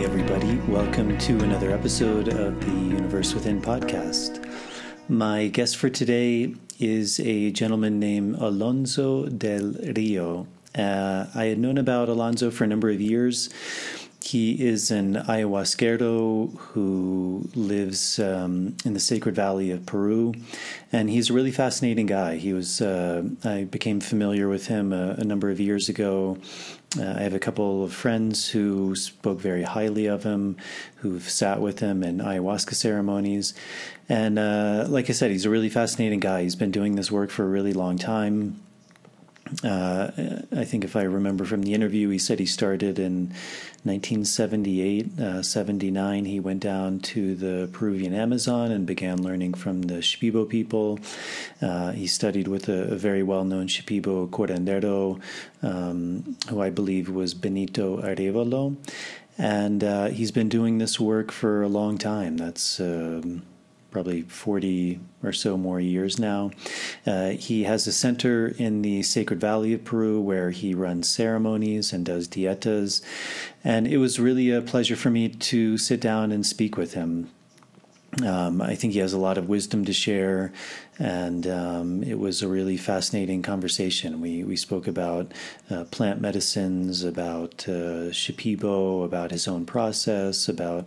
Hey, everybody, welcome to another episode of the Universe Within podcast. My guest for today is a gentleman named Alonso del Rio. Uh, I had known about Alonso for a number of years. He is an ayahuasquero who lives um, in the Sacred Valley of Peru, and he's a really fascinating guy. He was uh, I became familiar with him a, a number of years ago. Uh, I have a couple of friends who spoke very highly of him, who've sat with him in ayahuasca ceremonies, and uh, like I said, he's a really fascinating guy. He's been doing this work for a really long time. Uh, I think if I remember from the interview, he said he started in 1978, uh, 79. He went down to the Peruvian Amazon and began learning from the Shipibo people. Uh, he studied with a, a very well known Shipibo curandero, um, who I believe was Benito Arevalo. And uh, he's been doing this work for a long time. That's um, probably 40 or so more years now. Uh, he has a center in the Sacred Valley of Peru where he runs ceremonies and does dietas. And it was really a pleasure for me to sit down and speak with him. Um, I think he has a lot of wisdom to share, and um, it was a really fascinating conversation. We we spoke about uh, plant medicines, about uh, Shipibo, about his own process, about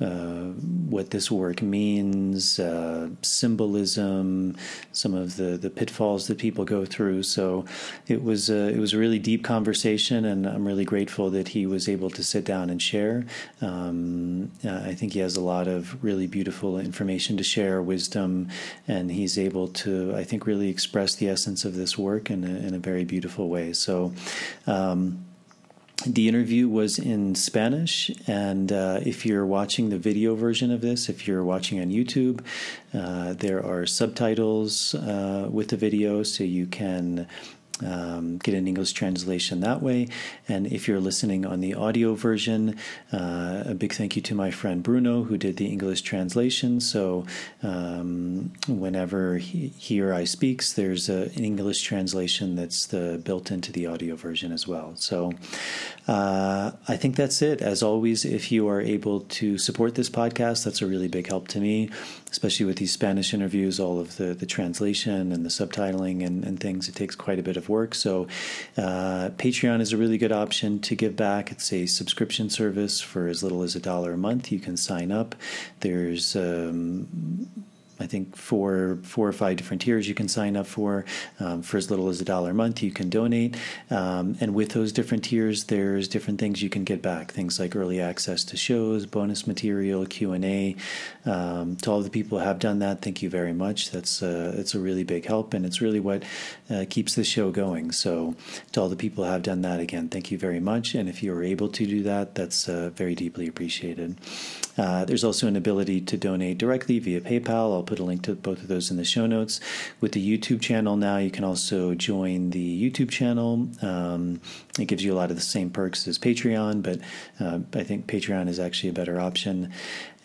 uh, what this work means, uh, symbolism, some of the, the pitfalls that people go through. So it was a, it was a really deep conversation, and I'm really grateful that he was able to sit down and share. Um, I think he has a lot of really beautiful information to share, wisdom, and he's able to, I think, really express the essence of this work in a, in a very beautiful way. So. Um, the interview was in Spanish, and uh, if you're watching the video version of this, if you're watching on YouTube, uh, there are subtitles uh, with the video, so you can um, get an English translation that way. And if you're listening on the audio version, uh, a big thank you to my friend Bruno who did the English translation. So um, whenever he, he, or I speaks, there's a, an English translation that's the, built into the audio version as well. So uh, I think that's it. As always, if you are able to support this podcast, that's a really big help to me especially with these Spanish interviews, all of the, the translation and the subtitling and, and things, it takes quite a bit of work. So, uh, Patreon is a really good option to give back. It's a subscription service for as little as a dollar a month. You can sign up. There's um, I think four four or five different tiers you can sign up for. Um, for as little as a dollar a month, you can donate, um, and with those different tiers, there's different things you can get back. Things like early access to shows, bonus material, Q and A. Um, to all the people who have done that, thank you very much. That's uh, it's a really big help, and it's really what uh, keeps the show going. So, to all the people who have done that, again, thank you very much. And if you are able to do that, that's uh, very deeply appreciated. Uh, there's also an ability to donate directly via PayPal. I'll put a link to both of those in the show notes. With the YouTube channel now, you can also join the YouTube channel. Um, it gives you a lot of the same perks as Patreon, but uh, I think Patreon is actually a better option.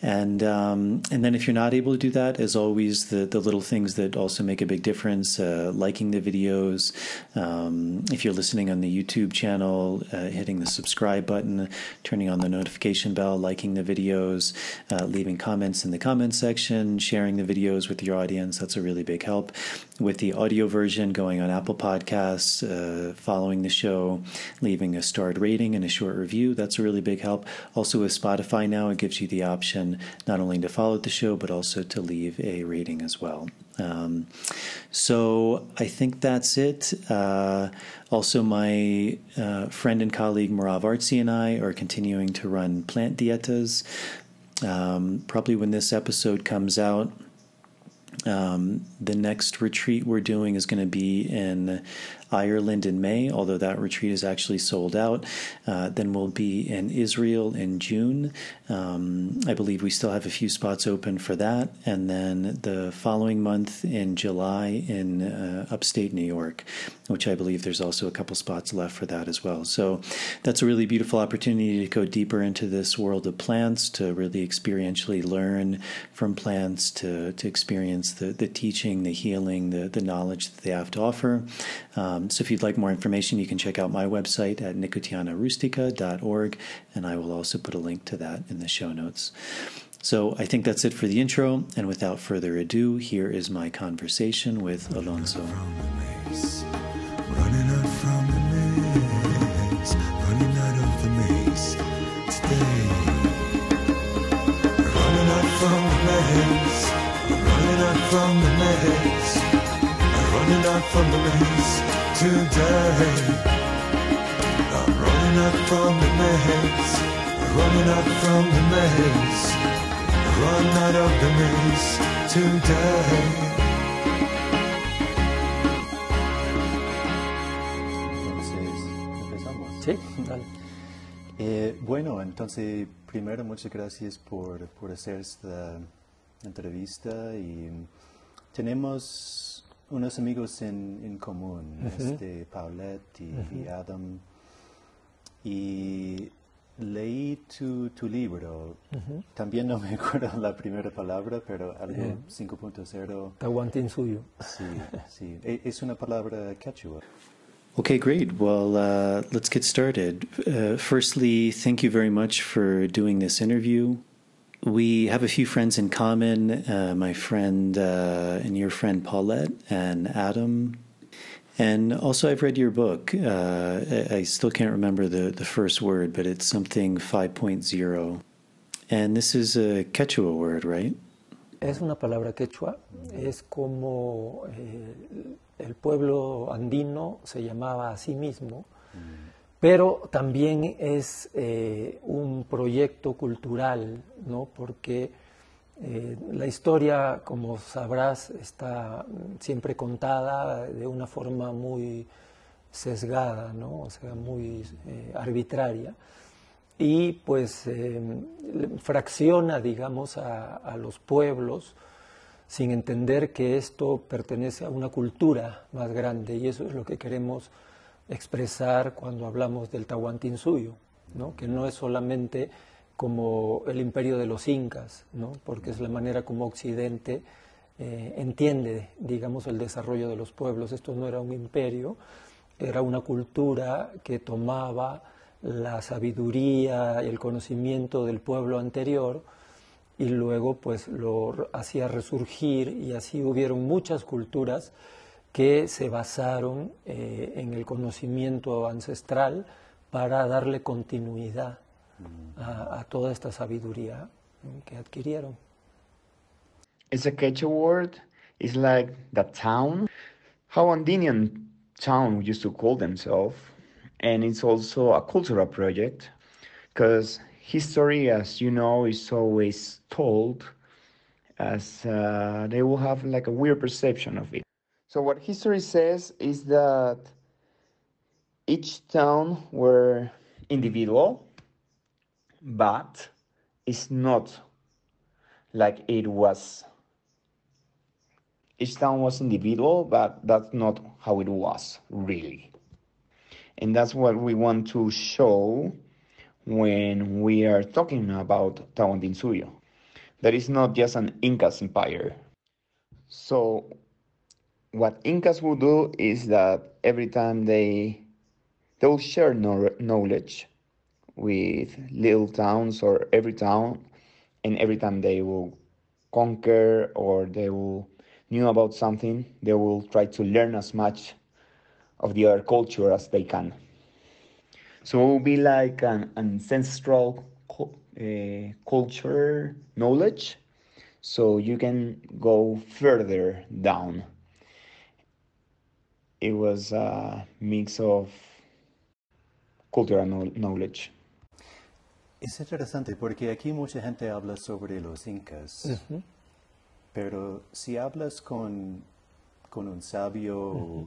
And um, and then if you're not able to do that, as always, the the little things that also make a big difference: uh, liking the videos. Um, if you're listening on the YouTube channel, uh, hitting the subscribe button, turning on the notification bell, liking the videos, uh, leaving comments in the comment section, sharing the videos with your audience. That's a really big help. With the audio version, going on Apple Podcasts, uh, following the show, leaving a starred rating and a short review. That's a really big help. Also with Spotify now, it gives you the option not only to follow the show, but also to leave a rating as well. Um, so I think that's it. Uh, also, my uh, friend and colleague Marav Artsy and I are continuing to run plant dietas. Um, probably when this episode comes out, um, the next retreat we're doing is going to be in Ireland in May, although that retreat is actually sold out. Uh, then we'll be in Israel in June. Um, I believe we still have a few spots open for that. And then the following month in July in uh, upstate New York, which I believe there's also a couple spots left for that as well. So that's a really beautiful opportunity to go deeper into this world of plants, to really experientially learn from plants, to, to experience the, the teaching, the healing, the, the knowledge that they have to offer. Um, so if you'd like more information, you can check out my website at nicotianarustica.org, and I will also put a link to that in the show notes. So I think that's it for the intro, and without further ado, here is my conversation with Alonso. Running out from the maze, running out of the maze. Running out from the maze, Run out of the maze today. Entonces, empezamos. Sí, dale. Eh, bueno, entonces, primero, muchas gracias por, por hacer esta entrevista y tenemos unos amigos en, en común, este Paulette y, y Adam. Y leí tu, tu libro. Ujú. También no me acuerdo la primera palabra, pero algo Eh. 5.0. Tahuantinsuyo. Sí, sí. Es una palabra quechua. Okay, great. Well, uh, let's get started. Uh, firstly, thank you very much for doing this interview. We have a few friends in common uh, my friend uh, and your friend Paulette and Adam. And also, I've read your book. Uh, I still can't remember the, the first word, but it's something 5.0. And this is a Quechua word, right? Es una palabra quechua, es como eh, el pueblo andino se llamaba a sí mismo, pero también es eh, un proyecto cultural, ¿no? porque eh, la historia, como sabrás, está siempre contada de una forma muy sesgada, ¿no? o sea, muy eh, arbitraria y pues eh, fracciona, digamos, a, a los pueblos sin entender que esto pertenece a una cultura más grande y eso es lo que queremos expresar cuando hablamos del Tahuantinsuyo, ¿no? que no es solamente como el imperio de los incas, ¿no? porque es la manera como Occidente eh, entiende, digamos, el desarrollo de los pueblos. Esto no era un imperio, era una cultura que tomaba la sabiduría y el conocimiento del pueblo anterior y luego pues lo hacía resurgir y así hubieron muchas culturas que se basaron eh, en el conocimiento ancestral para darle continuidad a, a toda esta sabiduría que adquirieron. It's a Quechua word. It's like the town, how Andinian town used to call themselves. And it's also a cultural project because history, as you know, is always told as uh, they will have like a weird perception of it. So, what history says is that each town were individual, but it's not like it was each town was individual, but that's not how it was really. And that's what we want to show when we are talking about Tawantinsuyo. That is not just an Incas empire. So, what Incas will do is that every time they they will share no- knowledge with little towns or every town, and every time they will conquer or they will knew about something, they will try to learn as much of the other culture as they can. So it will be like an ancestral uh, culture knowledge, so you can go further down. It was a mix of cultural knowledge. Es interesante porque aquí mucha gente habla sobre los incas, pero si hablas con, con un sabio,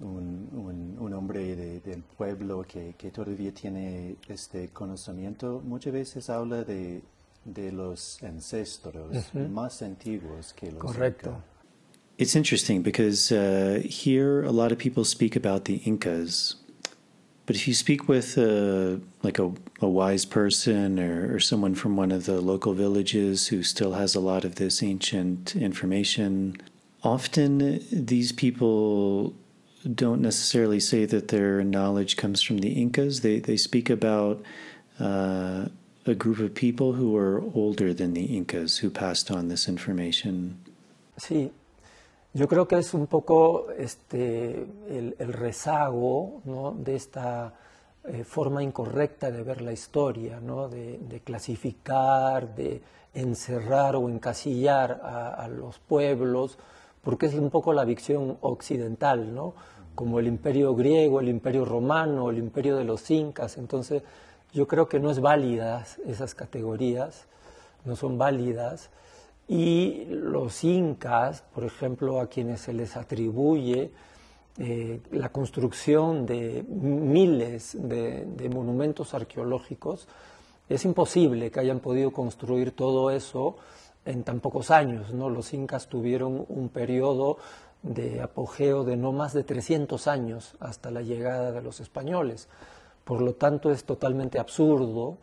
un, un- un hombre de- del pueblo que, que todavía tiene este conocimiento, muchas veces habla de, de los ancestros más antiguos que los Correcto. incas. It's interesting because uh, here a lot of people speak about the Incas, but if you speak with uh, like a, a wise person or, or someone from one of the local villages who still has a lot of this ancient information, often these people don't necessarily say that their knowledge comes from the Incas. They they speak about uh, a group of people who are older than the Incas who passed on this information. Sí, yo creo que es un poco este, el, rezago de esta eh, forma incorrecta de ver la historia, ¿no? de, de clasificar, de encerrar o encasillar a, a, los pueblos, porque es un poco la visión occidental, ¿no? como el imperio griego, el imperio romano, el imperio de los incas. Entonces, yo creo que no es válidas esas categorías, no son válidas. Y los incas, por ejemplo, a quienes se les atribuye eh, la construcción de miles de, monumentos arqueológicos, es imposible que hayan podido construir todo eso en tan pocos años. ¿no? Los incas tuvieron un periodo de apogeo de no más de 300 años hasta la llegada de los españoles. Por lo tanto, es totalmente absurdo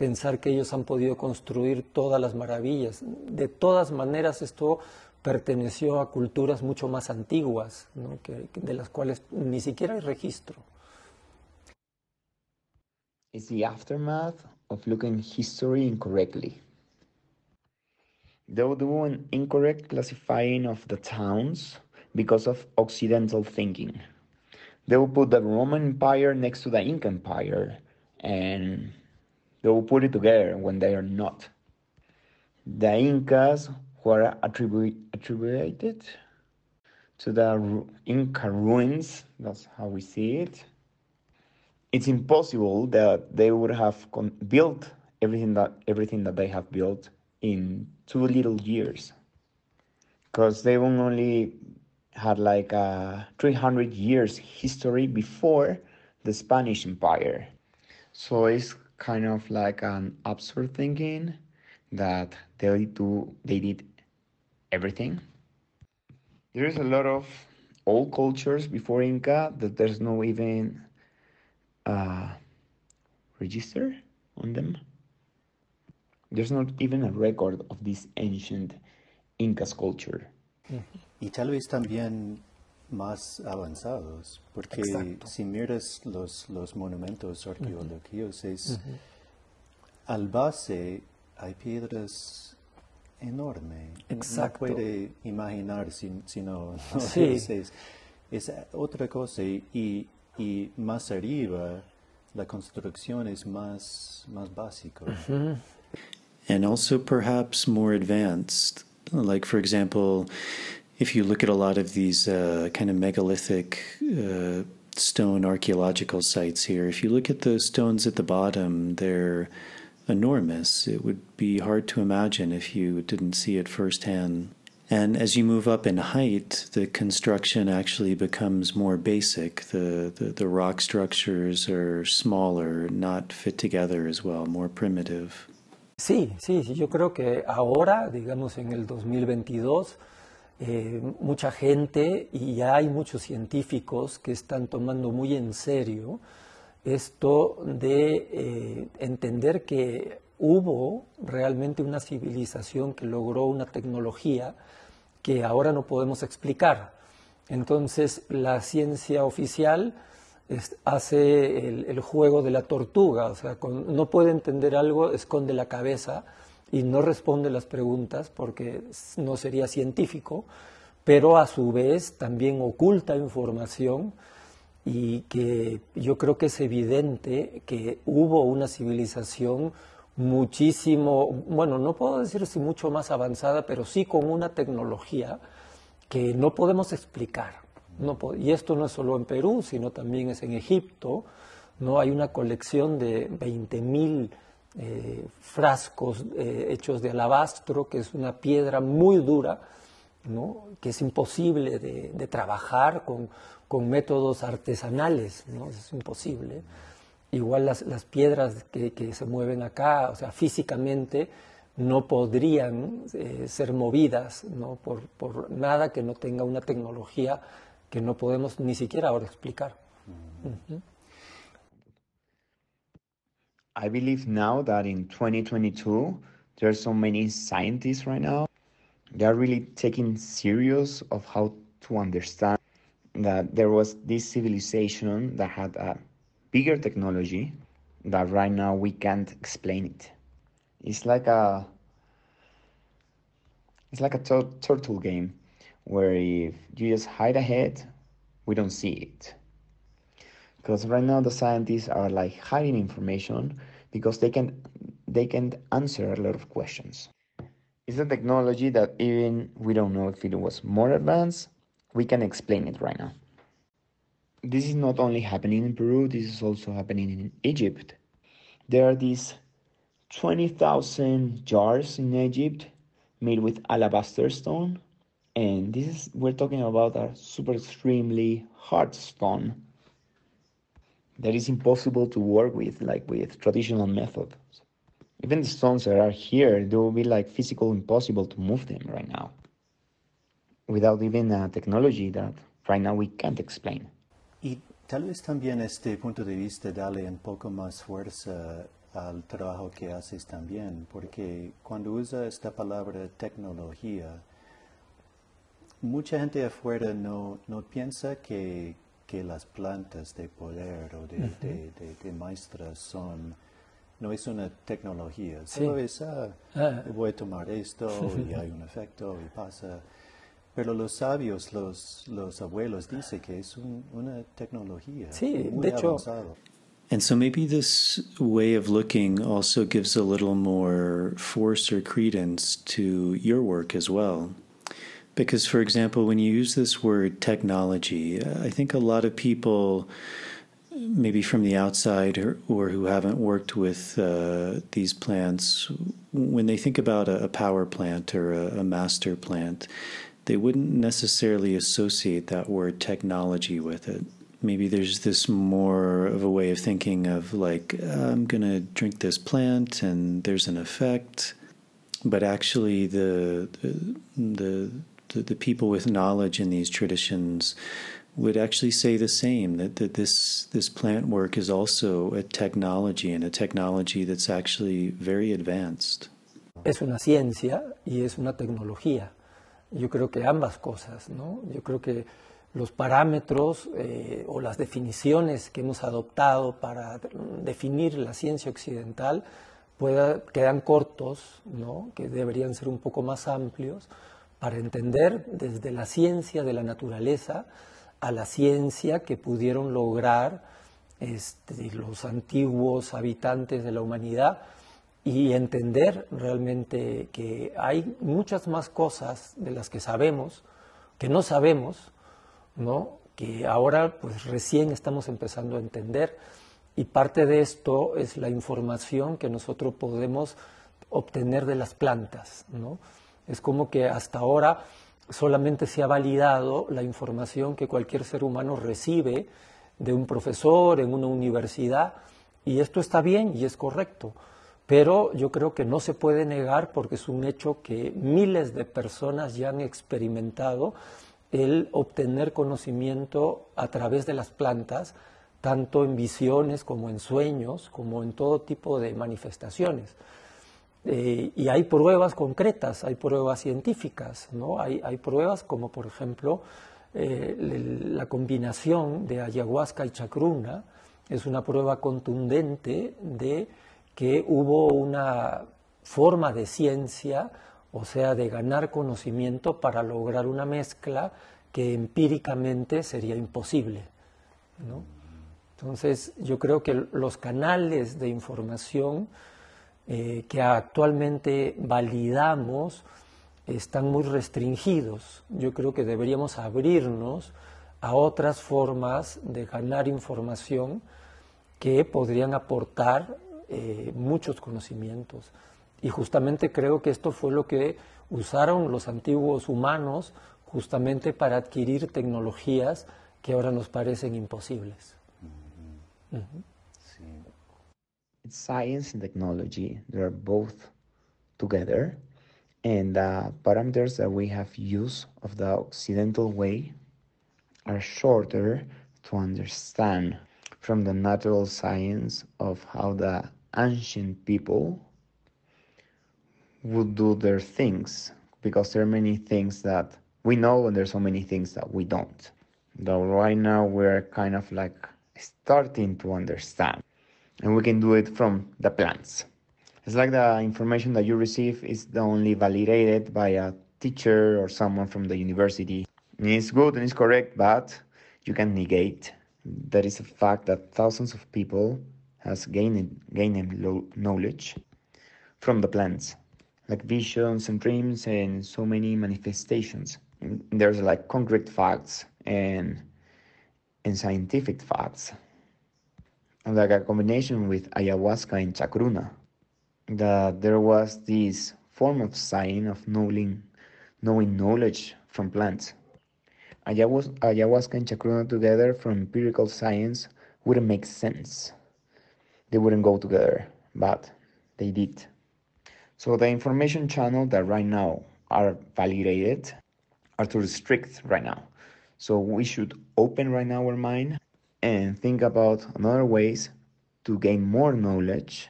pensar que ellos han podido construir todas las maravillas. De todas maneras, esto perteneció a culturas mucho más antiguas, ¿no? que, de las cuales ni siquiera hay registro. It's the aftermath of looking history incorrectly. They do an incorrect classifying of the towns because of Occidental thinking. They will put the Roman Empire next to the Inca Empire and they will put it together when they are not. The Incas, who are attribu- attributed to the Inca ruins, that's how we see it, it's impossible that they would have built everything that everything that they have built in two little years because they only had like a 300 years history before the Spanish Empire. So it's kind of like an absurd thinking that they do they did everything. There is a lot of old cultures before Inca that there's no even uh, register on them. There's not even a record of this ancient Inca's culture. Y tal vez también más avanzados, porque Exacto. si miras los, los monumentos arqueológicos, uh -huh. es, uh -huh. al base hay piedras enormes. Exacto. No puede imaginar si, si no, no sí. es, es, es, otra cosa y, y más arriba la construcción es más, más básico. Uh -huh. And also perhaps more advanced. Like, for example, if you look at a lot of these uh, kind of megalithic uh, stone archaeological sites here, if you look at the stones at the bottom, they're enormous. It would be hard to imagine if you didn't see it firsthand. And as you move up in height, the construction actually becomes more basic. The, the, the rock structures are smaller, not fit together as well, more primitive. Sí, Sí, sí, yo creo que ahora, digamos en el 2022, eh, mucha gente y hay muchos científicos que están tomando muy en serio esto de eh, entender que hubo realmente una civilización que logró una tecnología que ahora no podemos explicar. Entonces la ciencia oficial hace el, juego de la tortuga, o sea, no puede entender algo, esconde la cabeza y no responde las preguntas porque no sería científico, pero a su vez también oculta información y que yo creo que es evidente que hubo una civilización muchísimo, bueno, no puedo decir si mucho más avanzada, pero sí con una tecnología que no podemos explicar. Y esto no es solo en Perú, sino también es en Egipto. ¿no? Hay una colección de 20.000 eh, frascos eh, hechos de alabastro, que es una piedra muy dura, ¿no? que es imposible de, de trabajar con, con, métodos artesanales, ¿no? es imposible. Igual las, las piedras que, que, se mueven acá, o sea, físicamente no podrían eh, ser movidas ¿no? Por, por, nada que no tenga una tecnología que no podemos ni siquiera ahora explicar. Uh -huh. I believe now that in 2022, there are so many scientists right now. They are really taking serious of how to understand that there was this civilization that had a bigger technology that right now we can't explain it. It's like a it's like a tur- turtle game where if you just hide ahead, we don't see it. Because right now the scientists are like hiding information because they can they can answer a lot of questions. It's a technology that even we don't know if it was more advanced, we can explain it right now. This is not only happening in Peru, this is also happening in Egypt. There are these 20,000 jars in Egypt made with alabaster stone and this is we're talking about a super extremely hard stone that is impossible to work with like with traditional methods. Even the stones that are here they will be like physical impossible to move them right now. Without even a technology that right now we can't explain. Y tal vez también este punto de vista dale un poco más fuerza al trabajo que haces también, porque cuando usa esta palabra tecnología, mucha gente afuera no, no piensa que, que, las plantas de poder o de, uh -huh. de, de, de, maestras son, no es una tecnología, Sí. solo es, ah, Ah. voy a tomar esto y hay un efecto y pasa. Pero los sabios, los, los abuelos, dicen que es un- una tecnología Sí, muy de hecho-. And so maybe this way of looking also gives a little more force or credence to your work as well. Because, for example, when you use this word technology, I think a lot of people, maybe from the outside or, or who haven't worked with uh, these plants, when they think about a, a power plant or a, a master plant, they wouldn't necessarily associate that word technology with it. Maybe there's this more of a way of thinking of like, I'm going to drink this plant and there's an effect but actually the the, the the people with knowledge in these traditions would actually say the same that, that this this plant work is also a technology and a technology that's actually very advanced. es una ciencia y es una tecnología. Yo creo que ambas cosas, ¿no? Yo creo que los parámetros eh, o las definiciones que hemos adoptado para definir la ciencia occidental pueda, quedan cortos, ¿no? Que deberían ser un poco más amplios para entender desde la ciencia de la naturaleza a la ciencia que pudieron lograr este, los antiguos habitantes de la humanidad y entender realmente que hay muchas más cosas de las que sabemos, que no sabemos, ¿no? que ahora pues recién estamos empezando a entender y parte de esto es la información que nosotros podemos obtener de las plantas. ¿no? Es como que hasta ahora solamente se ha validado la información que cualquier ser humano recibe de un profesor en una universidad y esto está bien y es correcto. Pero yo creo que no se puede negar porque es un hecho que miles de personas ya han experimentado el obtener conocimiento a través de las plantas, tanto en visiones como en sueños, como en todo tipo de manifestaciones. Eh, y hay pruebas concretas, hay pruebas científicas, ¿no? hay, hay pruebas como por ejemplo eh, la combinación de ayahuasca y chacruna, es una prueba contundente de que hubo una forma de ciencia, o sea, de ganar conocimiento para lograr una mezcla que empíricamente sería imposible. ¿no? Entonces, yo creo que los canales de información eh, que actualmente validamos están muy restringidos. Yo creo que deberíamos abrirnos a otras formas de ganar información que podrían aportar eh, muchos conocimientos. Y justamente creo que esto fue lo que usaron los antiguos humanos justamente para adquirir tecnologías que ahora nos parecen imposibles. It's science and technology. They're both together. And the parameters that we have used of the Occidental way are shorter to understand from the natural science of how the ancient people would do their things because there are many things that we know and there's so many things that we don't that right now we're kind of like starting to understand. And we can do it from the plants. It's like the information that you receive is only validated by a teacher or someone from the university. It's good and it's correct, but you can negate that is a fact that thousands of people has gained gained knowledge from the plants, like visions and dreams and so many manifestations. There's like concrete facts and and scientific facts, like a combination with ayahuasca and chacruna, that there was this form of sign of knowing knowing knowledge from plants. Ayahuasca and chacruna together from empirical science wouldn't make sense. They wouldn't go together, but they did. So the information channel that right now are validated are too strict right now. So we should open right now our mind and think about another ways to gain more knowledge.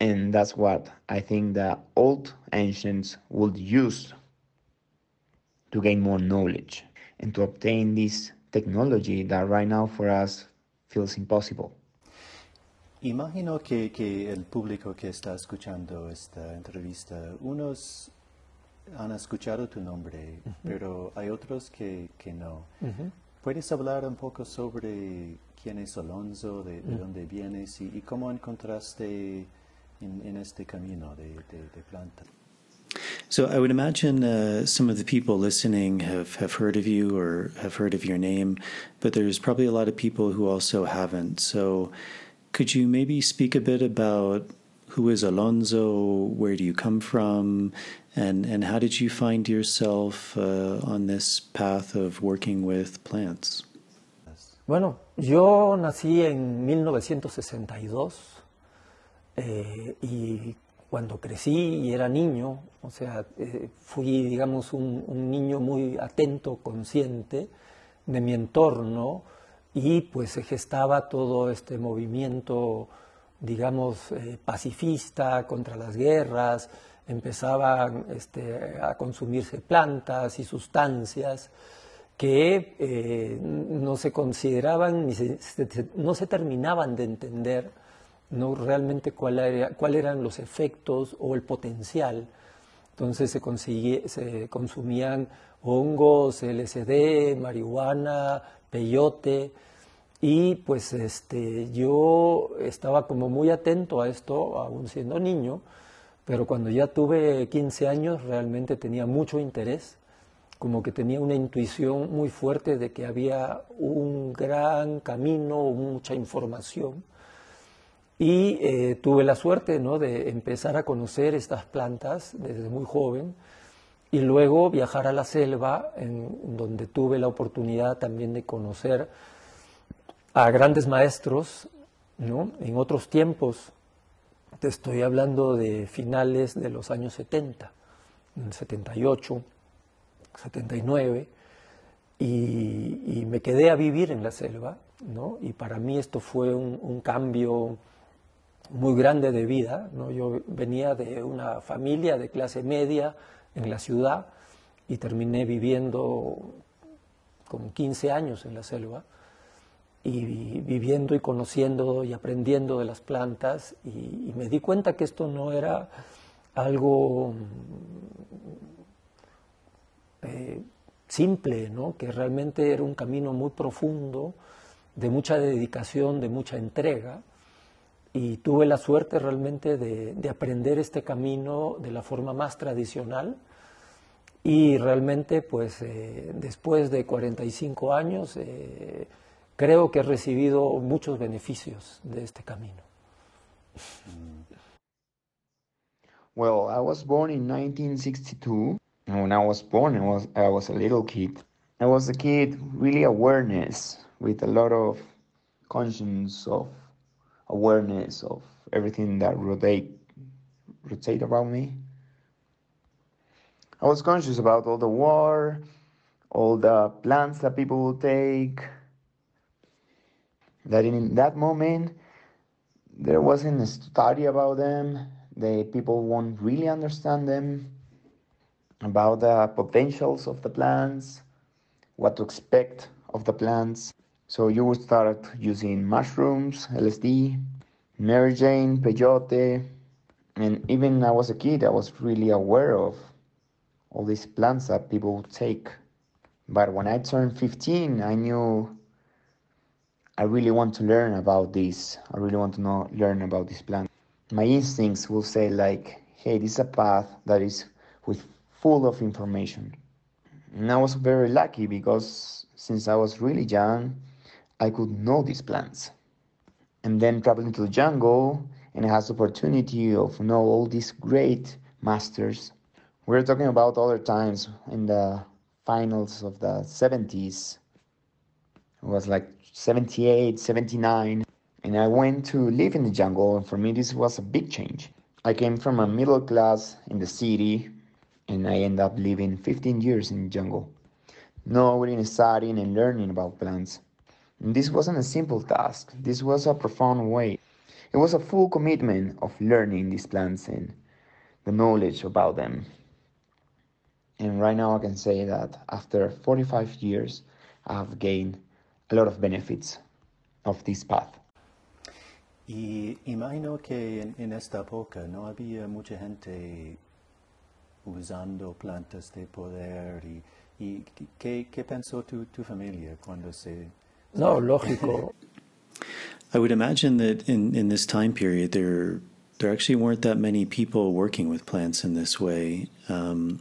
And that's what I think the old ancients would use to gain more knowledge and to obtain this technology that right now for us feels impossible. Imagino que, que, el público que está escuchando esta entrevista, unos han escuchado tu nombre, uh -huh. pero hay otros que, que no. Uh -huh. ¿Puedes hablar un poco sobre quién es Alonso, de, de uh dónde vienes y, y, cómo encontraste en, en este camino de, de, de planta? So I would imagine uh, some of the people listening have, have heard of you or have heard of your name, but there's probably a lot of people who also haven't. So could you maybe speak a bit about who is Alonso, where do you come from, and, and how did you find yourself uh, on this path of working with plants? Bueno, yo nací en 1962 eh, y cuando crecí y era niño, o sea, eh, fui, digamos, un, niño muy atento, consciente de mi entorno y pues se gestaba todo este movimiento, digamos, eh, pacifista contra las guerras, empezaban este, a consumirse plantas y sustancias que eh, no se consideraban ni no se terminaban de entender no realmente cuál era, cuáles eran los efectos o el potencial. Entonces se, se consumían hongos, LSD, marihuana, peyote, y pues este, yo estaba como muy atento a esto, aún siendo niño, pero cuando ya tuve 15 años realmente tenía mucho interés, como que tenía una intuición muy fuerte de que había un gran camino, mucha información y eh, tuve la suerte ¿no? de empezar a conocer estas plantas desde muy joven y luego viajar a la selva, en donde tuve la oportunidad también de conocer a grandes maestros ¿no? en otros tiempos. Te estoy hablando de finales de los años 70, 78, 79, y, y me quedé a vivir en la selva, ¿no? y para mí esto fue un, cambio muy grande de vida. ¿no? Yo venía de una familia de clase media en la ciudad y terminé viviendo como 15 años en la selva y viviendo y conociendo y aprendiendo de las plantas y, y me di cuenta que esto no era algo eh, simple, ¿no? que realmente era un camino muy profundo, de mucha dedicación, de mucha entrega y tuve la suerte realmente de, de, aprender este camino de la forma más tradicional y realmente pues eh, después de 45 años eh, creo que he recibido muchos beneficios de este camino. Mm. Well, I was born in 1962. And when I was born, I was, I was a little kid. I was a kid really awareness with a lot of conscience of awareness of everything that rotate rotate around me. I was conscious about all the war, all the plans that people will take. That in that moment there wasn't a study about them. The people won't really understand them about the potentials of the plants, what to expect of the plants. So you would start using mushrooms, LSD, Mary Jane, peyote, and even I was a kid, I was really aware of all these plants that people would take. But when I turned 15, I knew I really want to learn about this. I really want to know learn about this plant. My instincts will say like, hey, this is a path that is with full of information. And I was very lucky because since I was really young, I could know these plants. And then traveling to the jungle and I the opportunity of know all these great masters. We're talking about other times in the finals of the 70s. It was like 78, 79. And I went to live in the jungle, and for me, this was a big change. I came from a middle class in the city, and I ended up living 15 years in the jungle, knowing, studying, and learning about plants. And this wasn't a simple task, this was a profound way. It was a full commitment of learning these plants and the knowledge about them. And right now, I can say that after 45 years, I have gained a lot of benefits of this path. Y imagino que en, en, esta época no había mucha gente usando plantas de poder y, y ¿qué, ¿qué, pensó tu, tu, familia cuando se... No, lógico. I would imagine that in, in this time period there there actually weren't that many people working with plants in this way. Um,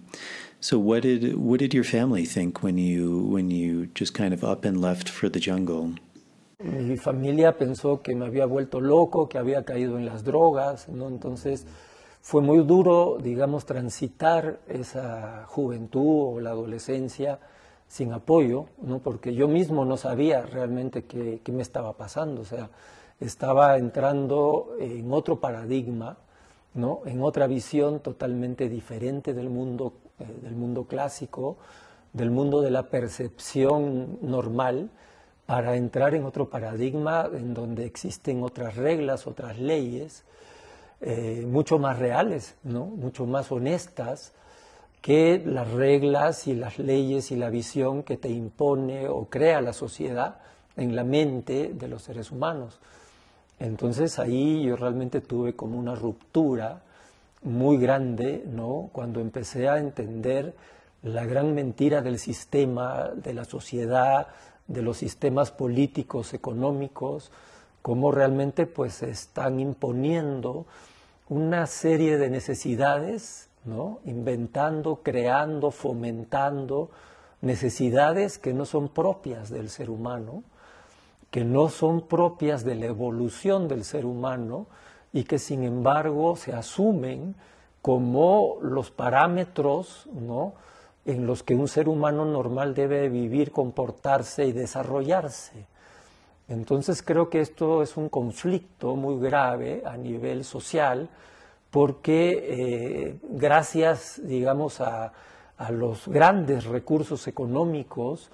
so what did what did your family think when you when you just kind of up and left for the jungle? Mi familia pensó que me había vuelto loco, que había caído en las drogas, ¿no? Entonces fue muy duro, digamos, transitar esa juventud o la adolescencia sin apoyo, ¿no? porque yo mismo no sabía realmente qué, qué, me estaba pasando, o sea, estaba entrando en otro paradigma, ¿no? en otra visión totalmente diferente del mundo, eh, del mundo clásico, del mundo de la percepción normal, para entrar en otro paradigma en donde existen otras reglas, otras leyes, eh, mucho más reales, ¿no? mucho más honestas que las reglas y las leyes y la visión que te impone o crea la sociedad en la mente de los seres humanos. Entonces ahí yo realmente tuve como una ruptura muy grande, ¿no? Cuando empecé a entender la gran mentira del sistema, de la sociedad, de los sistemas políticos, económicos, cómo realmente pues están imponiendo una serie de necesidades, ¿no? inventando, creando, fomentando necesidades que no son propias del ser humano, que no son propias de la evolución del ser humano y que sin embargo se asumen como los parámetros ¿no? en los que un ser humano normal debe vivir, comportarse y desarrollarse. Entonces creo que esto es un conflicto muy grave a nivel social porque eh, gracias, digamos, a, los grandes recursos económicos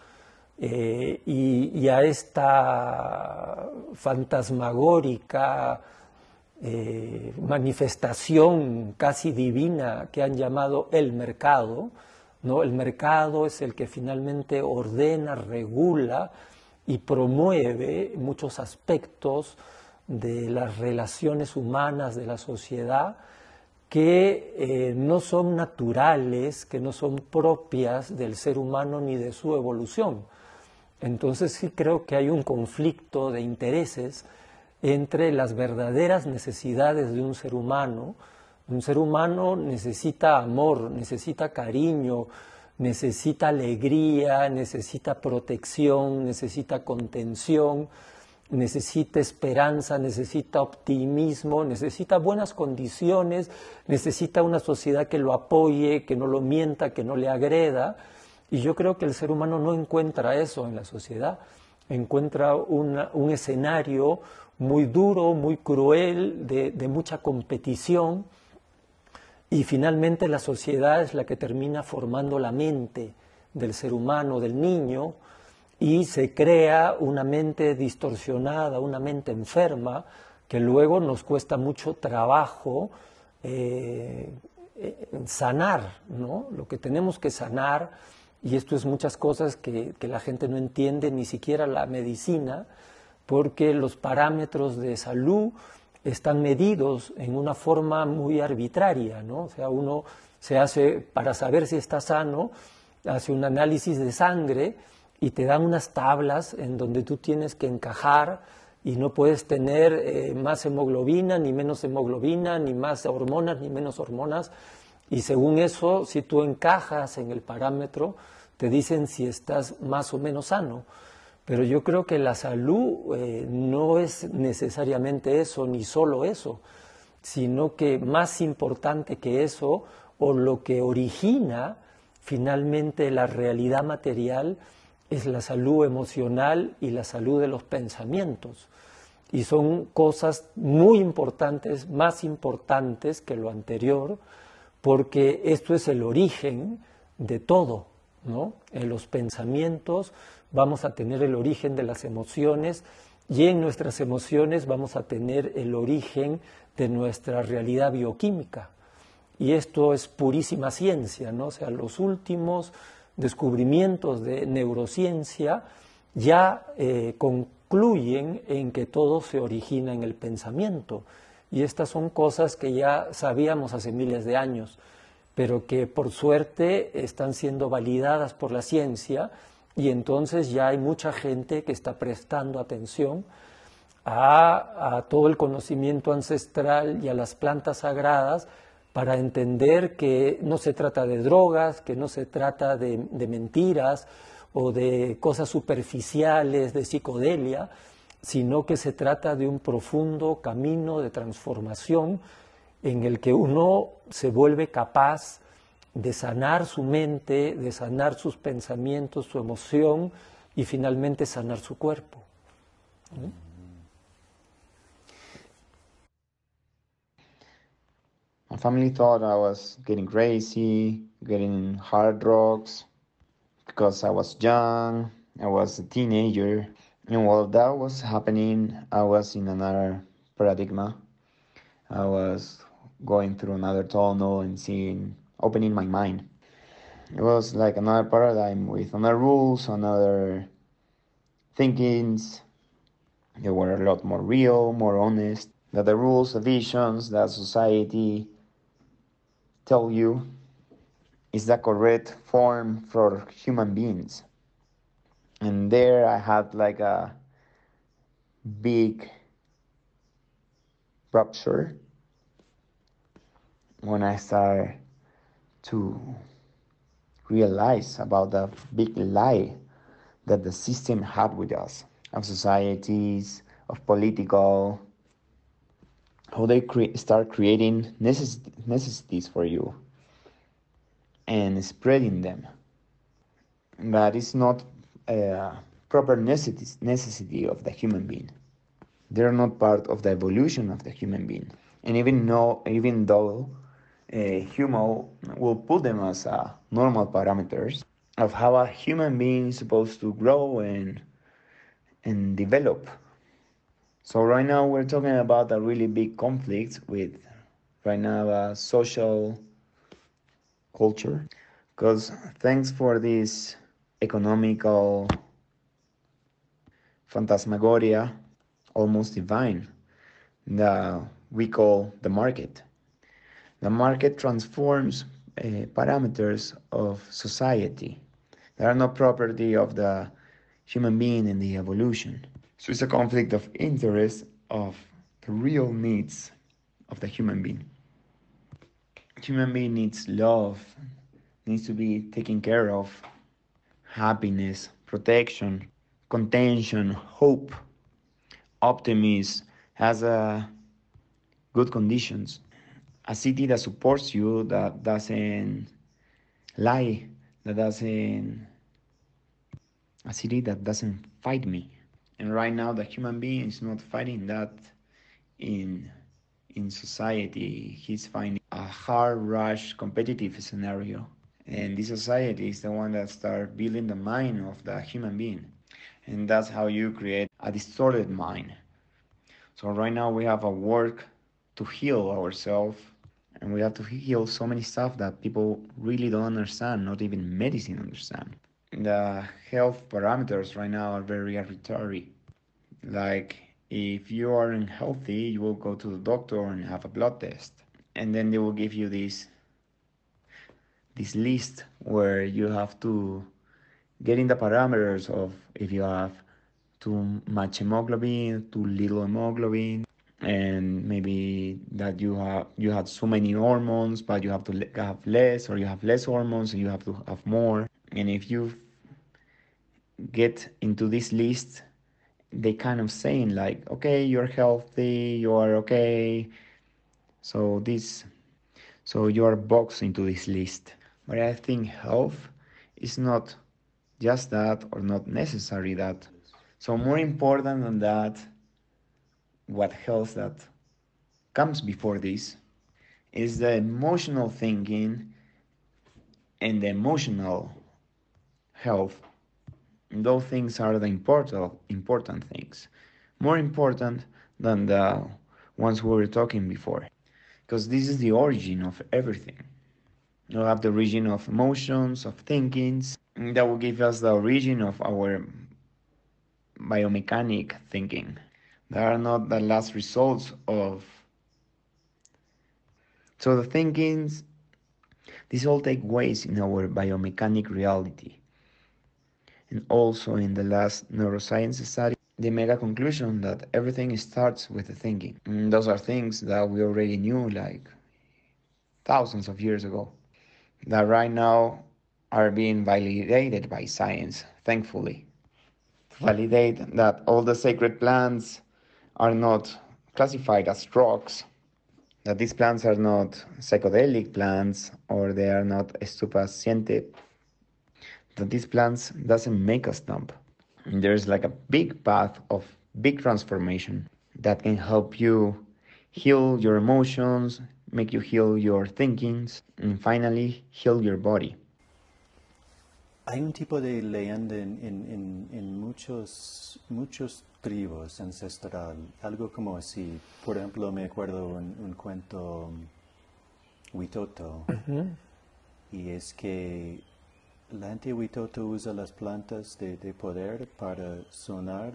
eh, y, a esta fantasmagórica eh, manifestación casi divina que han llamado el mercado, ¿no? El mercado es el que finalmente ordena, regula y promueve muchos aspectos de las relaciones humanas de la sociedad que eh, no son naturales, que no son propias del ser humano ni de su evolución. Entonces sí creo que hay un conflicto de intereses entre las verdaderas necesidades de un ser humano. Un ser humano necesita amor, necesita cariño, necesita alegría, necesita protección, necesita contención, necesita esperanza, necesita optimismo, necesita buenas condiciones, necesita una sociedad que lo apoye, que no lo mienta, que no le agreda. Y yo creo que el ser humano no encuentra eso en la sociedad, encuentra un escenario muy duro, muy cruel, de, mucha competición y finalmente la sociedad es la que termina formando la mente del ser humano, del niño, y se crea una mente distorsionada, una mente enferma, que luego nos cuesta mucho trabajo eh, sanar. ¿no? Lo que tenemos que sanar y esto es muchas cosas que, que la gente no entiende, ni siquiera la medicina, porque los parámetros de salud están medidos en una forma muy arbitraria, ¿no? O sea, uno se hace, para saber si está sano, hace un análisis de sangre y te dan unas tablas en donde tú tienes que encajar y no puedes tener eh, más hemoglobina, ni menos hemoglobina, ni más hormonas, ni menos hormonas. Y según eso, si tú encajas en el parámetro, te dicen si estás más o menos sano. Pero yo creo que la salud eh, no es necesariamente eso, ni solo eso, sino que más importante que eso, o lo que origina finalmente la realidad material, es la salud emocional y la salud de los pensamientos. Y son cosas muy importantes, más importantes que lo anterior, porque esto es el origen de todo, ¿no? En los pensamientos vamos a tener el origen de las emociones y en nuestras emociones vamos a tener el origen de nuestra realidad bioquímica. Y esto es purísima ciencia, ¿no? O sea, los últimos descubrimientos de neurociencia ya eh, concluyen en que todo se origina en el pensamiento. Y estas son cosas que ya sabíamos hace miles de años, pero que por suerte están siendo validadas por la ciencia y entonces ya hay mucha gente que está prestando atención a, todo el conocimiento ancestral y a las plantas sagradas para entender que no se trata de drogas, que no se trata de, mentiras o de cosas superficiales, de psicodelia, sino que se trata de un profundo camino de transformación en el que uno se vuelve capaz de sanar su mente, de sanar sus pensamientos, su emoción y finalmente sanar su cuerpo. My family thought I was getting crazy, getting hard drugs because I was young, I was a teenager. And while that was happening, I was in another paradigm. I was going through another tunnel and seeing, opening my mind. It was like another paradigm with another rules, another thinkings. They were a lot more real, more honest. That the rules, the visions, that society tell you is the correct form for human beings. And there I had like a big rupture when I started to realize about the big lie that the system had with us, of societies, of political, how they cre- start creating necess- necessities for you and spreading them. But it's not a proper necessity, necessity of the human being. They're not part of the evolution of the human being. And even, though, even though human will put them as uh, normal parameters of how a human being is supposed to grow and, and develop. So right now we're talking about a really big conflict with right now a social culture. Because thanks for this economical phantasmagoria almost divine that we call the market the market transforms uh, parameters of society they are not property of the human being in the evolution so it's a conflict of interest of the real needs of the human being. Human being needs love, needs to be taken care of, happiness, protection, contention, hope, optimism, has a good conditions. A city that supports you, that doesn't lie, that doesn't a city that doesn't fight me. And right now the human being is not fighting that in in society. He's finding a hard rush competitive scenario. And this society is the one that start building the mind of the human being. And that's how you create a distorted mind. So right now we have a work to heal ourselves And we have to heal so many stuff that people really don't understand, not even medicine understand. The health parameters right now are very arbitrary. Like if you are unhealthy, you will go to the doctor and have a blood test. And then they will give you this this list where you have to get in the parameters of if you have too much hemoglobin, too little hemoglobin, and maybe that you have you have so many hormones, but you have to have less, or you have less hormones and you have to have more. And if you get into this list, they kind of saying like, okay, you're healthy, you are okay. So this, so you are boxed into this list. But I think health is not just that or not necessary that. So more important than that, what health that comes before this is the emotional thinking and the emotional health. Those things are the important important things. More important than the ones we were talking before. Because this is the origin of everything. You have the origin of emotions, of thinkings. That will give us the origin of our biomechanic thinking. They are not the last results of. So the thinkings, these all take ways in our biomechanic reality. And also in the last neuroscience study, they made a conclusion that everything starts with the thinking. And those are things that we already knew like thousands of years ago, that right now are being validated by science, thankfully. Validate that all the sacred plants are not classified as drugs, that these plants are not psychedelic plants or they are not estupefaciente, that these plants doesn't make us dumb. There's like a big path of big transformation that can help you heal your emotions, make you heal your thinkings, and finally heal your body. Hay un tipo de leyenda en, en, en, en muchos, muchos tribus ancestral, algo como así. Por ejemplo, me acuerdo un, un cuento um, Witoto, y es que la gente Witoto usa las plantas de, de poder para sonar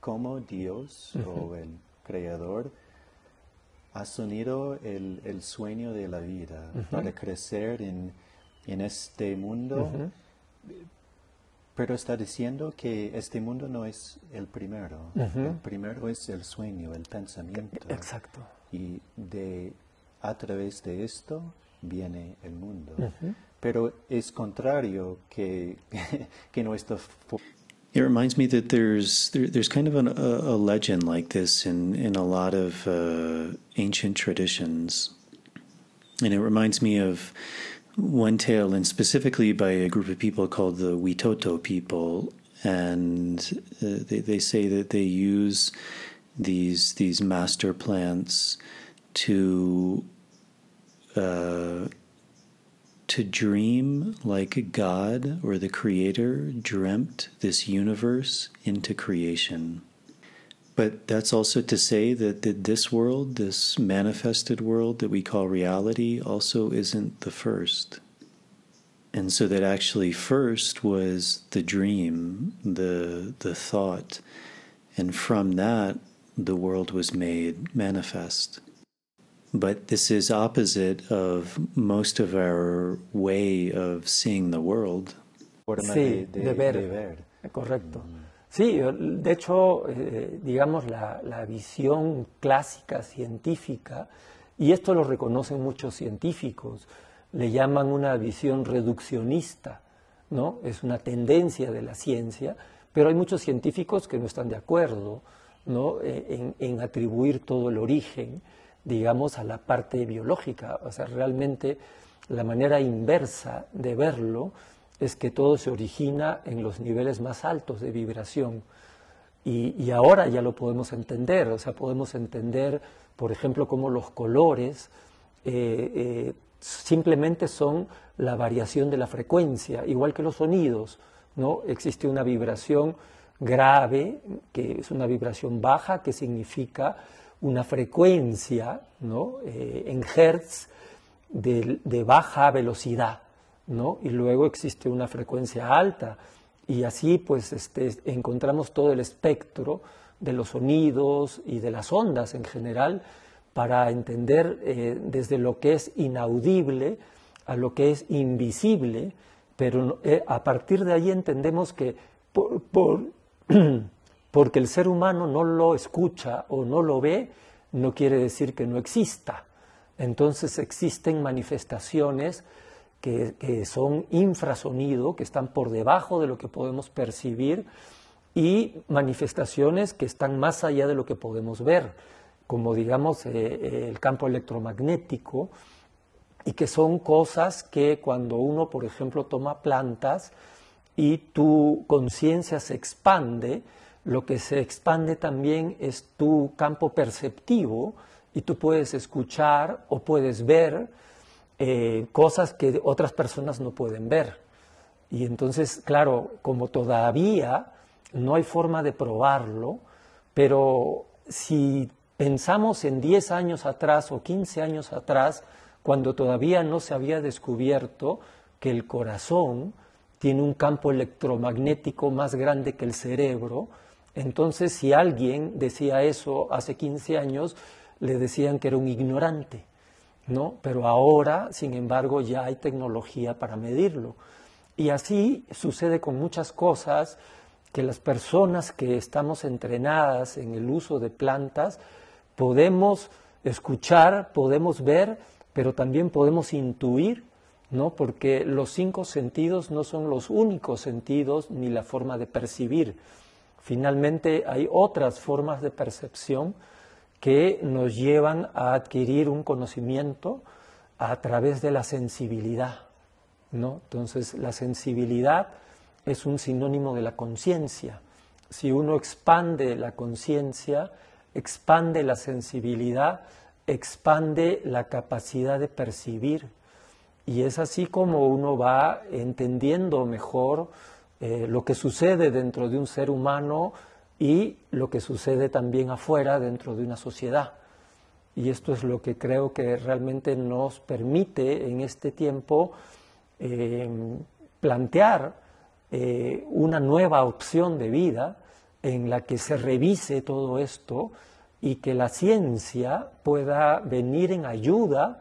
como Dios o el Creador. Ha sonido el, el sueño de la vida para crecer en, en este mundo. Pero está diciendo que este mundo no es el primero. El primero es el sueño, el pensamiento. Exacto. Y de, a través de esto viene el mundo. Pero es contrario que, que nuestro... It reminds me that there's there, there's kind of an, a, a, legend like this in in a lot of uh, ancient traditions, and it reminds me of one tale, and specifically by a group of people called the Witoto people, and uh, they they say that they use these these master plants to uh, to dream like God or the Creator dreamt this universe into creation. But that's also to say that, that this world, this manifested world that we call reality, also isn't the first. And so that actually first was the dream, the the thought, and from that the world was made manifest. But this is opposite of most of our way of seeing the world. Sí, de, de, ver. de ver. Correcto. Sí, de hecho, eh, digamos, la, la, visión clásica científica, y esto lo reconocen muchos científicos, le llaman una visión reduccionista, ¿no? Es una tendencia de la ciencia, pero hay muchos científicos que no están de acuerdo, ¿no? Eh, en, en atribuir todo el origen digamos, a la parte biológica. O sea, realmente la manera inversa de verlo es que todo se origina en los niveles más altos de vibración. Y, ahora ya lo podemos entender, o sea, podemos entender, por ejemplo, cómo los colores eh, eh, simplemente son la variación de la frecuencia, igual que los sonidos, ¿no? Existe una vibración grave, que es una vibración baja, que significa una frecuencia ¿no? Eh, en hertz de, de, baja velocidad, ¿no? y luego existe una frecuencia alta, y así pues este, encontramos todo el espectro de los sonidos y de las ondas en general para entender eh, desde lo que es inaudible a lo que es invisible, pero eh, a partir de ahí entendemos que por, porque el ser humano no lo escucha o no lo ve, no quiere decir que no exista. Entonces existen manifestaciones que, son infrasonido, que están por debajo de lo que podemos percibir, y manifestaciones que están más allá de lo que podemos ver, como digamos eh, eh, el campo electromagnético, y que son cosas que cuando uno, por ejemplo, toma plantas y tu conciencia se expande, lo que se expande también es tu campo perceptivo y tú puedes escuchar o puedes ver eh, cosas que otras personas no pueden ver. Y entonces, claro, como todavía no hay forma de probarlo, pero si pensamos en 10 años atrás o 15 años atrás, cuando todavía no se había descubierto que el corazón tiene un campo electromagnético más grande que el cerebro, entonces si alguien decía eso hace 15 años, le decían que era un ignorante, ¿no? Pero ahora, sin embargo, ya hay tecnología para medirlo. Y así sucede con muchas cosas que las personas que estamos entrenadas en el uso de plantas podemos escuchar, podemos ver, pero también podemos intuir, ¿no? Porque los cinco sentidos no son los únicos sentidos ni la forma de percibir. Finalmente hay otras formas de percepción que nos llevan a adquirir un conocimiento a través de la sensibilidad. ¿no? Entonces, la sensibilidad es un sinónimo de la conciencia. Si uno expande la conciencia, expande la sensibilidad, expande la capacidad de percibir. Y es así como uno va entendiendo mejor eh, lo que sucede dentro de un ser humano y lo que sucede también afuera dentro de una sociedad. Y esto es lo que creo que realmente nos permite en este tiempo eh, plantear eh, una nueva opción de vida en la que se revise todo esto y que la ciencia pueda venir en ayuda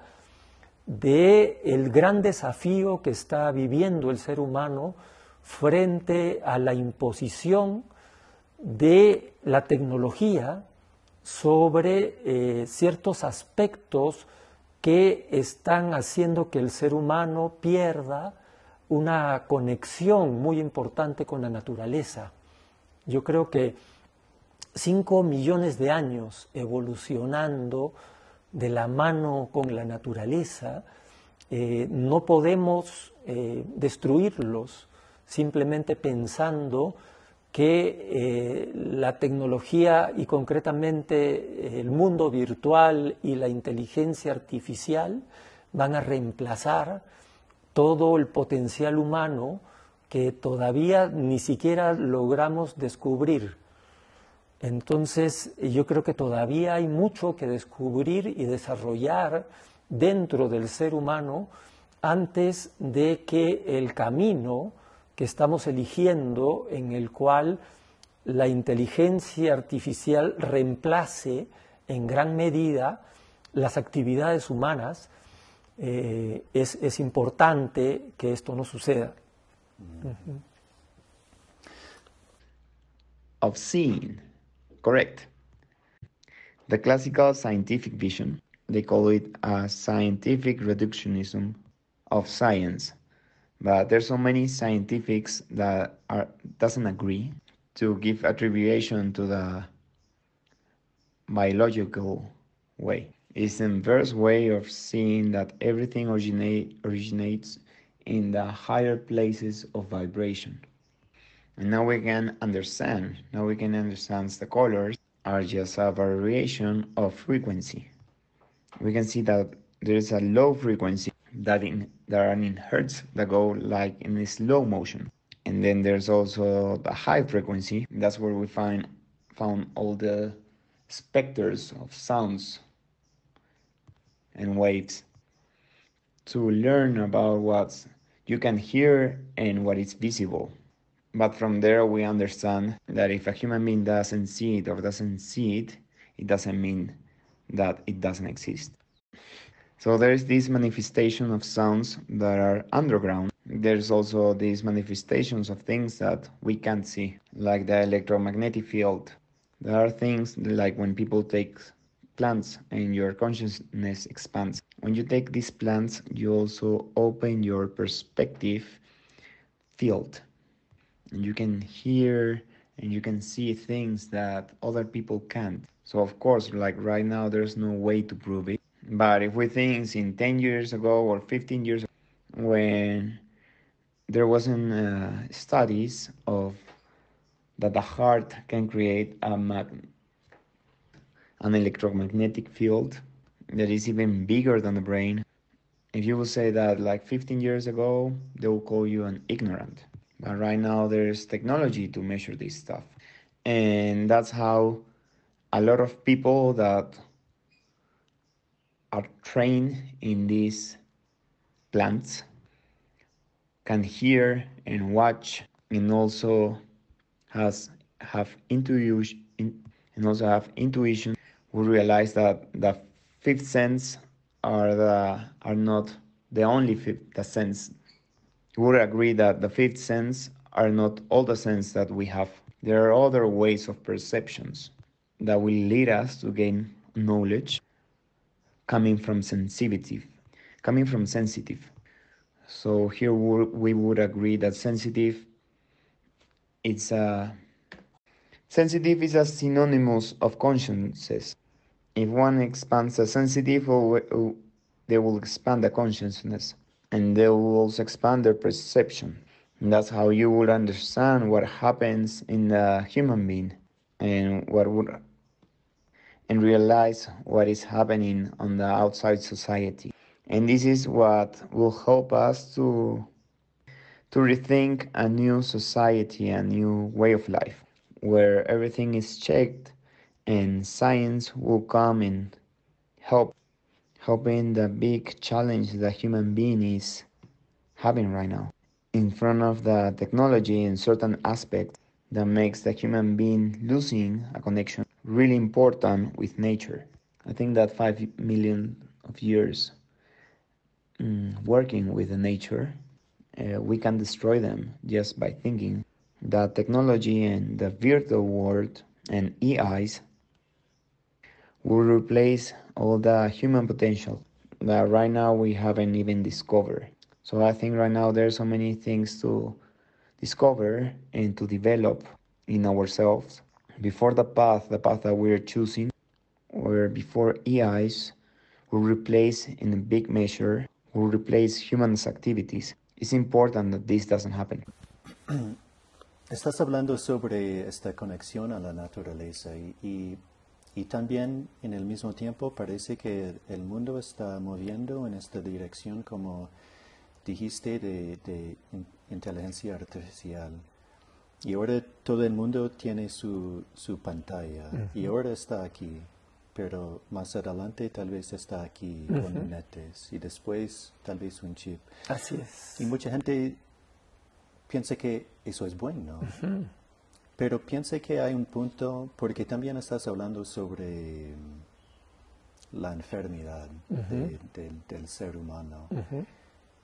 de el gran desafío que está viviendo el ser humano frente a la imposición de la tecnología sobre eh, ciertos aspectos que están haciendo que el ser humano pierda una conexión muy importante con la naturaleza. Yo creo que cinco millones de años evolucionando de la mano con la naturaleza, eh, no podemos eh, destruirlos simplemente pensando que eh, la tecnología y concretamente el mundo virtual y la inteligencia artificial van a reemplazar todo el potencial humano que todavía ni siquiera logramos descubrir. Entonces, yo creo que todavía hay mucho que descubrir y desarrollar dentro del ser humano antes de que el camino estamos eligiendo en el cual la inteligencia artificial reemplace en gran medida las actividades humanas, eh, es, importante que esto no suceda. Of seeing, correct. The classical scientific vision, they call it a scientific reductionism of science. But there's so many scientifics that are doesn't agree to give attribution to the biological way. It's the inverse way of seeing that everything originate, originates in the higher places of vibration. And now we can understand, now we can understand the colors are just a variation of frequency. We can see that there is a low frequency that in that are in hertz that go like in slow motion and then there's also the high frequency that's where we find found all the specters of sounds and waves to learn about what you can hear and what is visible. But from there, we understand that if a human being doesn't see it or doesn't see it, it doesn't mean that it doesn't exist. So there's this manifestation of sounds that are underground. There's also these manifestations of things that we can't see, like the electromagnetic field. There are things like when people take plants and your consciousness expands. When you take these plants, you also open your perspective field. And you can hear and you can see things that other people can't. So, of course, like right now, there's no way to prove it. But if we think in 10 years ago or 15 years ago, when there wasn't uh, studies of that the heart can create a mag- an electromagnetic field that is even bigger than the brain. If you will say that like 15 years ago, they will call you an ignorant. But right now, there's technology to measure this stuff. And that's how a lot of people that are trained in these plants can hear and watch and also has have intuition and also have intuition. We realize that the fifth sense are the are not the only fifth the sense. We would agree that the fifth sense are not all the sense that we have. There are other ways of perceptions that will lead us to gain knowledge coming from sensitive coming from sensitive so here we would agree that sensitive it's a sensitive is a synonymous of consciousness if one expands a sensitive, they will expand the consciousness and they will also expand their perception. And that's how you will understand what happens in the human being and what would and realize what is happening on the outside society. And this is what will help us to to rethink a new society, a new way of life, where everything is checked and science will come and help helping the big challenge that human being is having right now in front of the technology in certain aspects that makes the human being losing a connection really important with nature i think that 5 million of years um, working with the nature uh, we can destroy them just by thinking that technology and the virtual world and EIs will replace all the human potential that right now we haven't even discovered. So I think right now there's so many things to discover and to develop in ourselves before the path, the path that we're choosing, or before EIs will replace in a big measure, will replace humans' activities. It's important that this doesn't happen. Estás hablando sobre esta conexión a la naturaleza y, y Y también en el mismo tiempo parece que el mundo está moviendo en esta dirección, como dijiste, de, inteligencia artificial. Y ahora todo el mundo tiene su, su pantalla y ahora está aquí, pero más adelante tal vez está aquí con lunetes y después tal vez un chip. Así es. Y mucha gente piensa que eso es bueno. Pero piensa que hay un punto, porque también estás hablando sobre la enfermedad del ser humano.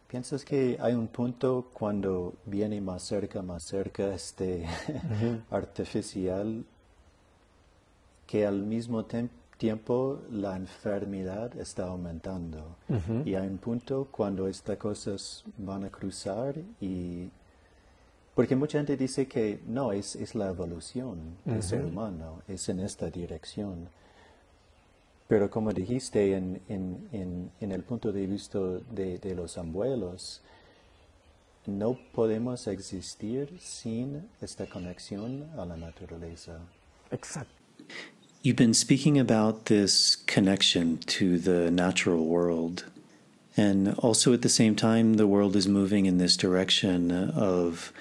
¿Piensas que hay un punto cuando viene más cerca, más cerca este artificial, que al mismo tiempo la enfermedad está aumentando? Y hay un punto cuando estas cosas van a cruzar y porque mucha gente dice que no, es, es la evolución del ser humano, es en esta dirección. Pero como dijiste, en, en, en, el punto de vista de, de, los abuelos, no podemos existir sin esta conexión a la naturaleza. Exacto. You've been speaking about this connection to the natural world. And also at the same time, the world is moving in this direction of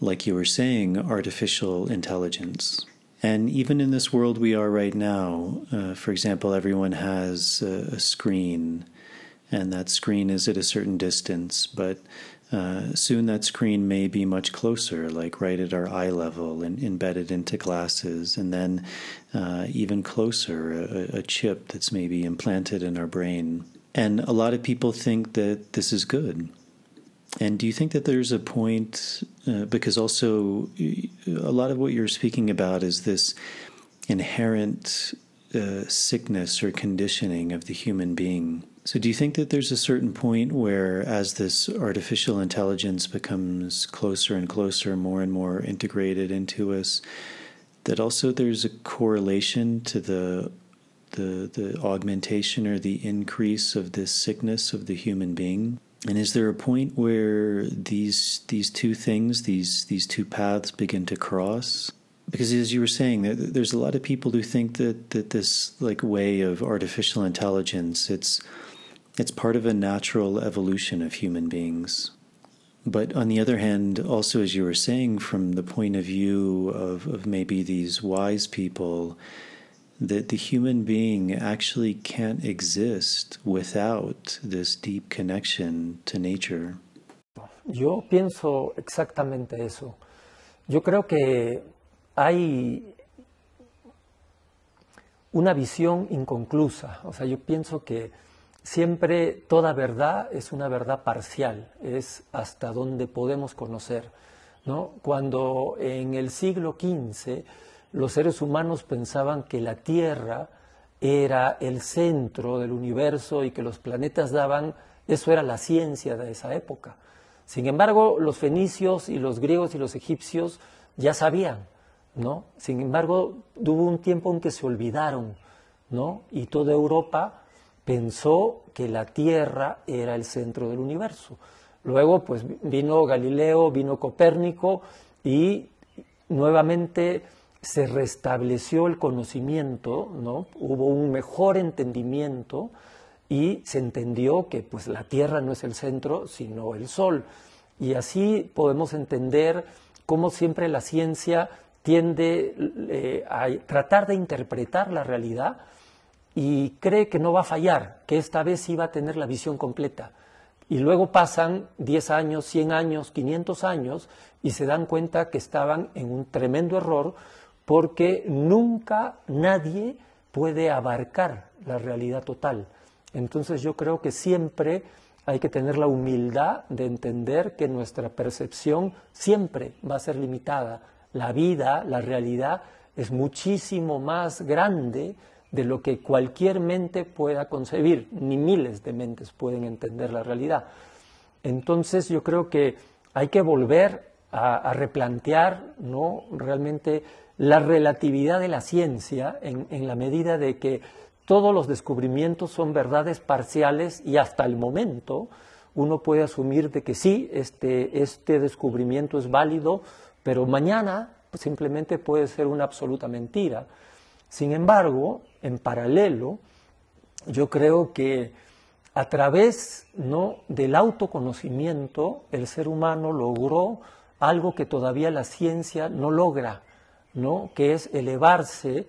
like you were saying, artificial intelligence. And even in this world we are right now, uh, for example, everyone has a, a, screen, and that screen is at a certain distance, but uh, soon that screen may be much closer, like right at our eye level and embedded into glasses, and then uh, even closer, a, a chip that's maybe implanted in our brain. And a lot of people think that this is good. And do you think that there's a point, uh, because also a lot of what you're speaking about is this inherent uh, sickness or conditioning of the human being? So, do you think that there's a certain point where, as this artificial intelligence becomes closer and closer, more and more integrated into us, that also there's a correlation to the the the augmentation or the increase of this sickness of the human being? And is there a point where these these two things, these these two paths, begin to cross? Because as you were saying, there's a lot of people who think that that this like way of artificial intelligence, it's it's part of a natural evolution of human beings. But on the other hand, also as you were saying, from the point of view of, of maybe these wise people, that the human being actually can't exist without this deep connection to nature. Yo pienso exactamente eso. Yo creo que hay una visión inconclusa. O sea, yo pienso que siempre toda verdad es una verdad parcial, es hasta donde podemos conocer. ¿no? Cuando en el siglo XV los seres humanos pensaban que la Tierra era el centro del universo y que los planetas daban, eso era la ciencia de esa época. Sin embargo, los fenicios y los griegos y los egipcios ya sabían, ¿no? Sin embargo, hubo un tiempo en que se olvidaron, ¿no? Y toda Europa pensó que la Tierra era el centro del universo. Luego, pues vino Galileo, vino Copérnico y nuevamente se restableció el conocimiento, ¿no? hubo un mejor entendimiento y se entendió que pues, la Tierra no es el centro, sino el Sol. Y así podemos entender cómo siempre la ciencia tiende eh, a tratar de interpretar la realidad y cree que no va a fallar, que esta vez sí va a tener la visión completa. Y luego pasan 10 años, 100 años, 500 años y se dan cuenta que estaban en un tremendo error porque nunca nadie puede abarcar la realidad total. Entonces yo creo que siempre hay que tener la humildad de entender que nuestra percepción siempre va a ser limitada. La vida, la realidad es muchísimo más grande de lo que cualquier mente pueda concebir, ni miles de mentes pueden entender la realidad. Entonces yo creo que hay que volver a, replantear ¿no? realmente la relatividad de la ciencia en, la medida de que todos los descubrimientos son verdades parciales y hasta el momento uno puede asumir de que sí, este, este descubrimiento es válido, pero mañana simplemente puede ser una absoluta mentira. Sin embargo, en paralelo, yo creo que a través ¿no? del autoconocimiento el ser humano logró algo que todavía la ciencia no logra, ¿no? que es elevarse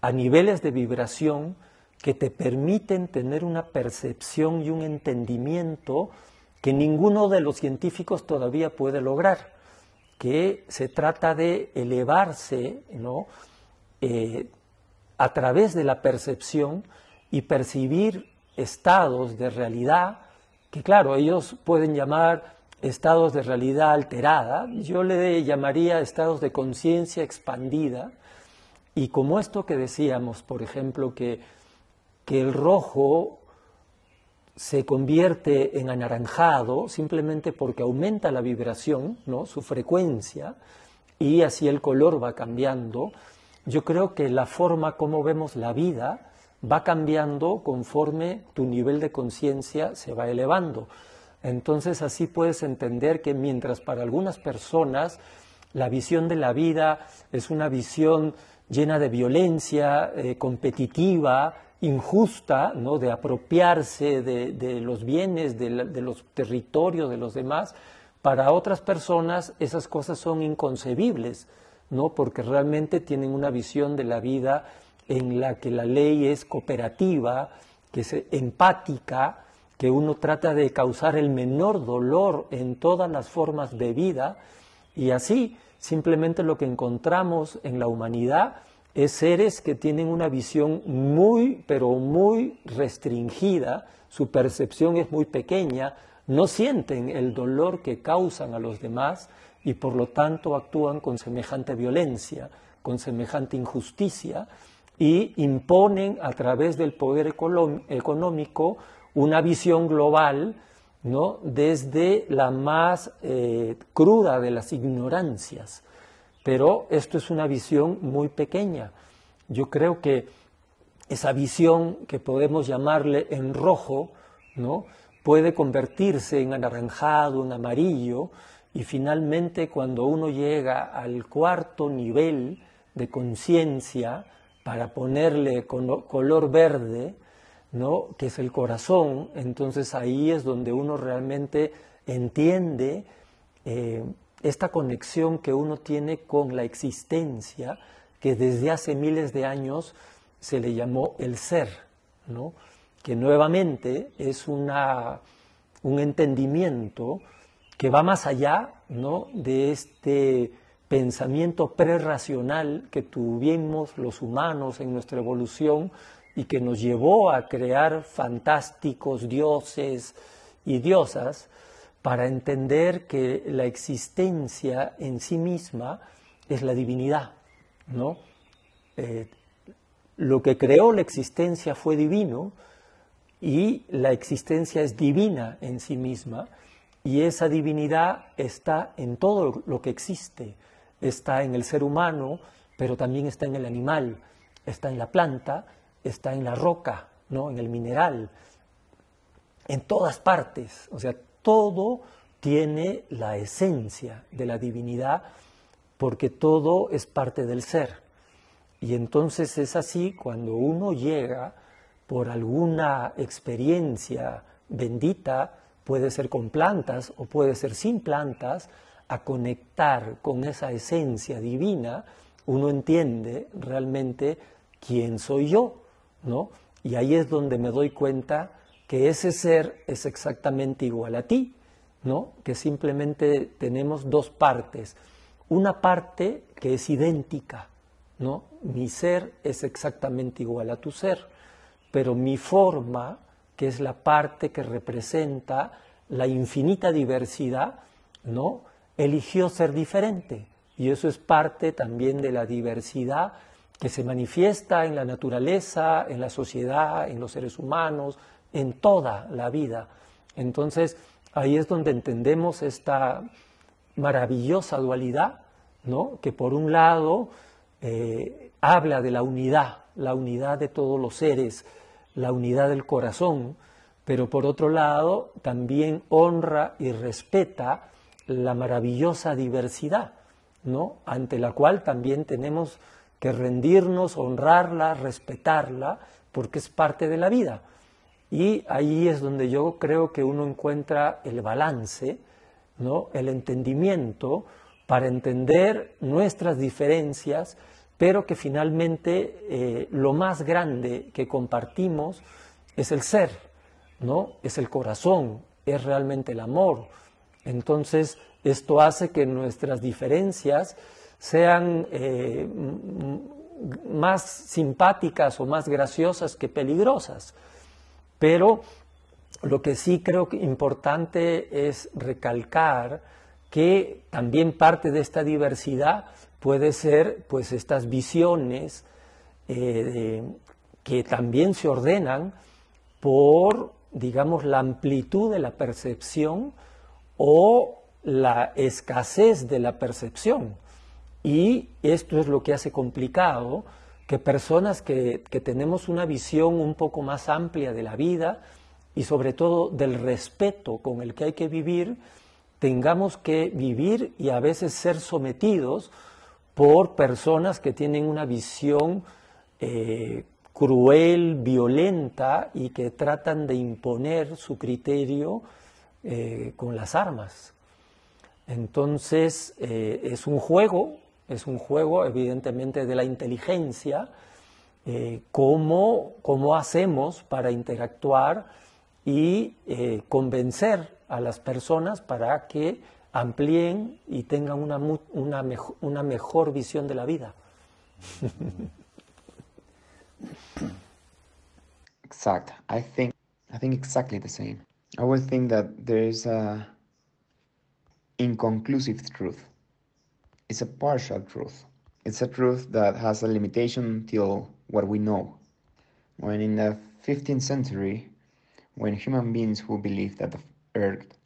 a niveles de vibración que te permiten tener una percepción y un entendimiento que ninguno de los científicos todavía puede lograr, que se trata de elevarse ¿no? Eh, a través de la percepción y percibir estados de realidad que claro, ellos pueden llamar estados de realidad alterada, yo le llamaría estados de conciencia expandida, y como esto que decíamos, por ejemplo, que, que el rojo se convierte en anaranjado simplemente porque aumenta la vibración, ¿no? su frecuencia, y así el color va cambiando, yo creo que la forma como vemos la vida va cambiando conforme tu nivel de conciencia se va elevando. Entonces así puedes entender que mientras para algunas personas la visión de la vida es una visión llena de violencia, eh, competitiva, injusta, ¿no? de apropiarse de, los bienes, de, los territorios de los demás, para otras personas esas cosas son inconcebibles, ¿no? porque realmente tienen una visión de la vida en la que la ley es cooperativa, que es empática, que uno trata de causar el menor dolor en todas las formas de vida y así simplemente lo que encontramos en la humanidad es seres que tienen una visión muy, pero muy restringida, su percepción es muy pequeña, no sienten el dolor que causan a los demás y por lo tanto actúan con semejante violencia, con semejante injusticia y imponen a través del poder económico una visión global ¿no? desde la más eh, cruda de las ignorancias. Pero esto es una visión muy pequeña. Yo creo que esa visión que podemos llamarle en rojo, ¿no? puede convertirse en anaranjado, en amarillo, y finalmente cuando uno llega al cuarto nivel de conciencia, para ponerle color verde, ¿no? que es el corazón, entonces ahí es donde uno realmente entiende eh, esta conexión que uno tiene con la existencia, que desde hace miles de años se le llamó el ser, ¿no? que nuevamente es una, un entendimiento que va más allá de este pensamiento prerracional que tuvimos los humanos en nuestra evolución y que nos llevó a crear fantásticos dioses y diosas para entender que la existencia en sí misma es la divinidad, ¿no? Eh, lo que creó la existencia fue divino y la existencia es divina en sí misma y esa divinidad está en todo lo que existe, está en el ser humano, pero también está en el animal, está en la planta, está en la roca, ¿no? en el mineral, en todas partes. O sea, todo tiene la esencia de la divinidad porque todo es parte del ser. Y entonces es así cuando uno llega por alguna experiencia bendita, puede ser con plantas o puede ser sin plantas, a conectar con esa esencia divina, uno entiende realmente quién soy yo, ¿no? Y ahí es donde me doy cuenta que ese ser es exactamente igual a ti, ¿no? Que simplemente tenemos dos partes. Una parte que es idéntica, ¿no? Mi ser es exactamente igual a tu ser, pero mi forma, que es la parte que representa la infinita diversidad, ¿no? Eligió ser diferente. Y eso es parte también de la diversidad que se manifiesta en la naturaleza, en la sociedad, en los seres humanos, en toda la vida. Entonces, ahí es donde entendemos esta maravillosa dualidad, ¿no? que por un lado eh, habla de la unidad, la unidad de todos los seres, la unidad del corazón, pero por otro lado también honra y respeta la maravillosa diversidad, ¿no? ante la cual también tenemos que rendirnos, honrarla, respetarla, porque es parte de la vida. Y ahí es donde yo creo que uno encuentra el balance, ¿no? el entendimiento para entender nuestras diferencias, pero que finalmente eh, lo más grande que compartimos es el ser, ¿no? es el corazón, es realmente el amor. Entonces, esto hace que nuestras diferencias sean eh, más simpáticas o más graciosas que peligrosas. Pero lo que sí creo que importante es recalcar que también parte de esta diversidad puede ser pues estas visiones eh, que también se ordenan por digamos la amplitud de la percepción o la escasez de la percepción. Y esto es lo que hace complicado que personas que, tenemos una visión un poco más amplia de la vida y sobre todo del respeto con el que hay que vivir, tengamos que vivir y a veces ser sometidos por personas que tienen una visión eh, cruel, violenta y que tratan de imponer su criterio eh, con las armas. Entonces eh, es un juego es un juego evidentemente de la inteligencia, eh, cómo, cómo, hacemos para interactuar y eh, convencer a las personas para que amplíen y tengan una, una, mejor, una mejor visión de la vida. Exact. I think I think exactly the same. I would think that there is a inconclusive truth. It's a partial truth. It's a truth that has a limitation till what we know. When in the 15th century, when human beings who believed that the Earth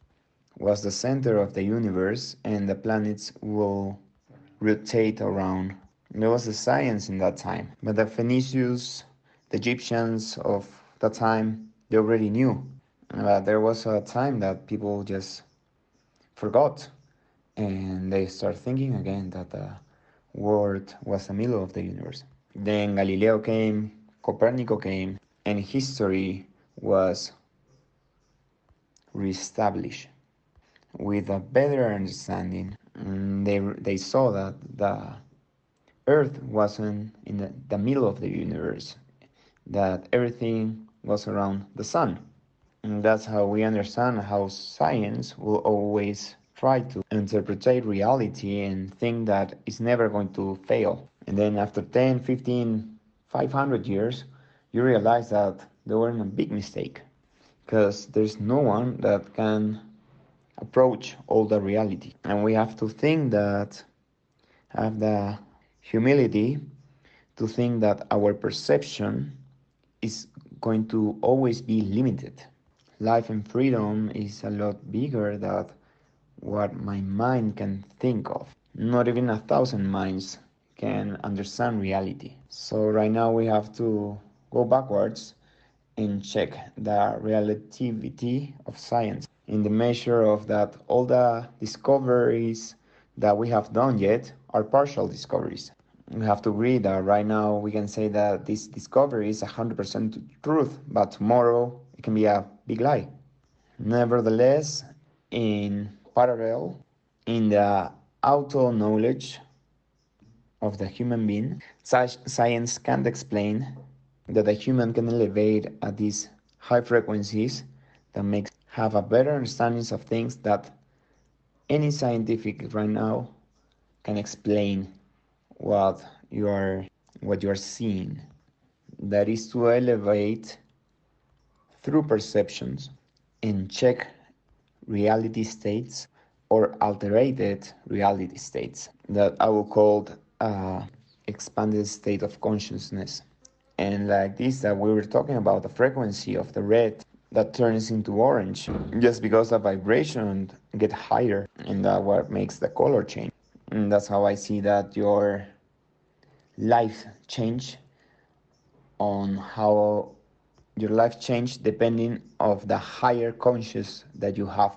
was the center of the universe and the planets will rotate around. There was a science in that time, but the Phoenicians, the Egyptians of that time, they already knew. Uh, there was a time that people just forgot and they start thinking again that the world was the middle of the universe. Then Galileo came, Copernico came, and history was reestablished with a better understanding. Mm, they, they saw that the Earth wasn't in the, the middle of the universe, that everything was around the sun. And that's how we understand how science will always try to interpret reality and think that it's never going to fail. And then after 10, 15, 500 years, you realize that they were in a big mistake because there's no one that can approach all the reality. And we have to think that, have the humility to think that our perception is going to always be limited. Life and freedom is a lot bigger than what my mind can think of. Not even a thousand minds can understand reality. So right now we have to go backwards and check the relativity of science in the measure of that all the discoveries that we have done yet are partial discoveries. We have to agree that right now we can say that this discovery is 100% truth, but tomorrow it can be a big lie. Nevertheless, in parallel, in the auto knowledge of the human being, such science can't explain that a human can elevate at these high frequencies that makes have a better understanding of things that any scientific right now can explain what you are what you are seeing. That is to elevate through perceptions and check reality states or alterated reality states that I will call uh, expanded state of consciousness. And like this, that we were talking about the frequency of the red that turns into orange just because the vibration get higher and that what makes the color change and that's how i see that your life change on how your life change depending of the higher conscious that you have.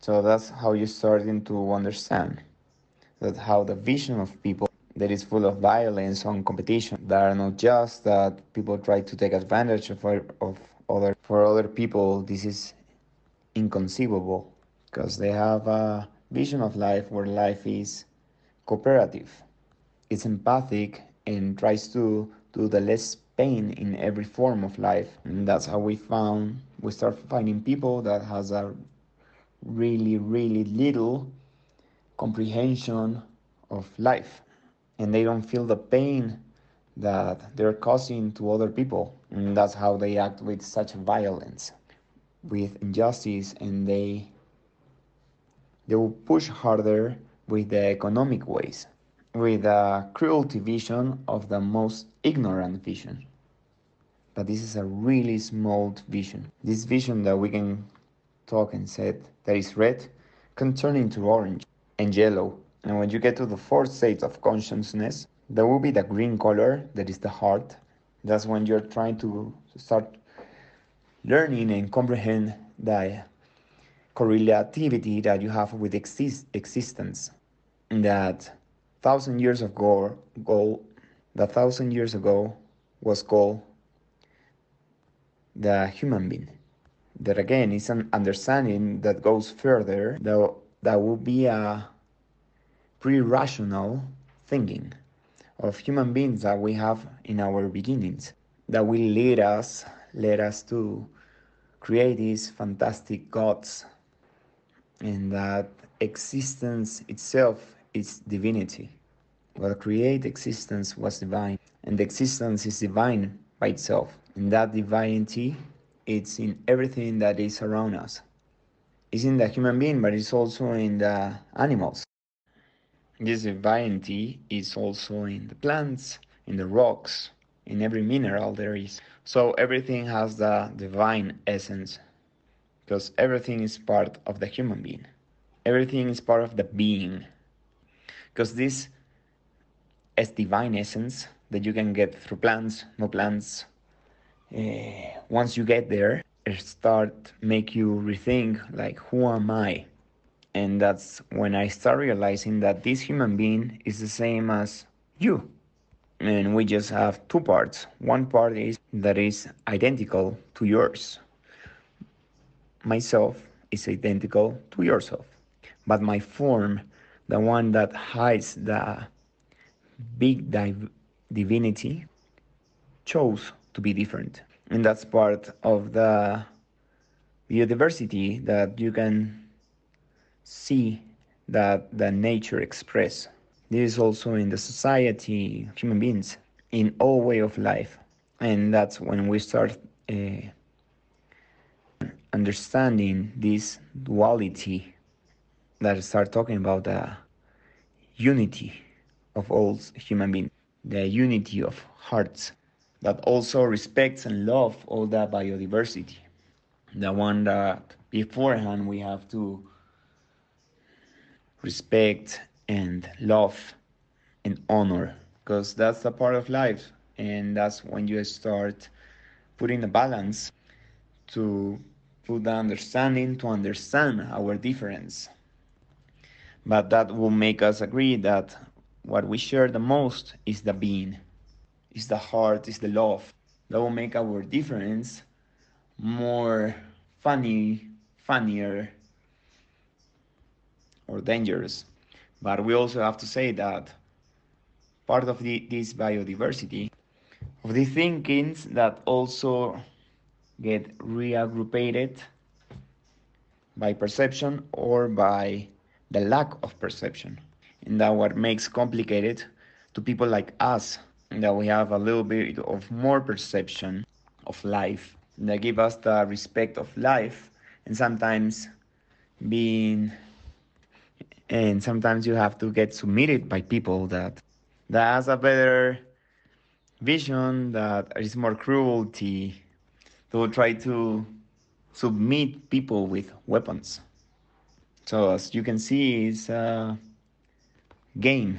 So that's how you're starting to understand. That how the vision of people that is full of violence and competition. That are not just that people try to take advantage of, of other for other people. This is inconceivable because they have a vision of life where life is cooperative. It's empathic and tries to do the less pain in every form of life. And that's how we found we start finding people that has a really really little comprehension of life. And they don't feel the pain that they're causing to other people. And that's how they act with such violence, with injustice, and they they will push harder with the economic ways, with a cruelty vision of the most ignorant vision. But this is a really small vision. This vision that we can talk and say that is red can turn into orange and yellow. And when you get to the fourth state of consciousness, there will be the green color, that is the heart. That's when you're trying to start learning and comprehend the correlativity that you have with exist existence. That thousand years ago, ago, the thousand years ago was called the human being. That again is an understanding that goes further. That that will be a pre-rational thinking, of human beings that we have in our beginnings, that will lead us, lead us to create these fantastic gods, and that existence itself is divinity. What create existence was divine, and the existence is divine by itself. And that divinity, it's in everything that is around us. It's in the human being, but it's also in the animals. This divinity is also in the plants, in the rocks, in every mineral there is. So everything has the divine essence because everything is part of the human being. Everything is part of the being. Because this is divine essence that you can get through plants, no plants. Uh, once you get there, it start make you rethink like who am I? And that's when I start realizing that this human being is the same as you. And we just have two parts. One part is that is identical to yours. Myself is identical to yourself. But my form, the one that hides the big div- divinity, chose to be different. And that's part of the biodiversity that you can see that the nature express. This is also in the society, human beings, in all way of life. And that's when we start uh, understanding this duality that start talking about the unity of all human beings, the unity of hearts that also respects and love all that biodiversity. The one that beforehand we have to respect and love and honor because that's a part of life and that's when you start putting a balance to put the understanding to understand our difference but that will make us agree that what we share the most is the being is the heart is the love that will make our difference more funny funnier or dangerous. But we also have to say that part of the, this biodiversity, of the thinkings that also get reaggruppated by perception or by the lack of perception. And that what makes complicated to people like us, that we have a little bit of more perception of life, that give us the respect of life, and sometimes being and sometimes you have to get submitted by people that that has a better vision that is more cruelty to try to submit people with weapons. So as you can see it's a game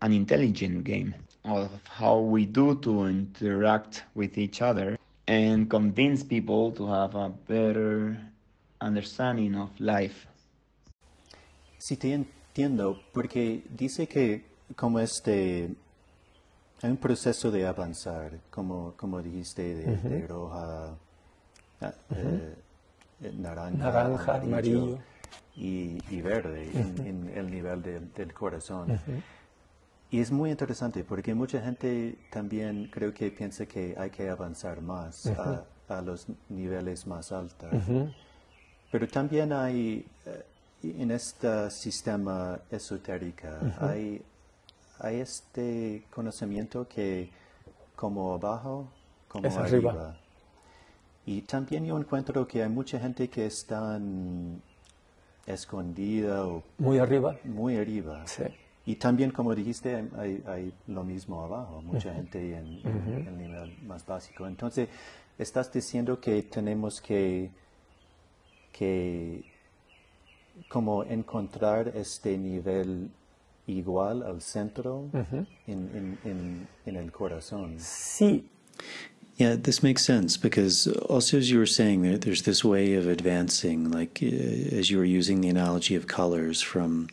an intelligent game of how we do to interact with each other and convince people to have a better understanding of life Sí, te entiendo, porque dice que como este, hay un proceso de avanzar, como, como dijiste, de, uh -huh. de roja, uh -huh. eh, naranja, naranja amarillo, amarillo. Y, y, verde uh -huh. en, en, el nivel de, del corazón. Y es muy interesante porque mucha gente también creo que piensa que hay que avanzar más a, a, los niveles más altos. Pero también hay... Eh, en este sistema esotérico uh -huh. hay, hay, este conocimiento que como abajo, como es arriba. arriba. Y también yo encuentro que hay mucha gente que está escondida o muy arriba. Muy arriba. Sí. Y también, como dijiste, hay, hay lo mismo abajo, mucha uh -huh. gente en, en uh -huh. el nivel más básico. Entonces, estás diciendo que tenemos que, que como encontrar este nivel igual al centro uh -huh. in, in, in el corazón. Sí. Yeah, this makes sense because also as you were saying, there, there's this way of advancing, like uh, as you were using the analogy of colors from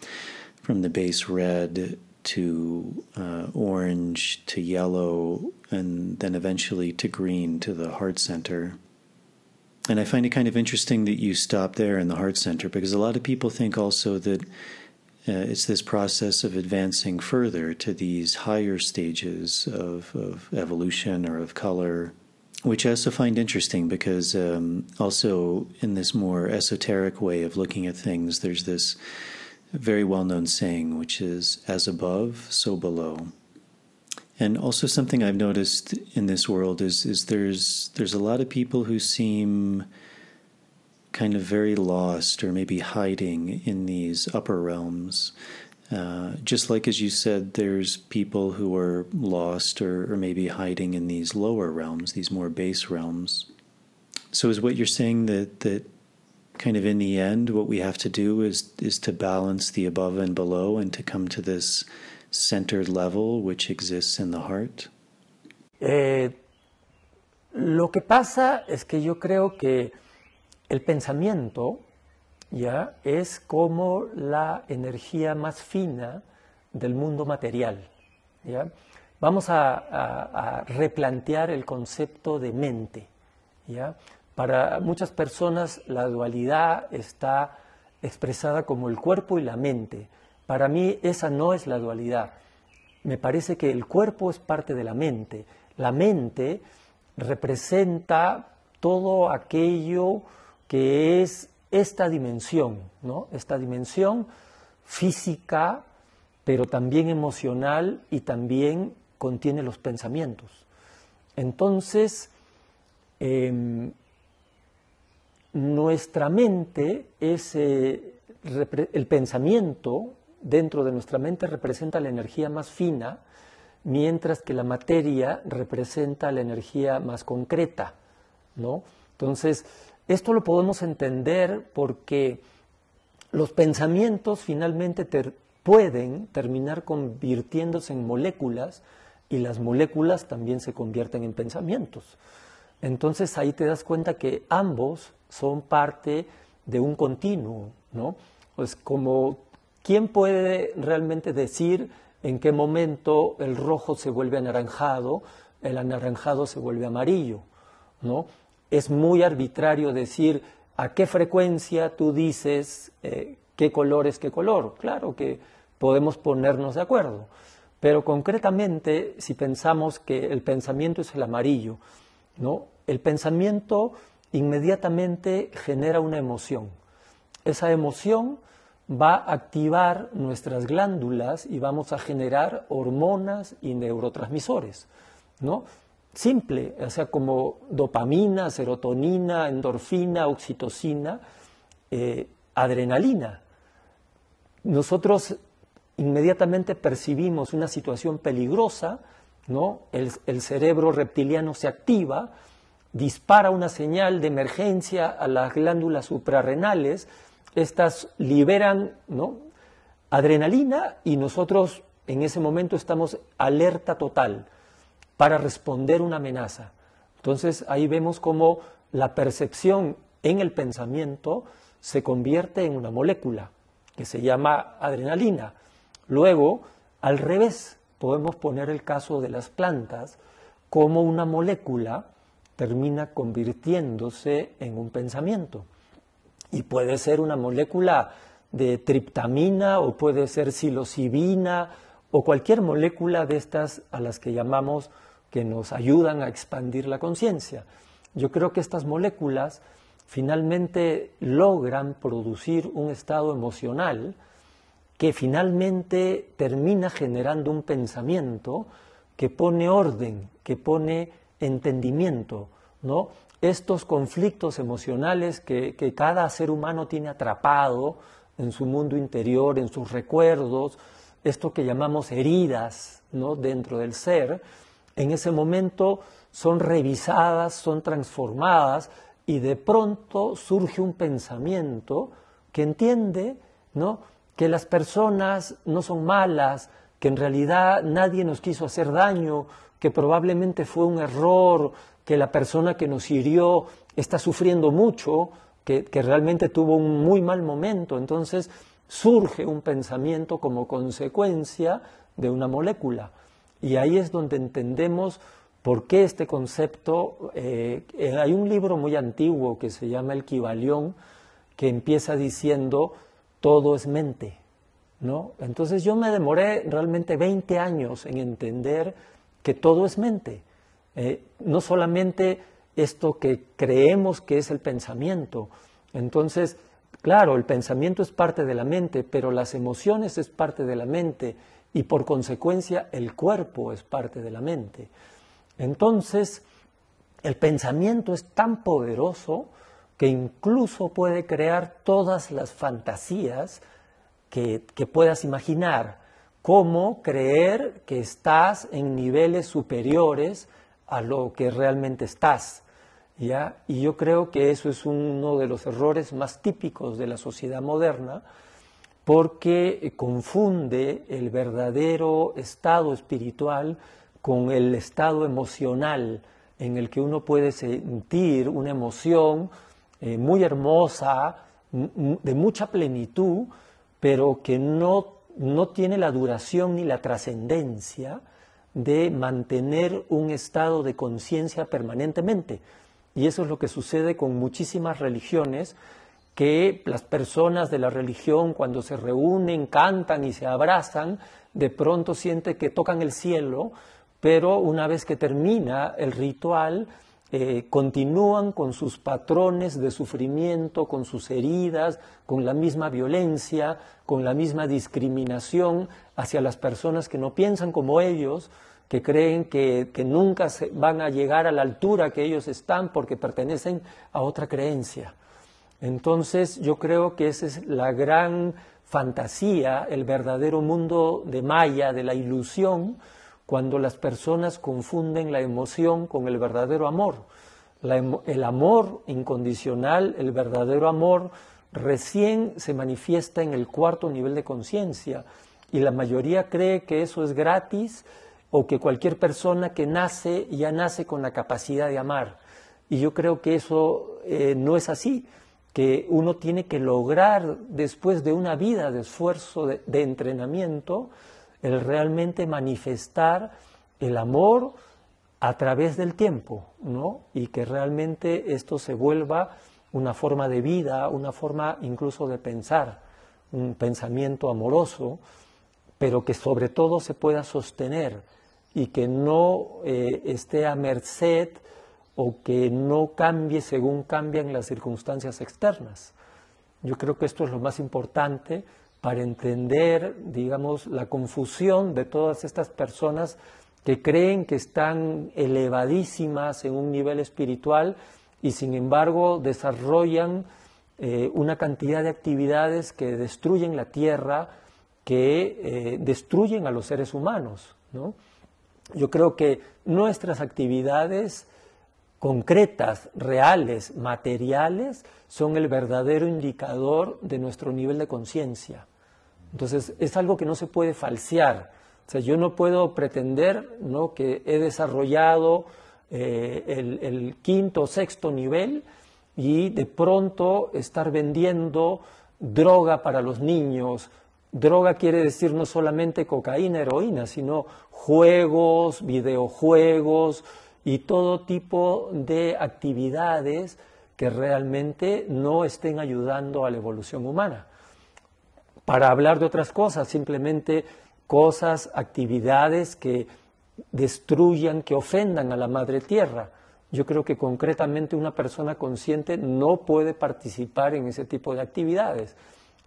from the base red to uh, orange to yellow, and then eventually to green to the heart center. And I find it kind of interesting that you stop there in the heart center because a lot of people think also that uh, it's this process of advancing further to these higher stages of, of evolution or of color, which I also find interesting because um, also in this more esoteric way of looking at things, there's this very well known saying, which is as above, so below. And also something I've noticed in this world is is there's there's a lot of people who seem kind of very lost or maybe hiding in these upper realms. Uh, just like as you said, there's people who are lost or, or maybe hiding in these lower realms, these more base realms. So is what you're saying that that kind of in the end, what we have to do is is to balance the above and below and to come to this centered level which exists in the heart? Eh, lo que pasa es que yo creo que el pensamiento ya es como la energía más fina del mundo material. ¿ya? Vamos a, replantear el concepto de mente. ¿ya? Para muchas personas la dualidad está expresada como el cuerpo y la mente. Para mí esa no es la dualidad. Me parece que el cuerpo es parte de la mente. La mente representa todo aquello que es esta dimensión, ¿no? Esta dimensión física, pero también emocional y también contiene los pensamientos. Entonces, eh, nuestra mente es eh, el pensamiento dentro de nuestra mente representa la energía más fina, mientras que la materia representa la energía más concreta, ¿no? Entonces, esto lo podemos entender porque los pensamientos finalmente pueden terminar convirtiéndose en moléculas y las moléculas también se convierten en pensamientos. Entonces ahí te das cuenta que ambos son parte de un continuo, ¿no? Pues como, ¿quién puede realmente decir en qué momento el rojo se vuelve anaranjado, el anaranjado se vuelve amarillo, ¿no? Es muy arbitrario decir a qué frecuencia tú dices eh, qué color es qué color. Claro que podemos ponernos de acuerdo, pero concretamente si pensamos que el pensamiento es el amarillo, ¿no? El pensamiento inmediatamente genera una emoción. Esa emoción va a activar nuestras glándulas y vamos a generar hormonas y neurotransmisores, ¿no? Simple, o sea, como dopamina, serotonina, endorfina, oxitocina, eh, adrenalina. Nosotros inmediatamente percibimos una situación peligrosa, ¿no? el cerebro reptiliano se activa, dispara una señal de emergencia a las glándulas suprarrenales, estas liberan ¿no? adrenalina y nosotros en ese momento estamos alerta total para responder una amenaza. Entonces ahí vemos cómo la percepción en el pensamiento se convierte en una molécula que se llama adrenalina. Luego, al revés, podemos poner el caso de las plantas como una molécula termina convirtiéndose en un pensamiento. Y puede ser una molécula de triptamina o puede ser psilocibina o cualquier molécula de estas a las que llamamos que nos ayudan a expandir la conciencia. Yo creo que estas moléculas finalmente logran producir un estado emocional que finalmente termina generando un pensamiento que pone orden, que pone entendimiento, ¿no? Estos conflictos emocionales que, cada ser humano tiene atrapado en su mundo interior, en sus recuerdos, esto que llamamos heridas, ¿no? Dentro del ser, en ese momento son revisadas, son transformadas y de pronto surge un pensamiento que entiende, ¿no? Que las personas no son malas, que en realidad nadie nos quiso hacer daño, que probablemente fue un error, que la persona que nos hirió está sufriendo mucho, que, realmente tuvo un muy mal momento. Entonces surge un pensamiento como consecuencia de una molécula. Y ahí es donde entendemos por qué este concepto. Eh, eh, hay un libro muy antiguo que se llama El Kibalión, que empieza diciendo todo es mente. ¿no? Entonces yo me demoré realmente 20 años en entender que todo es mente. Eh, no solamente esto que creemos que es el pensamiento. Entonces, claro, el pensamiento es parte de la mente, pero las emociones es parte de la mente y por consecuencia el cuerpo es parte de la mente. Entonces, el pensamiento es tan poderoso que incluso puede crear todas las fantasías que, puedas imaginar, como creer que estás en niveles superiores a lo que realmente estás. ¿ya? Y yo creo que eso es uno de los errores más típicos de la sociedad moderna, porque confunde el verdadero estado espiritual con el estado emocional en el que uno puede sentir una emoción eh, muy hermosa, de mucha plenitud, pero que no, no tiene la duración ni la trascendencia de mantener un estado de conciencia permanentemente. Y eso es lo que sucede con muchísimas religiones, que las personas de la religión cuando se reúnen, cantan y se abrazan, de pronto sienten que tocan el cielo, pero una vez que termina el ritual, eh, continúan con sus patrones de sufrimiento, con sus heridas, con la misma violencia, con la misma discriminación hacia las personas que no piensan como ellos, que creen que, que nunca se van a llegar a la altura que ellos están porque pertenecen a otra creencia. Entonces yo creo que esa es la gran fantasía, el verdadero mundo de Maya, de la ilusión, cuando las personas confunden la emoción con el verdadero amor. el amor incondicional, el verdadero amor, recién se manifiesta en el cuarto nivel de conciencia y la mayoría cree que eso es gratis o que cualquier persona que nace ya nace con la capacidad de amar. Y yo creo que eso eh, no es así, que uno tiene que lograr después de una vida de esfuerzo, de entrenamiento, el realmente manifestar el amor a través del tiempo, ¿no? Y que realmente esto se vuelva una forma de vida, una forma incluso de pensar, un pensamiento amoroso, pero que sobre todo se pueda sostener y que no eh, esté a merced o que no cambie según cambian las circunstancias externas. Yo creo que esto es lo más importante para entender, digamos, la confusión de todas estas personas que creen que están elevadísimas en un nivel espiritual y sin embargo desarrollan eh, una cantidad de actividades que destruyen la tierra, que eh, destruyen a los seres humanos. Yo creo que nuestras actividades concretas, reales, materiales, son el verdadero indicador de nuestro nivel de conciencia. Entonces, es algo que no se puede falsear. O sea, yo no puedo pretender ¿no? que he desarrollado eh, el, el, quinto o sexto nivel y de pronto estar vendiendo droga para los niños. Droga quiere decir no solamente cocaína, heroína, sino juegos, videojuegos y todo tipo de actividades que realmente no estén ayudando a la evolución humana para hablar de otras cosas, simplemente cosas, actividades que destruyan, que ofendan a la madre tierra. Yo creo que concretamente una persona consciente no puede participar en ese tipo de actividades.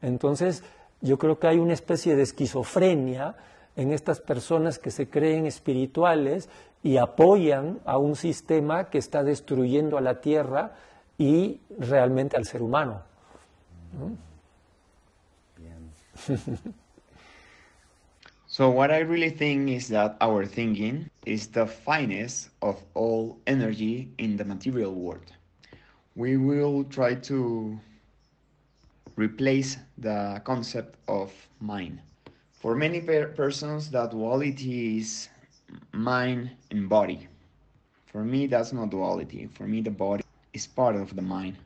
Entonces, yo creo que hay una especie de esquizofrenia en estas personas que se creen espirituales y apoyan a un sistema que está destruyendo a la tierra y realmente al ser humano. so what I really think is that our thinking is the finest of all energy in the material world. We will try to replace the concept of mind. For many per persons, that duality is mind and body. For me, that's not duality. For me, the body is part of the mind.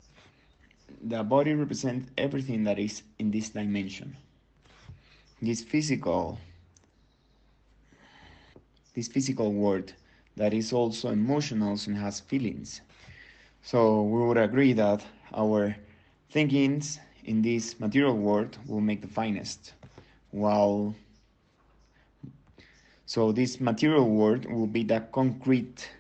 The body represents everything that is in this dimension this physical this physical world that is also emotional and has feelings. So we would agree that our thinkings in this material world will make the finest while so this material world will be the concrete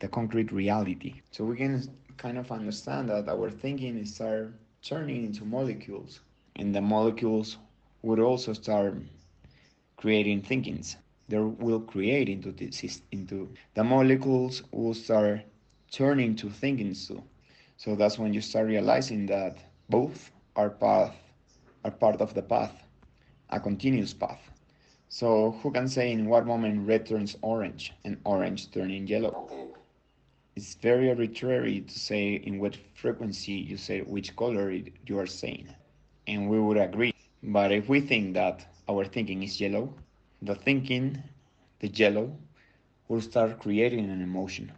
the concrete reality. So we can kind of understand that our thinking is start turning into molecules and the molecules would also start creating thinkings. They will create into this into the molecules will start turning to thinkings too. So that's when you start realizing that both are path are part of the path a continuous path so who can say in what moment red turns orange and orange turning yellow? It's very arbitrary to say in what frequency you say which color you are saying. And we would agree. But if we think that our thinking is yellow, the thinking, the yellow, will start creating an emotion.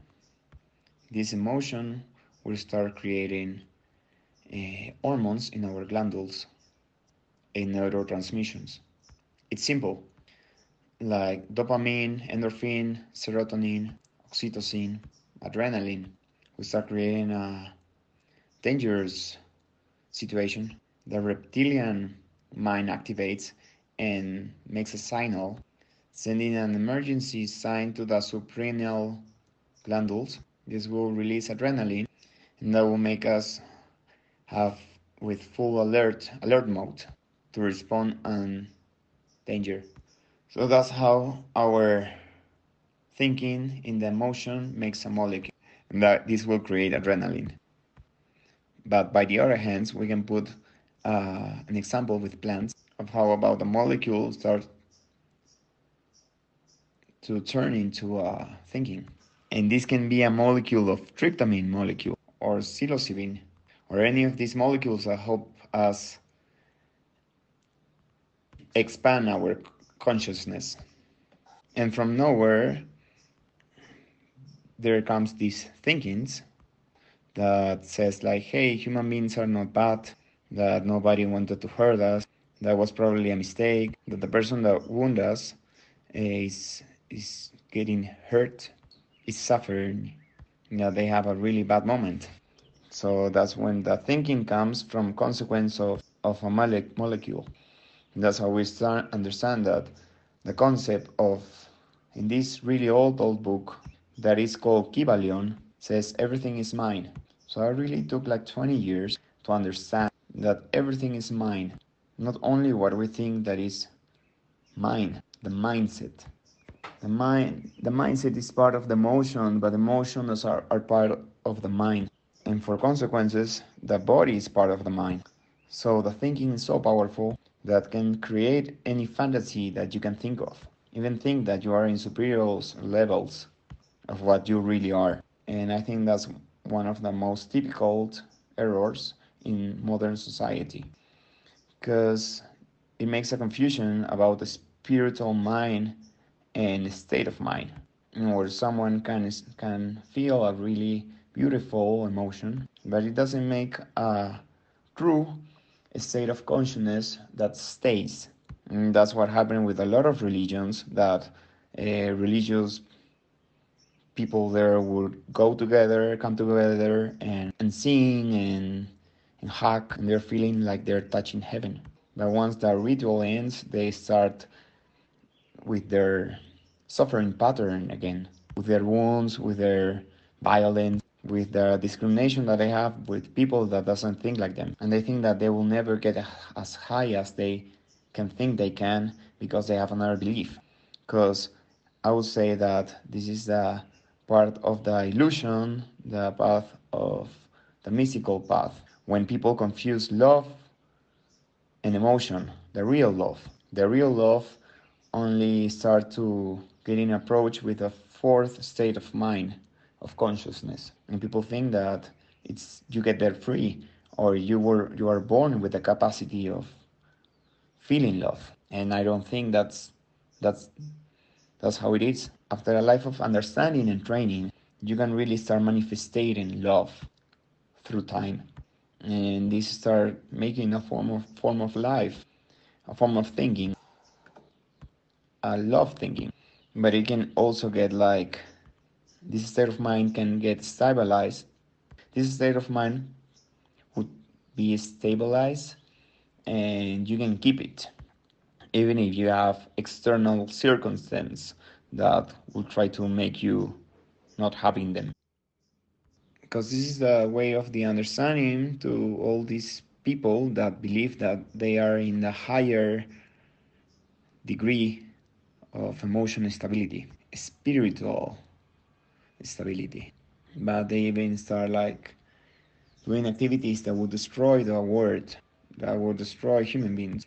This emotion will start creating uh, hormones in our glandules and neurotransmissions. It's simple like dopamine, endorphin, serotonin, oxytocin, adrenaline, we start creating a dangerous situation. The reptilian mind activates and makes a signal, sending an emergency sign to the suprarenal glandules. This will release adrenaline, and that will make us have with full alert alert mode to respond on danger. So that's how our thinking in the emotion makes a molecule. And that this will create adrenaline. But by the other hand, we can put uh, an example with plants of how about the molecule start to turn into uh, thinking. And this can be a molecule of tryptamine molecule or psilocybin or any of these molecules that help us expand our consciousness. And from nowhere, there comes these thinkings that says like, hey, human beings are not bad, that nobody wanted to hurt us, that was probably a mistake, that the person that wounded us is is getting hurt, is suffering, that they have a really bad moment. So that's when the thinking comes from consequence of, of a mole- molecule. That's how we start understand that the concept of in this really old old book that is called Kybalion, says everything is mine. So I really took like 20 years to understand that everything is mine. Not only what we think that is mine, the mindset. The mind the mindset is part of the emotion, but emotions are, are part of the mind. And for consequences, the body is part of the mind. So the thinking is so powerful that can create any fantasy that you can think of. Even think that you are in superior levels of what you really are. And I think that's one of the most typical errors in modern society because it makes a confusion about the spiritual mind and state of mind where someone can can feel a really beautiful emotion but it doesn't make a true a state of consciousness that stays. And that's what happened with a lot of religions that uh, religious people there would go together, come together and, and sing and, and hug, and they're feeling like they're touching heaven. But once the ritual ends, they start with their suffering pattern again, with their wounds, with their violence, with the discrimination that they have with people that doesn't think like them. And they think that they will never get as high as they can think they can because they have another belief. Because i would say that this is the part of the illusion the path of the mystical path when people confuse love and emotion the real love. The real love only start to get in approach with a fourth state of mind of consciousness and people think that it's you get there free or you were you are born with the capacity of feeling love. And i don't think that's that's that's how it is. After a life of understanding and training you can really start manifesting love through time. And this start making a form of form of life a form of thinking a love thinking. But it can also get like this state of mind can get stabilized. This state of mind would be stabilized and you can keep it. even if you have external circumstances that will try to make you not having them. Because this is the way of the understanding to all these people that believe that they are in the higher degree of emotional stability, spiritual stability. But they even start like doing activities that would destroy the world, that would destroy human beings.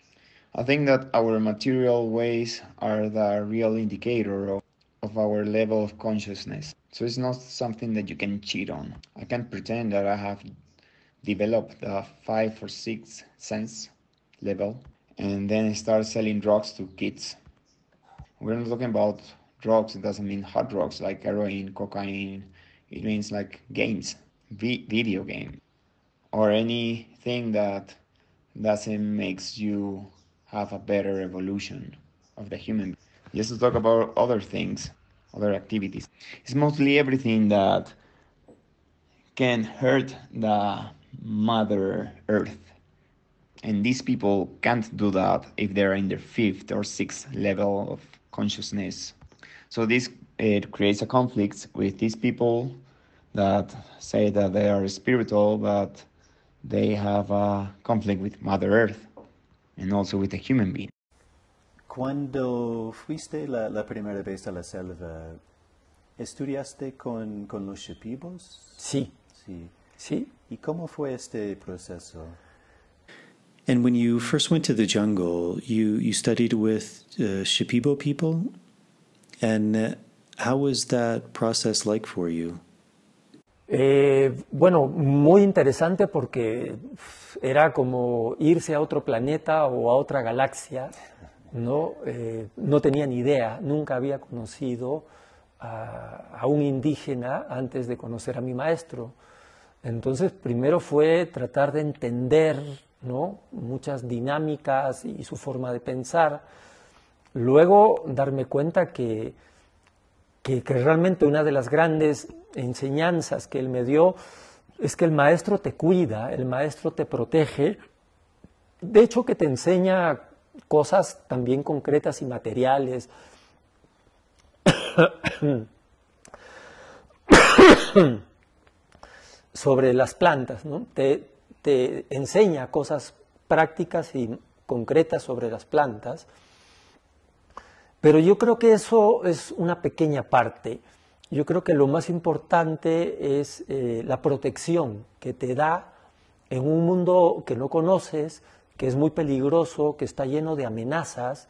I think that our material ways are the real indicator of, of our level of consciousness. So it's not something that you can cheat on. I can't pretend that I have developed the five or six sense level and then start selling drugs to kids we're not talking about drugs. It doesn't mean hard drugs like heroin, cocaine. It means like games, v- video game, or anything that doesn't makes you have a better evolution of the human. Just to talk about other things, other activities. It's mostly everything that can hurt the Mother Earth. And these people can't do that if they're in their fifth or sixth level of consciousness. So this it creates a conflict with these people that say that they are spiritual, but they have a conflict with Mother Earth and also with the human being. Cuando fuiste la, la primera vez a la selva, ¿estudiaste con, con los shipibos? Sí. Sí. Sí. ¿Y cómo fue este proceso? And when you first went to the jungle, you, you studied with uh, Shipibo people. And uh, how was that process like for you? Eh, bueno, muy interesante porque era como irse a otro planeta o a otra galaxia. No, eh, no tenía ni idea, nunca había conocido a, a un indígena antes de conocer a mi maestro. Entonces, primero fue tratar de entender ¿no? muchas dinámicas y su forma de pensar. Luego darme cuenta que, que, realmente una de las grandes enseñanzas que él me dio es que el maestro te cuida, el maestro te protege, de hecho que te enseña cosas también concretas y materiales. sobre las plantas, ¿no? Te, te enseña cosas prácticas y concretas sobre las plantas, pero yo creo que eso es una pequeña parte. Yo creo que lo más importante es eh, la protección que te da en un mundo que no conoces, que es muy peligroso, que está lleno de amenazas,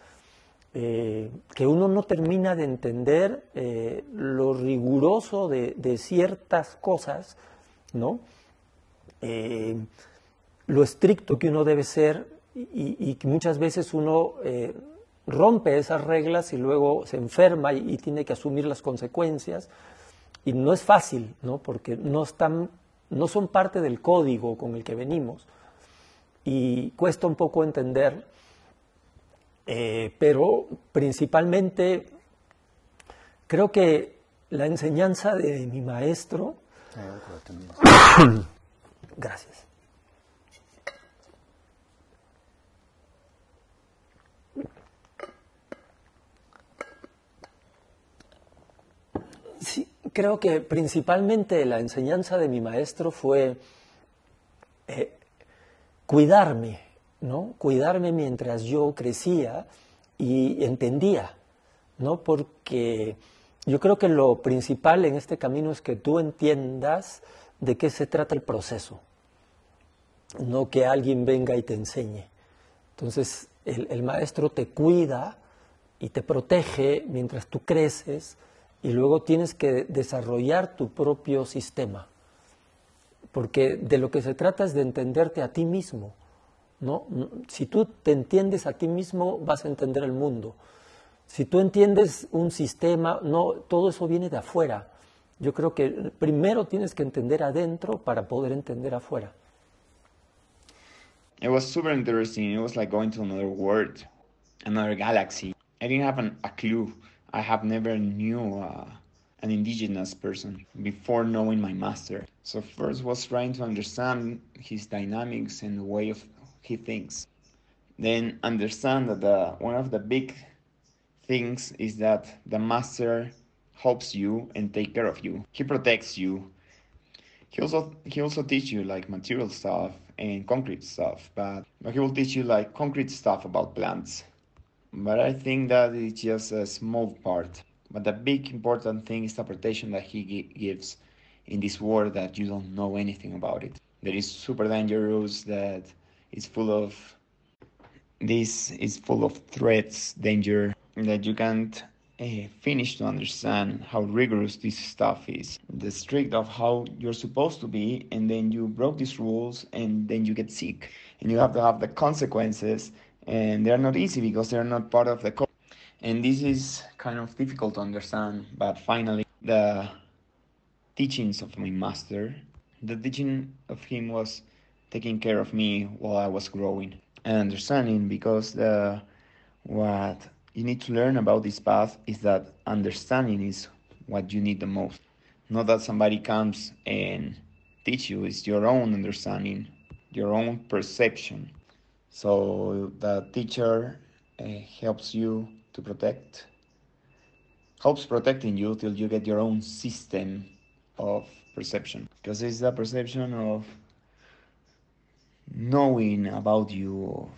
eh, que uno no termina de entender eh, lo riguroso de, ciertas cosas, ¿no? Lo estricto que uno debe ser y, y muchas veces uno rompe esas reglas y luego se enferma y, y, tiene que asumir las consecuencias. Y no es fácil, ¿no? porque no, están, no son parte del código con el que venimos. Y cuesta un poco entender, eh, pero principalmente creo que la enseñanza de mi maestro... Gracias. Sí, creo que principalmente la enseñanza de mi maestro fue eh, cuidarme, ¿no? Cuidarme mientras yo crecía y entendía, ¿no? Porque yo creo que lo principal en este camino es que tú entiendas de qué se trata el proceso, no que alguien venga y te enseñe. Entonces, el, el maestro te cuida y te protege mientras tú creces y luego tienes que desarrollar tu propio sistema. Porque de lo que se trata es de entenderte a ti mismo. ¿no? Si tú te entiendes a ti mismo, vas a entender el mundo. Si tú entiendes un sistema, no, todo eso viene de afuera. Yo creo que primero tienes que entender adentro para poder entender afuera. It was super interesting. It was like going to another world, another galaxy. I didn't have an, a clue. I have never knew uh, an indigenous person before knowing my master. So first was trying to understand his dynamics and the way of he thinks. then understand that the, one of the big things is that the master helps you and take care of you. He protects you. He also he also teach you like material stuff and concrete stuff, but, but he will teach you like concrete stuff about plants. But I think that it's just a small part. But the big important thing is the protection that he gives in this world that you don't know anything about it. That is super dangerous, that is full of this is full of threats, danger that you can't uh, finish to understand how rigorous this stuff is. The strict of how you're supposed to be, and then you broke these rules, and then you get sick, and you have to have the consequences, and they're not easy because they're not part of the code. And this is kind of difficult to understand, but finally, the teachings of my master, the teaching of him was taking care of me while I was growing and understanding because the what you need to learn about this path is that understanding is what you need the most. Not that somebody comes and teach you, it's your own understanding, your own perception. So the teacher uh, helps you to protect, helps protecting you till you get your own system of perception. Because it's the perception of knowing about you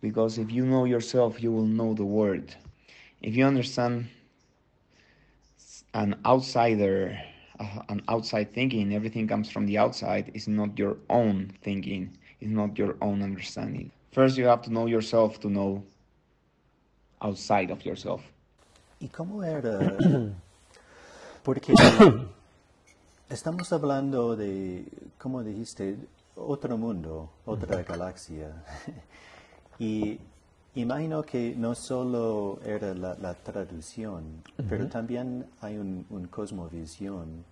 because if you know yourself you will know the world. if you understand an outsider uh, an outside thinking everything comes from the outside is not your own thinking it's not your own understanding first you have to know yourself to know outside of yourself y cómo era porque estamos hablando de como dijiste otro mundo, otra galaxia. y imagino que no solo era la, traducción, pero también hay un, cosmovisión.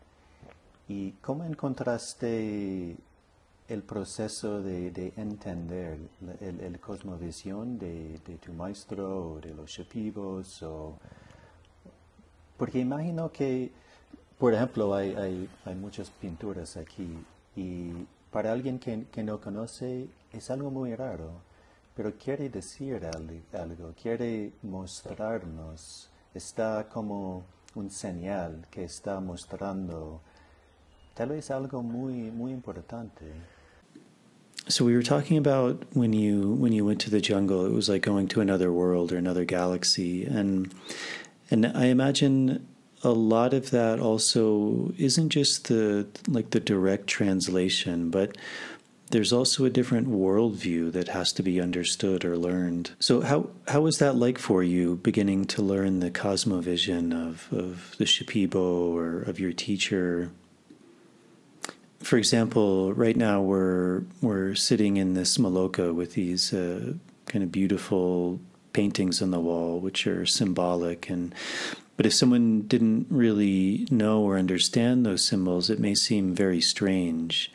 ¿Y cómo encontraste el proceso de, entender el, cosmovisión de, tu maestro o de los shipibos? O, porque imagino que, por ejemplo, hay, hay, hay muchas pinturas aquí y para alguien que, que, no conoce es algo muy raro, pero quiere decir algo, quiere mostrarnos, está como un señal que está mostrando tal vez algo muy, muy importante. So we were talking about when you when you went to the jungle, it was like going to another world or another galaxy, and and I imagine a lot of that also isn't just the like the direct translation, but there's also a different worldview that has to be understood or learned. So how how was that like for you beginning to learn the cosmovision of, of the Shipibo or of your teacher? For example, right now we're we're sitting in this Maloka with these uh, kind of beautiful paintings on the wall, which are symbolic and but if someone didn't really know or understand those symbols, it may seem very strange.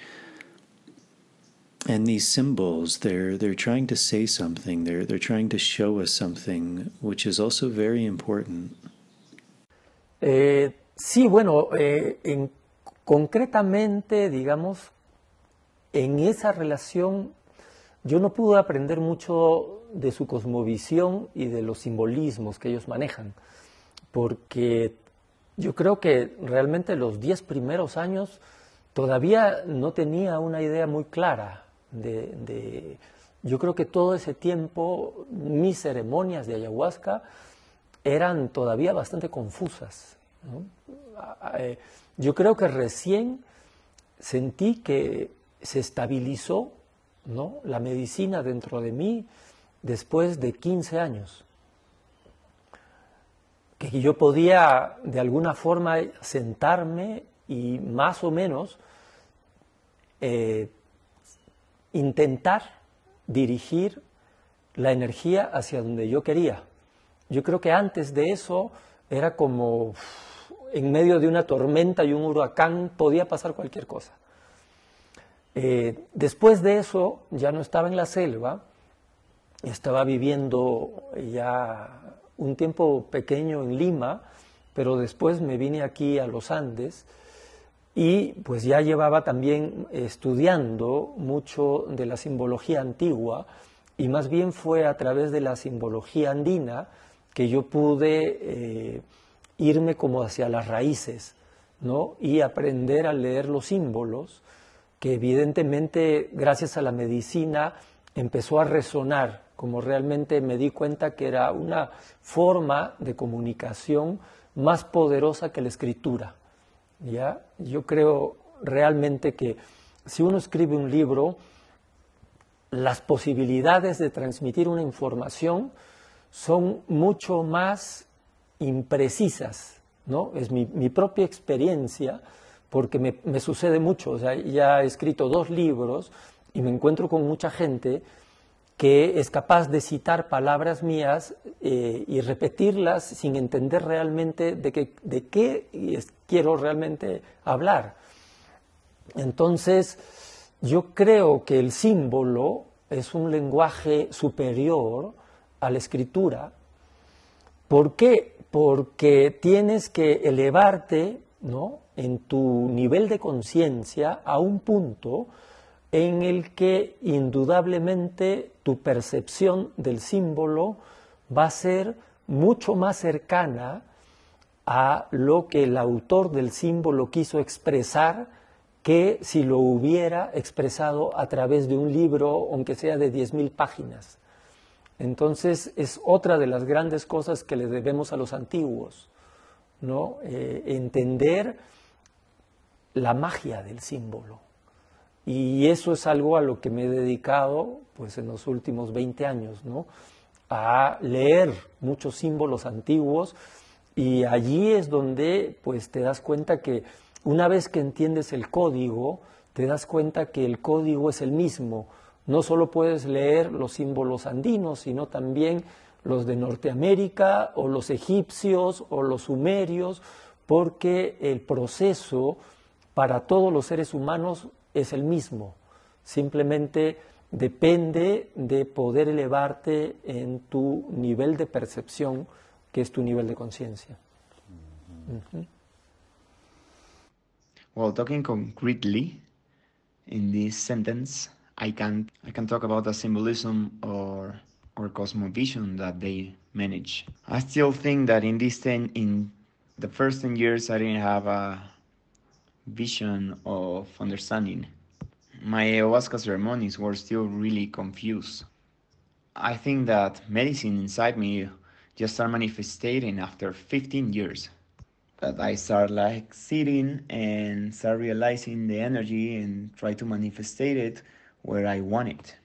And these symbols, they're they're trying to say something. They're they're trying to show us something, which is also very important. Eh, sí, bueno, eh, en, concretamente, digamos, en esa relación, yo no pude aprender mucho de su cosmovisión y de los simbolismos que ellos manejan porque yo creo que realmente los diez primeros años todavía no tenía una idea muy clara de, yo creo que todo ese tiempo mis ceremonias de ayahuasca eran todavía bastante confusas. Eh, yo creo que recién sentí que se estabilizó ¿no? la medicina dentro de mí después de 15 años que yo podía de alguna forma sentarme y más o menos eh, intentar dirigir la energía hacia donde yo quería. Yo creo que antes de eso era como en medio de una tormenta y un huracán podía pasar cualquier cosa. Eh, después de eso ya no estaba en la selva, estaba viviendo ya un tiempo pequeño en Lima, pero después me vine aquí a los Andes y pues ya llevaba también estudiando mucho de la simbología antigua y más bien fue a través de la simbología andina que yo pude eh, irme como hacia las raíces, ¿no? Y aprender a leer los símbolos, que evidentemente gracias a la medicina empezó a resonar, como realmente me di cuenta que era una forma de comunicación más poderosa que la escritura. ¿ya? Yo creo realmente que si uno escribe un libro, las posibilidades de transmitir una información son mucho más imprecisas, ¿no? Es mi, propia experiencia, porque me, sucede mucho. O sea, ya he escrito dos libros y me encuentro con mucha gente que es capaz de citar palabras mías eh, y repetirlas sin entender realmente de, de qué quiero realmente hablar. Entonces, yo creo que el símbolo es un lenguaje superior a la escritura. ¿Por qué? Porque tienes que elevarte ¿no? en tu nivel de conciencia a un punto en el que indudablemente tu percepción del símbolo va a ser mucho más cercana a lo que el autor del símbolo quiso expresar que si lo hubiera expresado a través de un libro, aunque sea de 10.000 páginas. Entonces es otra de las grandes cosas que le debemos a los antiguos, ¿no? Eh, entender la magia del símbolo. Y eso es algo a lo que me he dedicado pues, en los últimos 20 años, ¿no? a leer muchos símbolos antiguos y allí es donde pues, te das cuenta que una vez que entiendes el código, te das cuenta que el código es el mismo. No solo puedes leer los símbolos andinos, sino también los de Norteamérica o los egipcios o los sumerios, porque el proceso para todos los seres humanos es el mismo. Simplemente depende de poder elevarte en tu nivel de percepción, que es tu nivel de conciencia. Well, talking concretely in this sentence, I can I can talk about the symbolism or or cosmovision that they manage. I still think that in this ten in the first ten years I didn't have a vision of understanding. My ayahuasca ceremonies were still really confused. I think that medicine inside me just started manifesting after 15 years that I start like sitting and start realizing the energy and try to manifest it where I want it.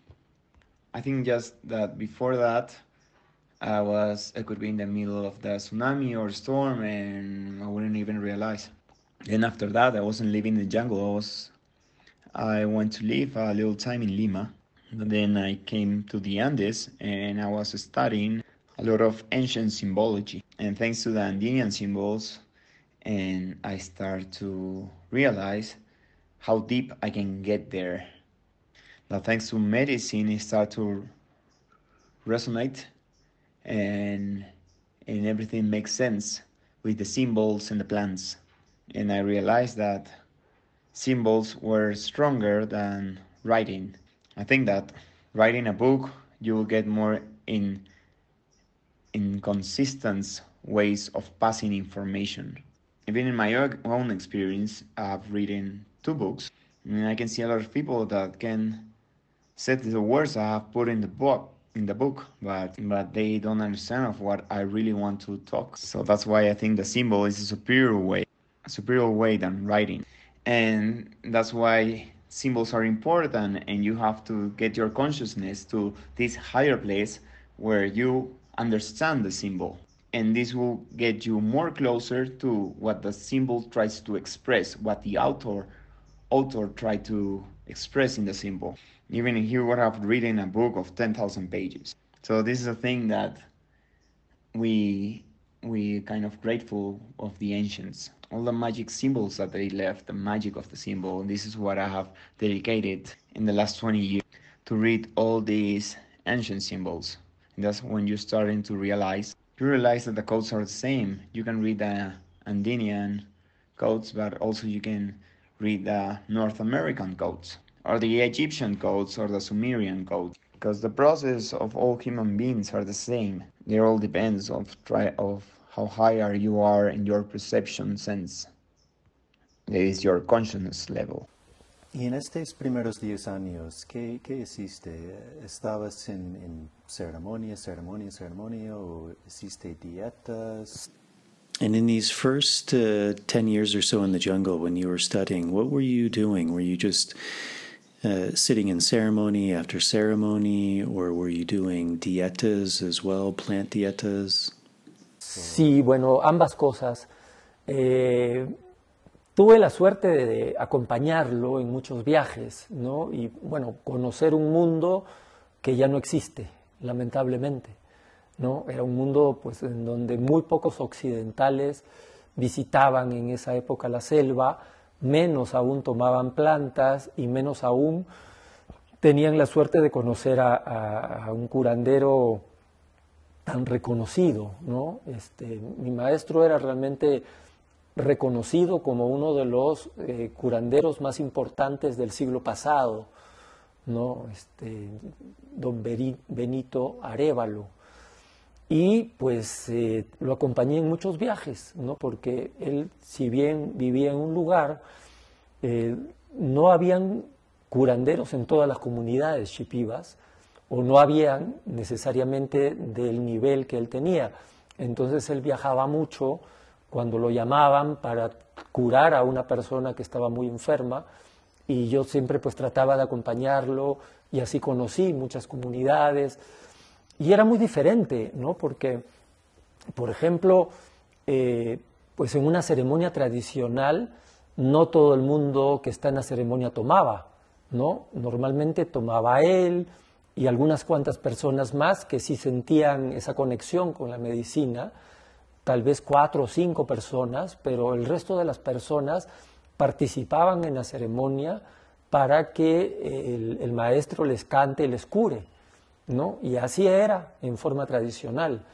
I think just that before that, I was I could be in the middle of the tsunami or storm and I wouldn't even realize. Then after that, I wasn't living in the jungle. I was I went to live a little time in Lima. But then I came to the Andes and I was studying a lot of ancient symbology. And thanks to the Andean symbols, and I start to realize how deep I can get there. Now, thanks to medicine, it started to resonate, and and everything makes sense with the symbols and the plants. And I realized that symbols were stronger than writing. I think that writing a book, you will get more in inconsistent ways of passing information even in my own experience, I've written two books, and I can see a lot of people that can say the words I have put in the book in the book, but but they don't understand of what I really want to talk. So that's why I think the symbol is a superior way, a superior way than writing, and that's why symbols are important, and you have to get your consciousness to this higher place where you understand the symbol and this will get you more closer to what the symbol tries to express, what the author author tried to express in the symbol. Even if what I've written a book of 10,000 pages. So this is a thing that we we kind of grateful of the ancients. All the magic symbols that they left, the magic of the symbol. This is what I have dedicated in the last 20 years to read all these ancient symbols. And that's when you're starting to realize you realize that the codes are the same. You can read the Andean codes, but also you can read the North American codes, or the Egyptian codes, or the Sumerian codes. because the process of all human beings are the same. It all depends of try of how higher you are in your perception sense. That is your consciousness level. Y en estos primeros 10 años, ¿qué, qué hiciste? ¿Estabas en, en ceremonia, ceremonia, ceremonia o hiciste dietas? And in these first uh, 10 years or so in the jungle when you were studying, what were you doing? Were you just uh, sitting in ceremony after ceremony, or were you doing dietas as well, plant dietas? Sí, bueno, ambas cosas. Eh, tuve la suerte de acompañarlo en muchos viajes, ¿no? Y bueno, conocer un mundo que ya no existe, lamentablemente, ¿no? Era un mundo pues en donde muy pocos occidentales visitaban en esa época la selva, menos aún tomaban plantas y menos aún tenían la suerte de conocer a, un curandero tan reconocido, ¿no? Este, mi maestro era realmente reconocido como uno de los eh, curanderos más importantes del siglo pasado, ¿no? Este, don Benito Arevalo. Y pues eh, lo acompañé en muchos viajes, ¿no? porque él, si bien vivía en un lugar, eh, no habían curanderos en todas las comunidades chipivas, o no habían necesariamente del nivel que él tenía. Entonces él viajaba mucho cuando lo llamaban para curar a una persona que estaba muy enferma y yo siempre pues trataba de acompañarlo y así conocí muchas comunidades y era muy diferente, ¿no? Porque, por ejemplo, eh, pues en una ceremonia tradicional, no todo el mundo que está en la ceremonia tomaba, ¿no? Normalmente tomaba él y algunas cuantas personas más que sí sentían esa conexión con la medicina, tal vez cuatro o cinco personas, pero el resto de las personas participaban en la ceremonia para que el, el maestro les cante y les cure. ¿No? Y así era en forma tradicional.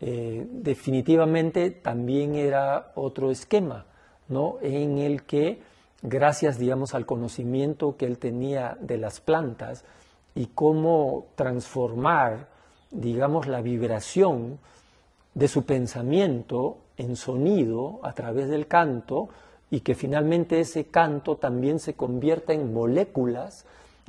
Eh, definitivamente también era otro esquema, ¿no? En el que, gracias, digamos, al conocimiento que él tenía de las plantas y cómo transformar, digamos, la vibración de su pensamiento en sonido a través del canto y que finalmente ese canto también se convierta en moléculas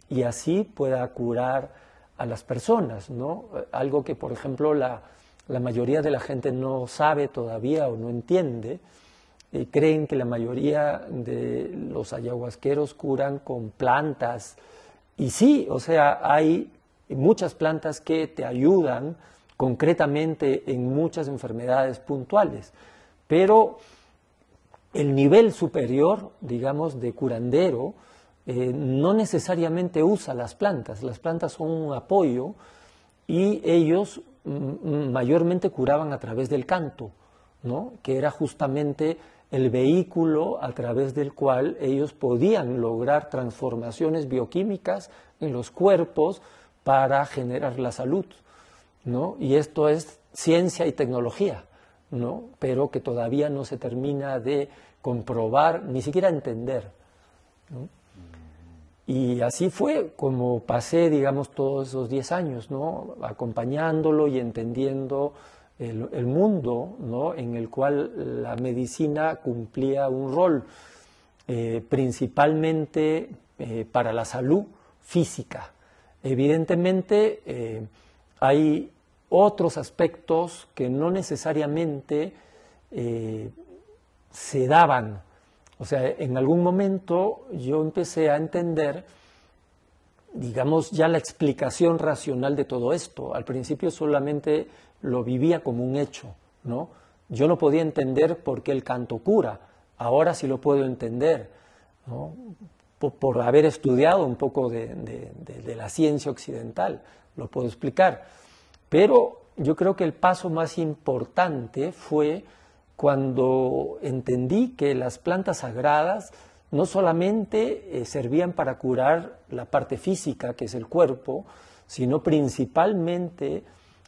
y así pueda curar a las personas, ¿no? Algo que, por ejemplo, la, mayoría de la gente no sabe todavía o no entiende. y creen que la mayoría de los ayahuasqueros curan con plantas. Y sí, o sea, hay muchas plantas que te ayudan concretamente en muchas enfermedades puntuales. Pero el nivel superior, digamos, de curandero, eh, no necesariamente usa las plantas, las plantas son un apoyo y ellos mayormente curaban a través del canto, ¿no? que era justamente el vehículo a través del cual ellos podían lograr transformaciones bioquímicas en los cuerpos para generar la salud. ¿no? Y esto es ciencia y tecnología, ¿no? pero que todavía no se termina de comprobar, ni siquiera entender. Y así fue como pasé, digamos, todos esos 10 años, ¿no? Acompañándolo y entendiendo el, mundo, ¿no? En el cual la medicina cumplía un rol, eh, principalmente eh, para la salud física. Evidentemente, eh, hay otros aspectos que no necesariamente se daban o sea, en algún momento yo empecé a entender, digamos, ya la explicación racional de todo esto. Al principio solamente lo vivía como un hecho, ¿no? Yo no podía entender por qué el canto cura. Ahora sí lo puedo entender, ¿no? por, haber estudiado un poco de, de la ciencia occidental, lo puedo explicar. Pero yo creo que el paso más importante fue cuando entendí que las plantas sagradas no solamente eh, servían para curar la parte física, que es el cuerpo, sino principalmente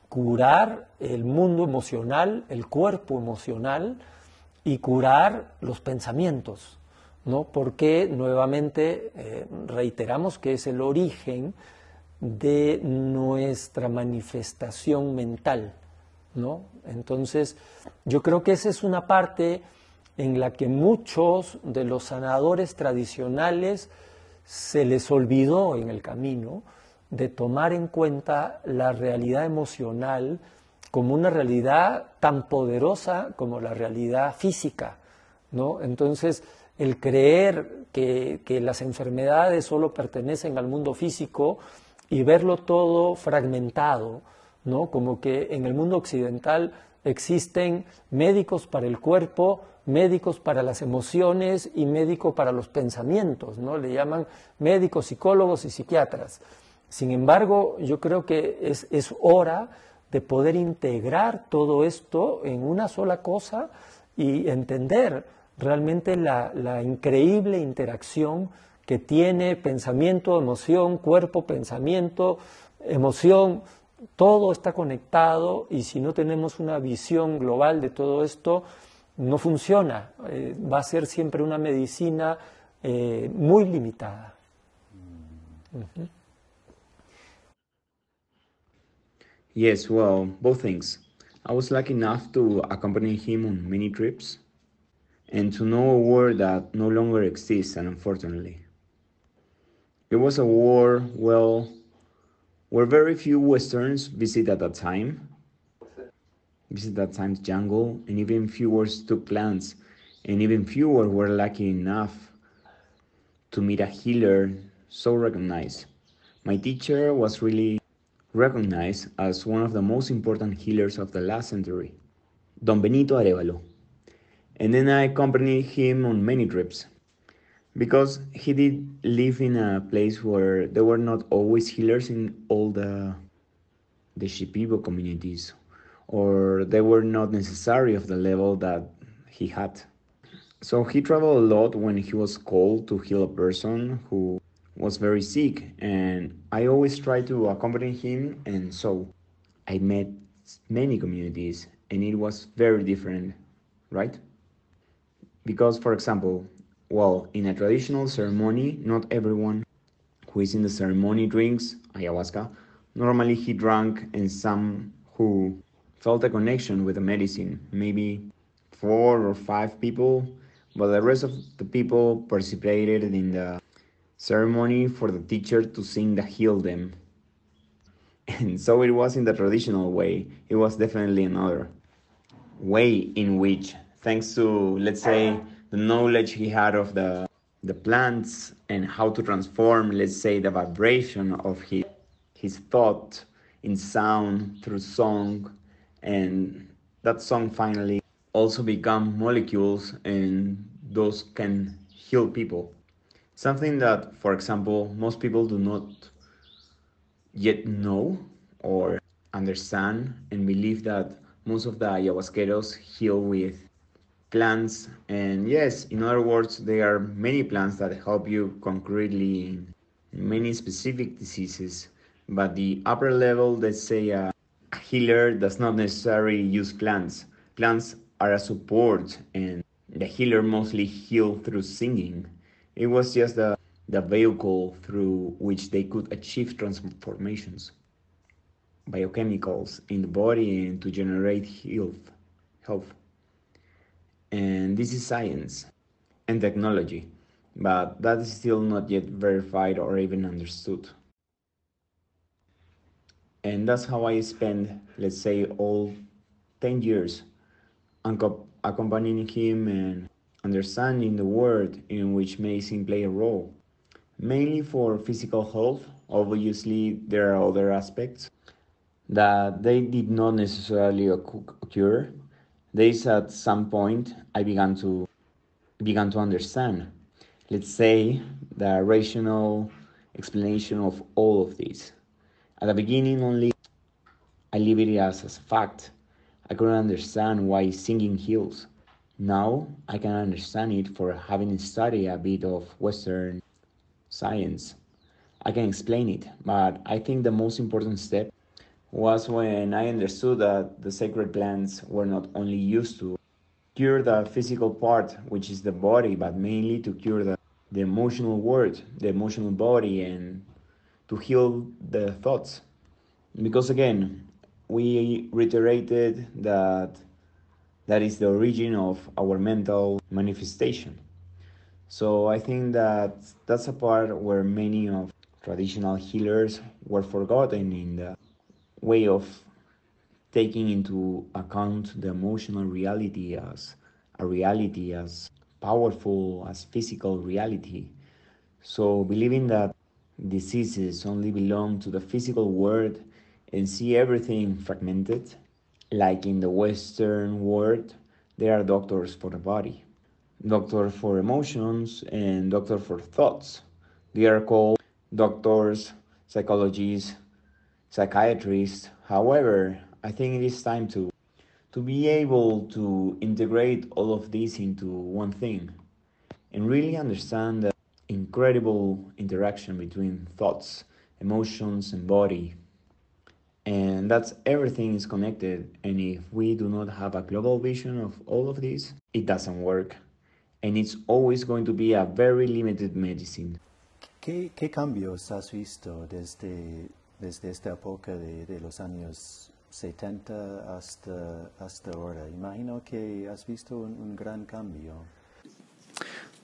curar el mundo emocional, el cuerpo emocional y curar los pensamientos, ¿no? Porque nuevamente eh, reiteramos que es el origen de nuestra manifestación mental, ¿no? Entonces, yo creo que esa es una parte en la que muchos de los sanadores tradicionales se les olvidó en el camino de tomar en cuenta la realidad emocional como una realidad tan poderosa como la realidad física, ¿no? Entonces, el creer que, que las enfermedades solo pertenecen al mundo físico y verlo todo fragmentado, ¿no? Como que en el mundo occidental existen médicos para el cuerpo, médicos para las emociones y médicos para los pensamientos, ¿no? Le llaman médicos, psicólogos y psiquiatras. Sin embargo, yo creo que es, hora de poder integrar todo esto en una sola cosa y entender realmente la increíble interacción que tiene pensamiento, emoción, cuerpo, pensamiento, emoción, todo está conectado y si no tenemos una visión global de todo esto, no funciona. Eh, va a ser siempre una medicina eh, muy limitada. Yes, well, both things. I was lucky enough to accompany him on many trips and to know a war that no longer exists, unfortunately. It was a war, well, where very few Westerns visit at that time, visit that time's jungle, and even fewer took plants, and even fewer were lucky enough to meet a healer so recognized. My teacher was really recognized as one of the most important healers of the last century, Don Benito Arévalo. And then I accompanied him on many trips because he did live in a place where there were not always healers in all the the Shipibo communities or they were not necessary of the level that he had. So he traveled a lot when he was called to heal a person who was very sick, and I always tried to accompany him, and so I met many communities, and it was very different, right? Because, for example, well, in a traditional ceremony, not everyone who is in the ceremony drinks ayahuasca. Normally, he drank, and some who felt a connection with the medicine. Maybe four or five people, but the rest of the people participated in the ceremony for the teacher to sing the heal them. And so it was in the traditional way. It was definitely another way in which, thanks to, let's say, the knowledge he had of the the plants and how to transform, let's say, the vibration of his his thought in sound through song. And that song finally also become molecules and those can heal people. Something that for example most people do not yet know or understand and believe that most of the ayahuasqueros heal with plants and yes in other words there are many plants that help you concretely in many specific diseases but the upper level let's say a healer does not necessarily use plants. Plants are a support, and the healer mostly healed through singing. It was just the, the vehicle through which they could achieve transformations, biochemicals in the body, and to generate health. health. And this is science and technology, but that is still not yet verified or even understood and that's how I spend, let's say, all 10 years accompanying him and understanding the world in which medicine play a role. Mainly for physical health, obviously there are other aspects that they did not necessarily occur. This at some point I began to began to understand. Let's say the rational explanation of all of this. At the beginning, only I leave it as a fact. I couldn't understand why singing heals. Now I can understand it for having studied a bit of Western science. I can explain it, but I think the most important step was when I understood that the sacred plants were not only used to cure the physical part, which is the body, but mainly to cure the, the emotional world, the emotional body, and to heal the thoughts. Because again, we reiterated that that is the origin of our mental manifestation. So I think that that's a part where many of traditional healers were forgotten in the way of taking into account the emotional reality as a reality as powerful as physical reality. So believing that diseases only belong to the physical world and see everything fragmented, like in the Western world, there are doctors for the body, doctors for emotions, and doctors for thoughts. They are called doctors, psychologists, psychiatrists. However, I think it is time to to be able to integrate all of this into one thing and really understand the incredible interaction between thoughts, emotions, and body. And that's everything is connected. And if we do not have a global vision of all of this, it doesn't work. And it's always going to be a very limited medicine. ¿Qué, qué cambios has visto desde, desde esta época de, de los años 70 hasta, hasta ahora. Imagino que has visto un, un, gran cambio.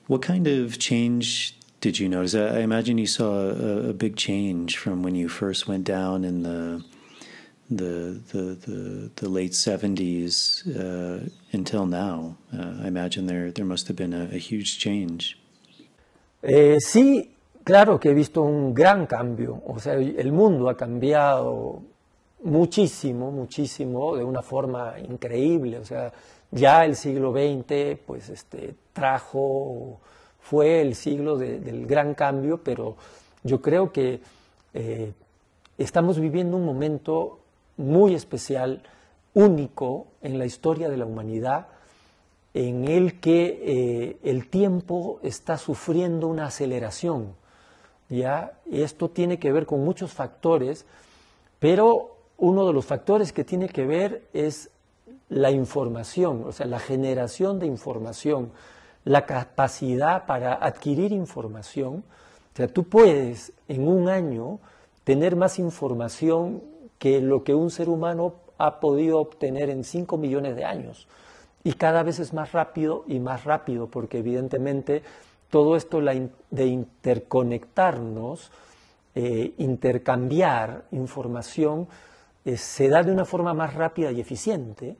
What kind of change did you notice? I imagine you saw a, a big change from when you first went down in the the the the, the late seventies uh, until now. Uh, I imagine there there must have been a, a huge change. Eh, sí, claro que he visto un gran cambio. O sea, el mundo ha cambiado muchísimo, muchísimo, de una forma increíble. O sea, ya el siglo XX, pues, este, trajo, fue el siglo del gran cambio, pero yo creo que eh, estamos viviendo un momento muy especial, único en la historia de la humanidad, en el que eh, el tiempo está sufriendo una aceleración. ¿Ya? Esto tiene que ver con muchos factores, pero uno de los factores que tiene que ver es la información, o sea, la generación de información, la capacidad para adquirir información. O sea, tú puedes en un año tener más información que lo que un ser humano ha podido obtener en 5 millones de años. Y cada vez es más rápido y más rápido, porque evidentemente todo esto de interconectarnos, eh, intercambiar información, eh, se da de una forma más rápida y eficiente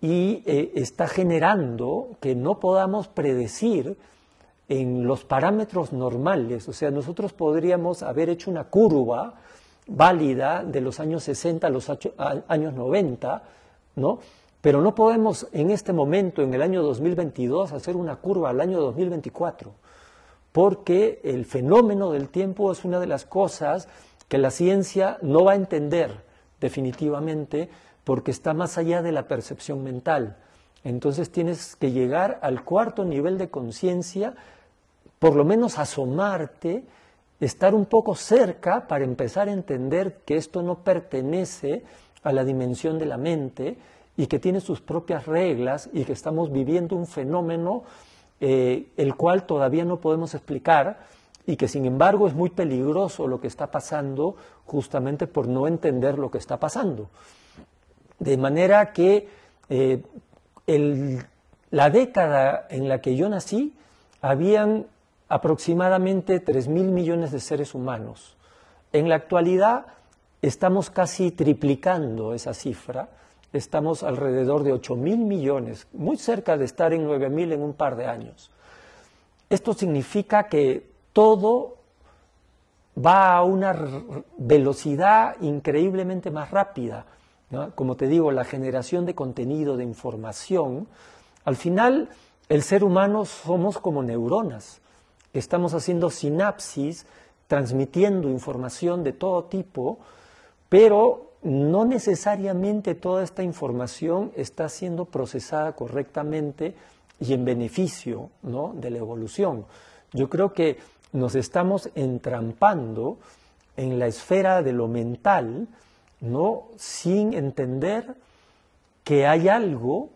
y eh, está generando que no podamos predecir en los parámetros normales. O sea, nosotros podríamos haber hecho una curva válida de los años 60 a los años 90, ¿no? Pero no podemos en este momento, en el año 2022, hacer una curva al año 2024, porque el fenómeno del tiempo es una de las cosas que la ciencia no va a entender definitivamente, porque está más allá de la percepción mental. Entonces tienes que llegar al cuarto nivel de conciencia, por lo menos asomarte, estar un poco cerca para empezar a entender que esto no pertenece a la dimensión de la mente y que tiene sus propias reglas y que estamos viviendo un fenómeno eh, el cual todavía no podemos explicar y que sin embargo es muy peligroso lo que está pasando justamente por no entender lo que está pasando. De manera que eh, la década en la que yo nací, habían aproximadamente 3 mil millones de seres humanos. En la actualidad estamos casi triplicando esa cifra, estamos alrededor de 8 mil millones, muy cerca de estar en 9 mil en un par de años. Esto significa que todo va a una velocidad increíblemente más rápida. Como te digo, la generación de contenido, de información, al final el ser humano somos como neuronas. Estamos haciendo sinapsis, transmitiendo información de todo tipo, pero no necesariamente toda esta información está siendo procesada correctamente y en beneficio de la evolución. Yo creo que nos estamos entrampando en la esfera de lo mental, ¿no? Sin entender que hay algo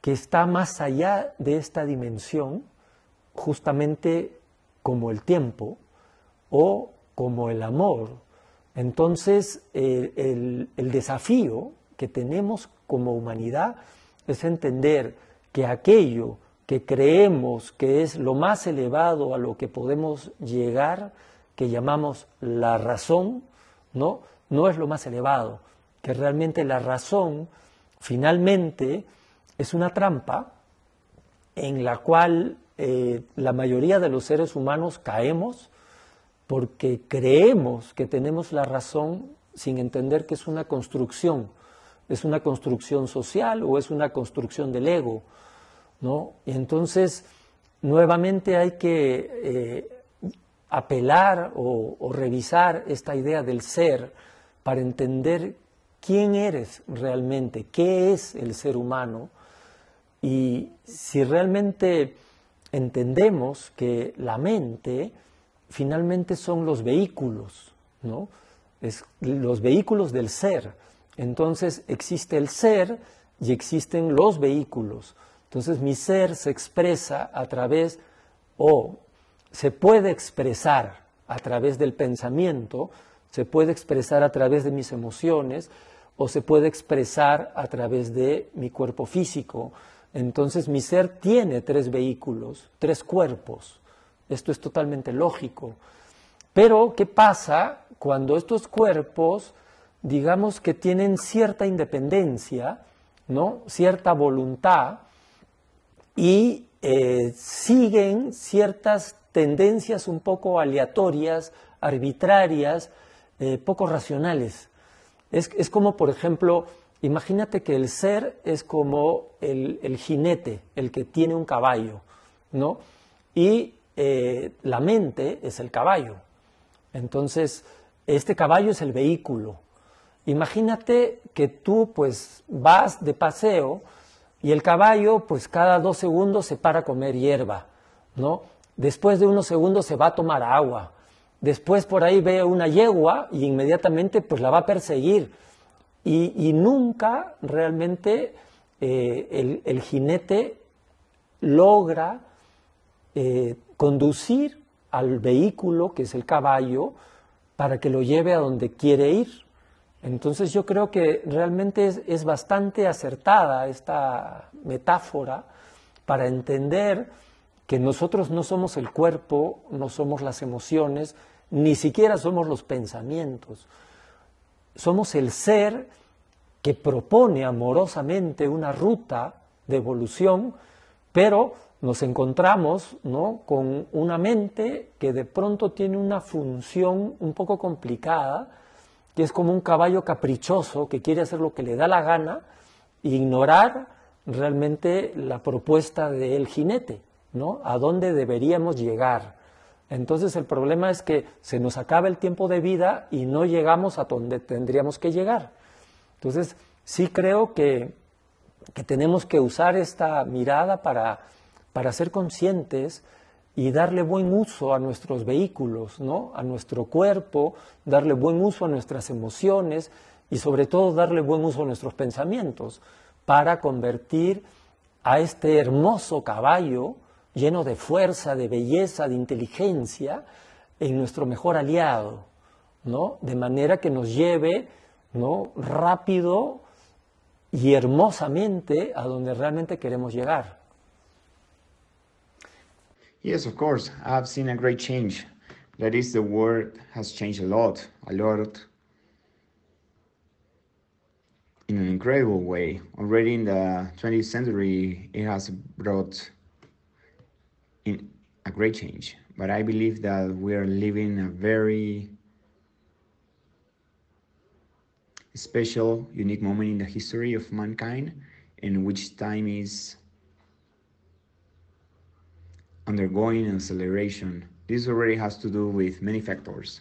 que está más allá de esta dimensión, justamente como el tiempo o como el amor, entonces el, desafío que tenemos como humanidad es entender que aquello que creemos que es lo más elevado a lo que podemos llegar, que llamamos la razón, ¿no? No es lo más elevado, que realmente la razón finalmente es una trampa en la cual eh, la mayoría de los seres humanos caemos porque creemos que tenemos la razón sin entender que es una construcción, es una construcción social o es una construcción del ego, ¿no? Y entonces, nuevamente hay que eh, apelar o revisar esta idea del ser para entender quién eres realmente, qué es el ser humano, y si realmente entendemos que la mente finalmente son los vehículos, ¿no? Es los vehículos del ser. Entonces existe el ser y existen los vehículos. Entonces mi ser se expresa a través o se puede expresar a través del pensamiento, se puede expresar a través de mis emociones o se puede expresar a través de mi cuerpo físico. Entonces mi ser tiene tres vehículos, tres cuerpos. Esto es totalmente lógico. Pero, ¿qué pasa cuando estos cuerpos, digamos que tienen cierta independencia, ¿no? cierta voluntad y eh, siguen ciertas tendencias un poco aleatorias, arbitrarias, eh, poco racionales? Es, es como, por ejemplo, Imagínate que el ser es como el, jinete, el que tiene un caballo, ¿no? Y eh, la mente es el caballo. Entonces, este caballo es el vehículo. Imagínate que tú pues vas de paseo y el caballo pues cada dos segundos se para a comer hierba, ¿no? Después de unos segundos se va a tomar agua. Después por ahí ve una yegua y inmediatamente pues la va a perseguir y, nunca realmente eh, el, jinete logra eh, conducir al vehículo, que es el caballo, para que lo lleve a donde quiere ir. Entonces yo creo que realmente es, bastante acertada esta metáfora para entender que nosotros no somos el cuerpo, no somos las emociones, ni siquiera somos los pensamientos somos el ser que propone amorosamente una ruta de evolución, pero nos encontramos ¿no? con una mente que de pronto tiene una función un poco complicada, que es como un caballo caprichoso que quiere hacer lo que le da la gana e ignorar realmente la propuesta del jinete, ¿no? A dónde deberíamos llegar. Entonces el problema es que se nos acaba el tiempo de vida y no llegamos a donde tendríamos que llegar. Entonces sí creo que, tenemos que usar esta mirada para, para ser conscientes y darle buen uso a nuestros vehículos, ¿no? a nuestro cuerpo, darle buen uso a nuestras emociones y sobre todo darle buen uso a nuestros pensamientos para convertir a este hermoso caballo lleno de fuerza, de belleza, de inteligencia, en nuestro mejor aliado, ¿no? De manera que nos lleve, ¿no? Rápido y hermosamente a donde realmente queremos llegar. Yes, of course. I've seen a great change. That is, the world has changed a lot, a lot, in an incredible way. Already in the 20th century, it has brought in a great change. But I believe that we are living a very special, unique moment in the history of mankind, in which time is undergoing acceleration. This already has to do with many factors,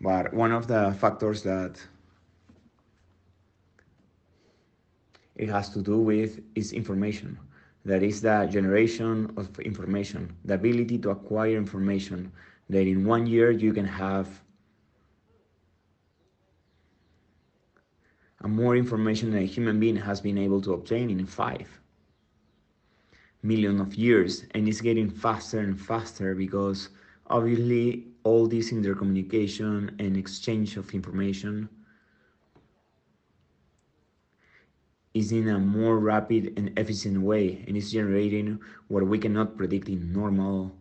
but one of the factors that it has to do with is information that is the generation of information, the ability to acquire information, that in one year you can have more information than a human being has been able to obtain in five million of years and it's getting faster and faster because Obviously, all this intercommunication and exchange of information is in a more rapid and efficient way and is generating what we cannot predict in normal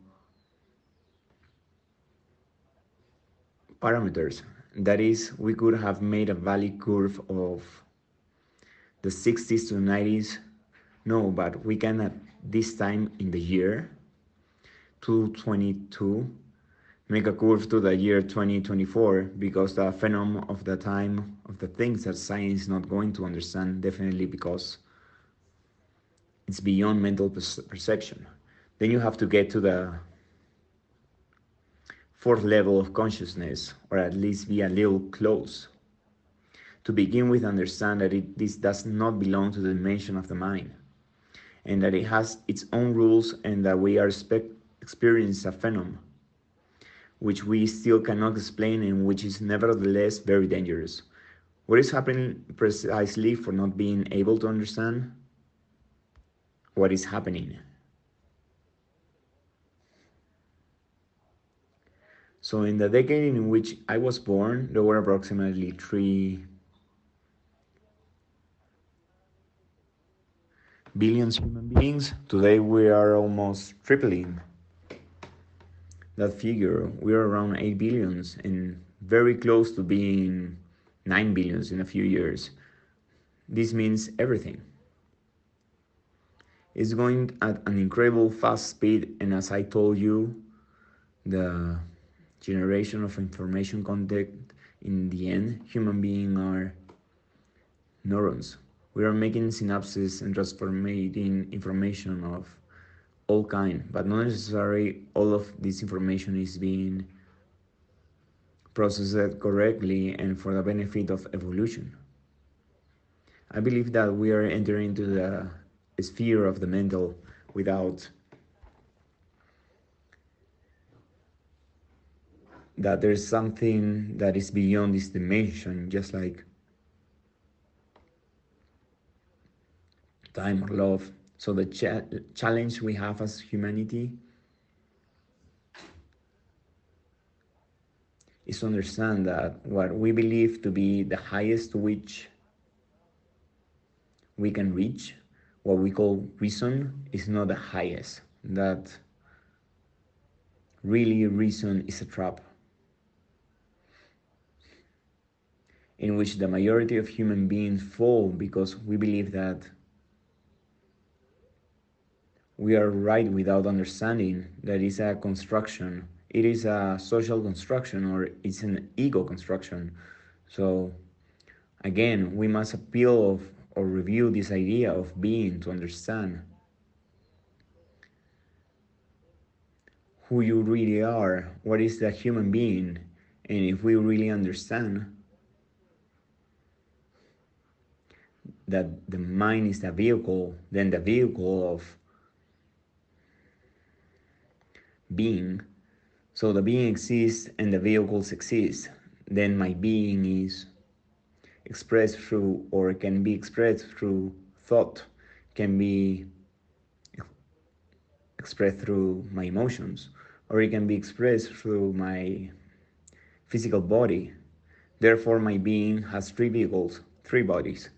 parameters. That is, we could have made a valley curve of the 60s to 90s. No, but we can at this time in the year 222 make a curve to the year 2024 because the phenomenon of the time of the things that science is not going to understand definitely because it's beyond mental perception. Then you have to get to the fourth level of consciousness or at least be a little close. To begin with understand that it, this does not belong to the dimension of the mind and that it has its own rules and that we are experiencing a phenomenon which we still cannot explain and which is nevertheless very dangerous. What is happening precisely for not being able to understand what is happening? So, in the decade in which I was born, there were approximately three billions human beings. Today, we are almost tripling that figure. We're around 8 billions and very close to being 9 billions in a few years. This means everything. It's going at an incredible fast speed, and as I told you, the generation of information content in the end, human beings are neurons. We are making synapses and transforming information of all kind, but not necessarily all of this information is being processed correctly and for the benefit of evolution. I believe that we are entering into the sphere of the mental without that there's something that is beyond this dimension, just like time or love so the cha challenge we have as humanity is to understand that what we believe to be the highest which we can reach, what we call reason, is not the highest. That really reason is a trap in which the majority of human beings fall because we believe that we are right without understanding that it's a construction. It is a social construction or it's an ego construction. So again, we must appeal of or review this idea of being to understand who you really are, what is that human being, and if we really understand that the mind is the vehicle, then the vehicle of being. So the being exists and the vehicles exist. Then my being is expressed through or can be expressed through thought, can be expressed through my emotions, or it can be expressed through my physical body. Therefore, my being has three vehicles, three bodies.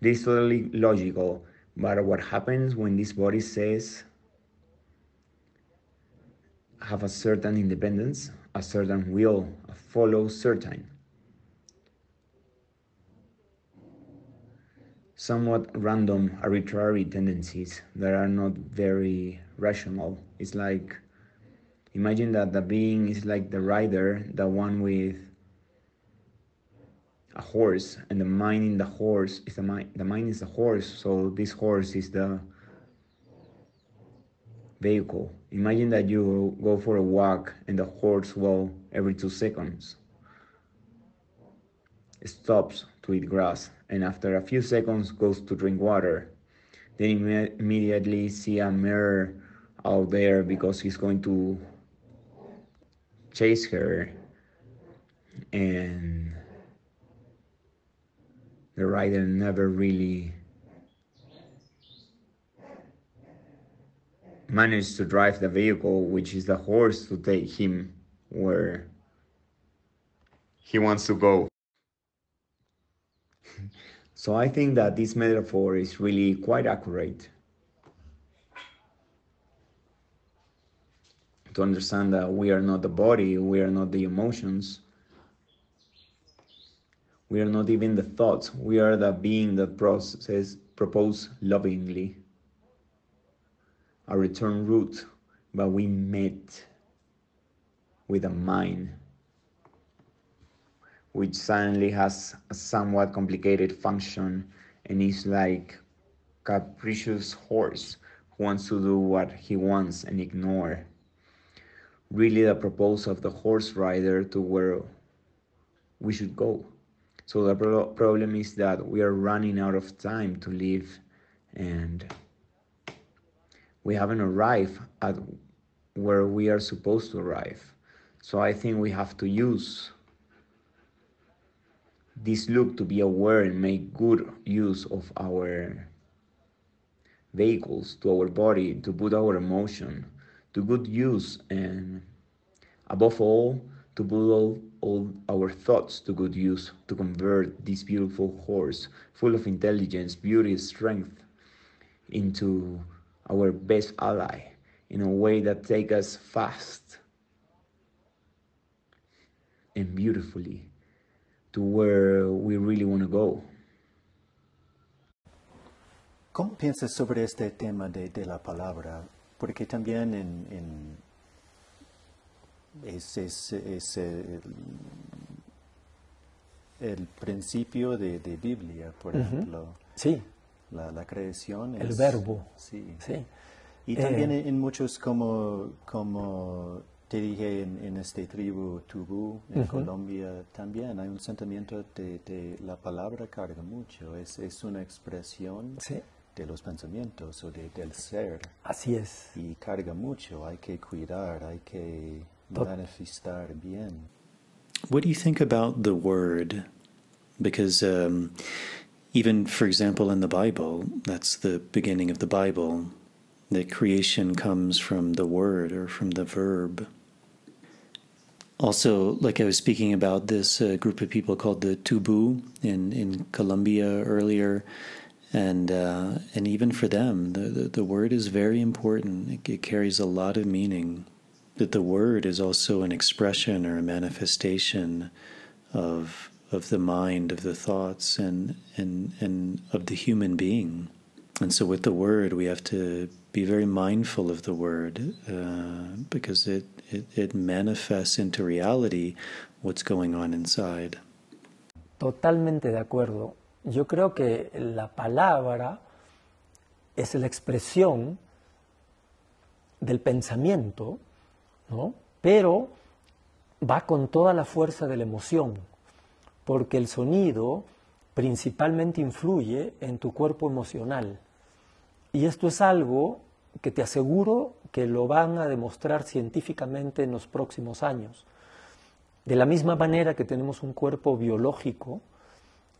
This is totally logical, but what happens when this body says have a certain independence, a certain will, follow certain. Somewhat random, arbitrary tendencies that are not very rational. It's like imagine that the being is like the rider, the one with a horse, and the mind in the horse is the mind. The mind is the horse, so this horse is the vehicle. Imagine that you go for a walk and the horse well every two seconds stops to eat grass and after a few seconds goes to drink water. Then Im immediately see a mare out there because he's going to chase her and the rider never really manage to drive the vehicle, which is the horse, to take him where he wants to go. so I think that this metaphor is really quite accurate. To understand that we are not the body, we are not the emotions, we are not even the thoughts, we are the being that processes, propose lovingly a return route, but we met with a mine which suddenly has a somewhat complicated function and is like capricious horse who wants to do what he wants and ignore. Really the proposal of the horse rider to where we should go. So the pro- problem is that we are running out of time to live and we haven't arrived at where we are supposed to arrive. So I think we have to use this look to be aware and make good use of our vehicles, to our body, to put our emotion to good use, and above all, to put all, all our thoughts to good use, to convert this beautiful horse, full of intelligence, beauty, strength, into our best ally in a way that take us fast and beautifully to where we really want to go. ¿Cómo piensas sobre este tema de, de la palabra? Porque también en, en es, es, es el, el, principio de, de Biblia, por uh -huh. ejemplo. Sí. La, la creación. El verbo. Sí. sí. Y también eh, en muchos, como, como te dije en, en este tribu Tubú, en uh -huh. Colombia, también hay un sentimiento de, de, la palabra carga mucho. Es, es una expresión sí. de los pensamientos o de, del ser. Así es. Y carga mucho. Hay que cuidar, hay que Tot manifestar bien. What do you think about the word? Because um, even, for example, in the Bible, that's the beginning of the Bible, that creation comes from the word or from the verb. Also, like I was speaking about this uh, group of people called the Tubu in, in Colombia earlier, and uh, and even for them, the, the, the word is very important. It, it carries a lot of meaning. That the word is also an expression or a manifestation of of the mind, of the thoughts, and and and of the human being. And so, with the word, we have to be very mindful of the word uh, because it, it it manifests into reality what's going on inside. Totalmente de acuerdo. Yo creo que la palabra es la expresión del pensamiento, ¿no? Pero va con toda la fuerza de la emoción porque el sonido principalmente influye en tu cuerpo emocional. Y esto es algo que te aseguro que lo van a demostrar científicamente en los próximos años. De la misma manera que tenemos un cuerpo biológico,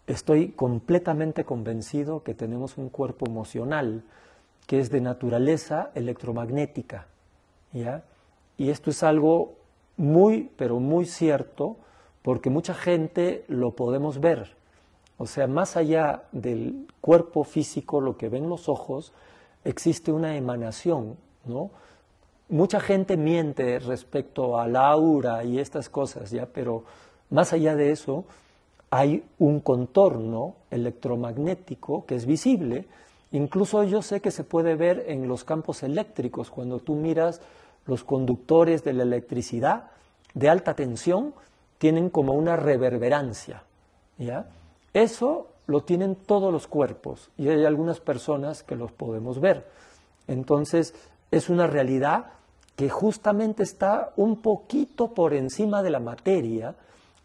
estoy completamente convencido que tenemos un cuerpo emocional que es de naturaleza electromagnética. ¿ya? Y esto es algo muy, pero muy cierto porque mucha gente lo podemos ver. O sea, más allá del cuerpo físico, lo que ven los ojos, existe una emanación, ¿no? Mucha gente miente respecto al aura y estas cosas, ¿ya? Pero más allá de eso, hay un contorno electromagnético que es visible. Incluso yo sé que se puede ver en los campos eléctricos, cuando tú miras los conductores de la electricidad de alta tensión, tienen como una reverberancia. ¿ya? Eso lo tienen todos los cuerpos y hay algunas personas que los podemos ver. Entonces, es una realidad que justamente está un poquito por encima de la materia,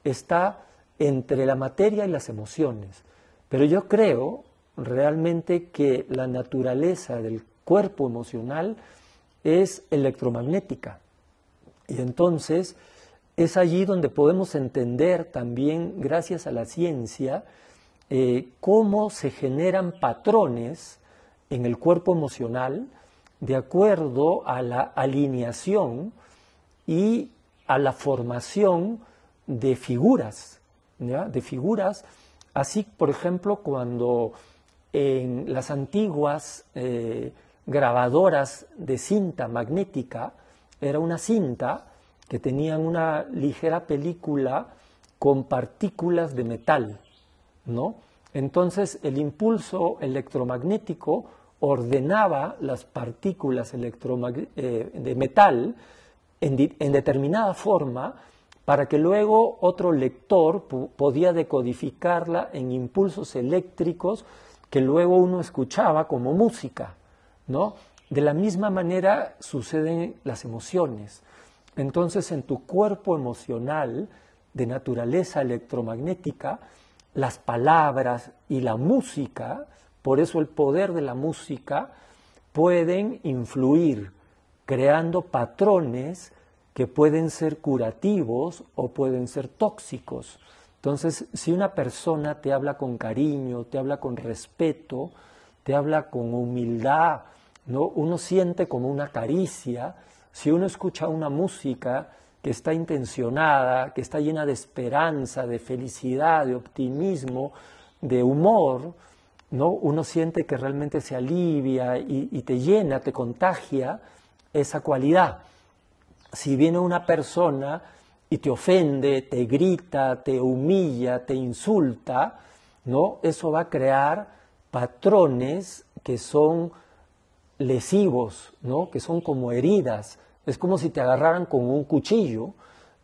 está entre la materia y las emociones. Pero yo creo realmente que la naturaleza del cuerpo emocional es electromagnética. Y entonces, es allí donde podemos entender también, gracias a la ciencia, eh, cómo se generan patrones en el cuerpo emocional de acuerdo a la alineación y a la formación de figuras, de figuras, así por ejemplo cuando en las antiguas eh, grabadoras de cinta magnética era una cinta que tenían una ligera película con partículas de metal, ¿no? Entonces el impulso electromagnético ordenaba las partículas eh, de metal en, determinada forma para que luego otro lector podía decodificarla en impulsos eléctricos que luego uno escuchaba como música, ¿no? De la misma manera suceden las emociones. Entonces, en tu cuerpo emocional de naturaleza electromagnética, las palabras y la música, por eso el poder de la música, pueden influir creando patrones que pueden ser curativos o pueden ser tóxicos. Entonces, si una persona te habla con cariño, te habla con respeto, te habla con humildad, ¿no? uno siente como una caricia, si uno escucha una música que está intencionada, que está llena de esperanza, de felicidad, de optimismo, de humor, ¿no? uno siente que realmente se alivia y, y te llena, te contagia esa cualidad. Si viene una persona y te ofende, te grita, te humilla, te insulta, ¿no? Eso va a crear patrones que son lesivos, ¿no? Que son como heridas. Es como si te agarraran con un cuchillo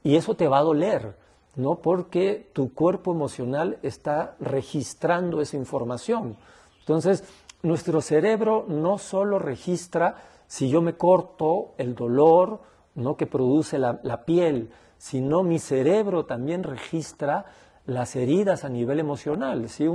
y eso te va a doler, ¿no? Porque tu cuerpo emocional está registrando esa información. Entonces, nuestro cerebro no solo registra si yo me corto el dolor, ¿no? que produce la, la piel, sino mi cerebro también registra las heridas a nivel emocional. Si,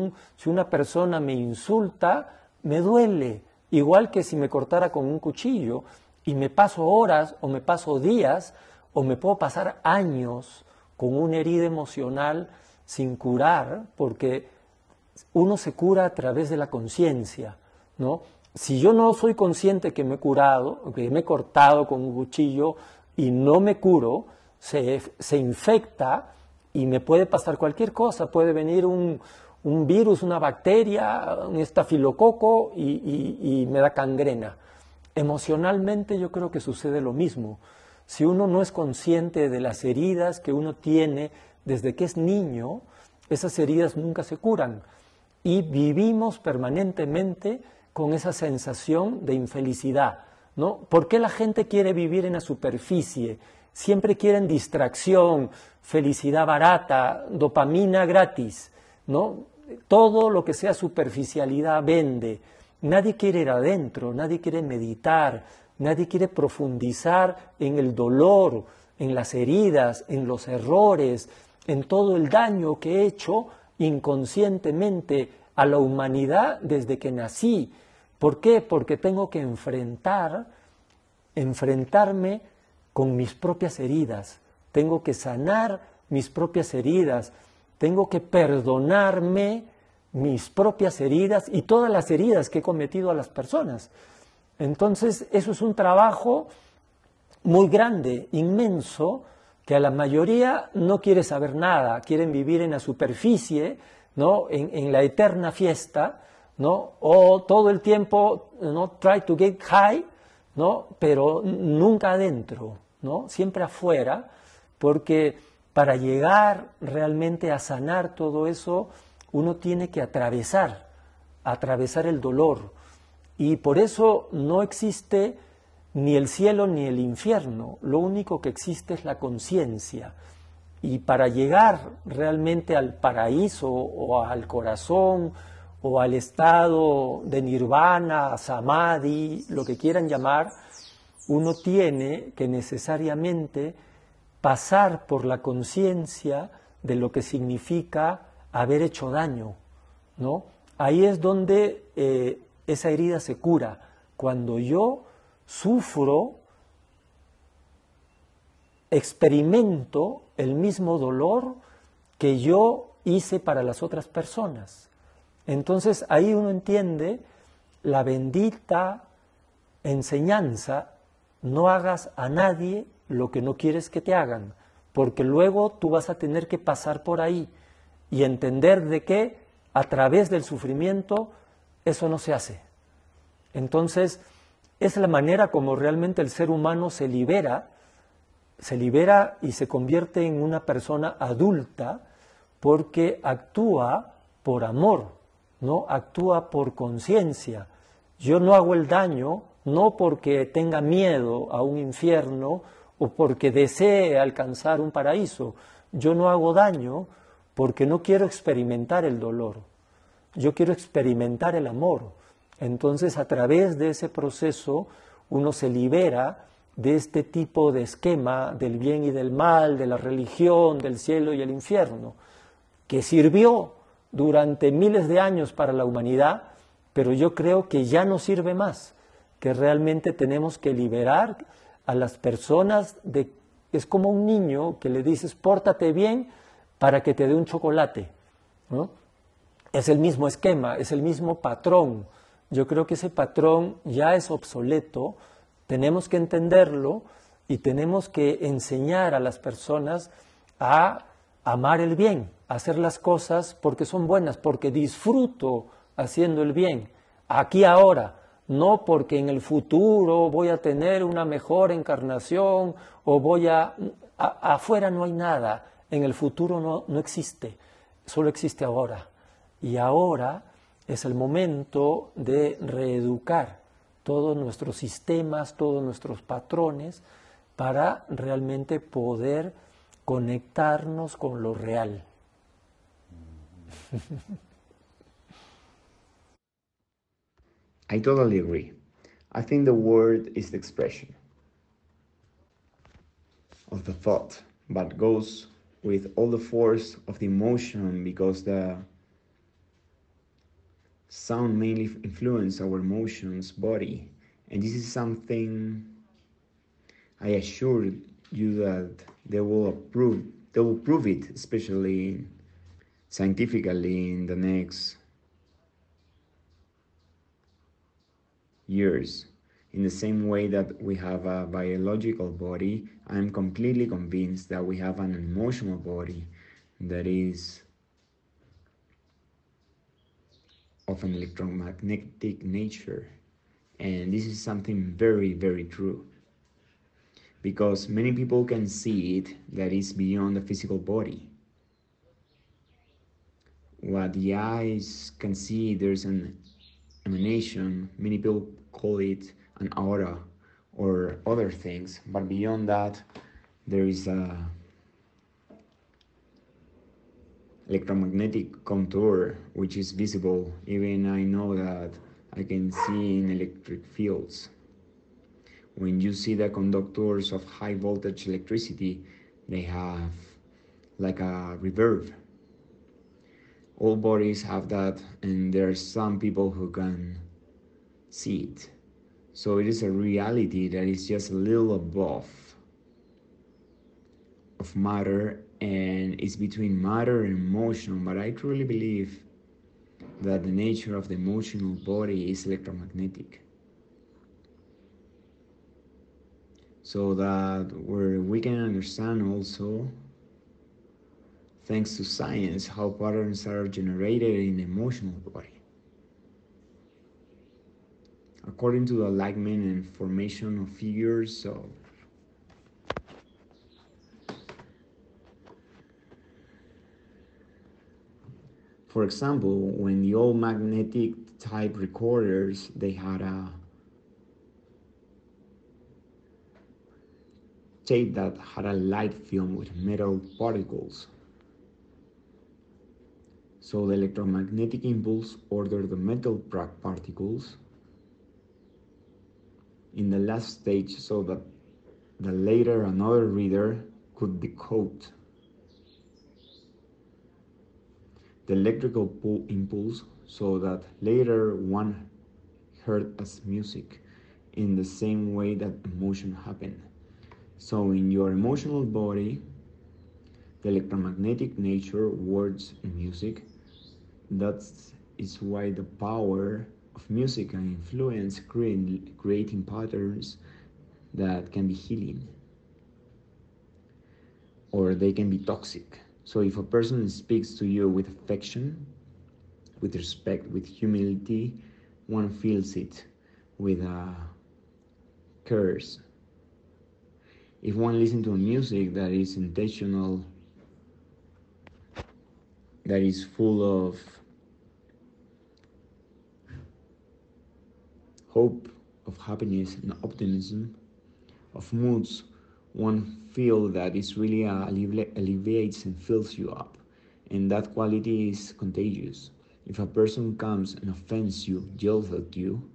una persona me insulta, me duele, igual que si me cortara con un cuchillo y me paso horas o me paso días o me puedo pasar años con una herida emocional sin curar, porque uno se cura a través de la conciencia, ¿no? Si yo no soy consciente que me he curado, que me he cortado con un cuchillo y no me curo, se, infecta y me puede pasar cualquier cosa. Puede venir un, virus, una bacteria, un estafilococo y, me da cangrena. Emocionalmente yo creo que sucede lo mismo. Si uno no es consciente de las heridas que uno tiene desde que es niño, esas heridas nunca se curan y vivimos permanentemente con esa sensación de infelicidad. ¿no? ¿Por qué la gente quiere vivir en la superficie? Siempre quieren distracción, felicidad barata, dopamina gratis, ¿no? Todo lo que sea superficialidad vende. Nadie quiere ir adentro, nadie quiere meditar, nadie quiere profundizar en el dolor, en las heridas, en los errores, en todo el daño que he hecho inconscientemente a la humanidad desde que nací. ¿Por qué? Porque tengo que enfrentar, enfrentarme con mis propias heridas, tengo que sanar mis propias heridas, tengo que perdonarme mis propias heridas y todas las heridas que he cometido a las personas. Entonces, eso es un trabajo muy grande, inmenso, que a la mayoría no quiere saber nada, quieren vivir en la superficie, ¿no? en, la eterna fiesta, ¿no? o todo el tiempo ¿no? try to get high, ¿no? Pero nunca adentro, ¿no? Siempre afuera, porque para llegar realmente a sanar todo eso, uno tiene que atravesar, atravesar el dolor. Y por eso no existe ni el cielo ni el infierno, lo único que existe es la conciencia. Y para llegar realmente al paraíso o al corazón o al estado de nirvana, samadhi, lo que quieran llamar, uno tiene que necesariamente pasar por la conciencia de lo que significa haber hecho daño, ¿no? Ahí es donde eh, esa herida se cura, cuando yo sufro, experimento el mismo dolor que yo hice para las otras personas. Entonces ahí uno entiende la bendita enseñanza, no hagas a nadie lo que no quieres que te hagan, porque luego tú vas a tener que pasar por ahí y entender de que a través del sufrimiento eso no se hace. Entonces, es la manera como realmente el ser humano se libera, se libera y se convierte en una persona adulta porque actúa por amor, no actúa por conciencia. Yo no hago el daño no porque tenga miedo a un infierno o porque desee alcanzar un paraíso. Yo no hago daño porque no quiero experimentar el dolor. Yo quiero experimentar el amor. Entonces, a través de ese proceso, uno se libera de este tipo de esquema del bien y del mal, de la religión, del cielo y el infierno, que sirvió durante miles de años para la humanidad, pero yo creo que ya no sirve más, que realmente tenemos que liberar a las personas de... Es como un niño que le dices, pórtate bien para que te dé un chocolate. Es el mismo esquema, es el mismo patrón. Yo creo que ese patrón ya es obsoleto, tenemos que entenderlo y tenemos que enseñar a las personas a amar el bien, a hacer las cosas porque son buenas, porque disfruto haciendo el bien, aquí ahora, no porque en el futuro voy a tener una mejor encarnación o voy a... afuera no hay nada, en el futuro no, no existe, solo existe ahora. Y ahora es el momento de reeducar todos nuestros sistemas, todos nuestros patrones, para realmente poder conectarnos con lo real. I totally agree. I think the word is the expression of the thought, but goes with all the force of the emotion because the sound mainly influence our emotions, body, and this is something I assure you that they will approve. They will prove it, especially scientifically, in the next years. In the same way that we have a biological body, I'm completely convinced that we have an emotional body that is of an electromagnetic nature. And this is something very, very true. Because many people can see it that is beyond the physical body. What the eyes can see, there's an emanation. Many people call it an aura or other things, but beyond that, there is a electromagnetic contour which is visible even I know that I can see in electric fields. When you see the conductors of high voltage electricity, they have like a reverb. All bodies have that, and there are some people who can see it. So it is a reality that is just a little above of matter and it's between matter and emotion. But I truly believe that the nature of the emotional body is electromagnetic. So that where we can understand also, thanks to science, how patterns are generated in the emotional body. According to the alignment and formation of figures of For example, when the old magnetic type recorders, they had a tape that had a light film with metal particles. So the electromagnetic impulse ordered the metal particles in the last stage so that the later another reader could decode the electrical impulse so that later one heard as music in the same way that emotion happened. So in your emotional body, the electromagnetic nature, words, music, that is why the power of music and influence creating, creating patterns that can be healing or they can be toxic. So if a person speaks to you with affection, with respect, with humility, one feels it with a curse. If one listens to music that is intentional, that is full of hope, of happiness and optimism, of moods, one feel that it's really uh, alleviates and fills you up. And that quality is contagious. If a person comes and offends you, yells at you,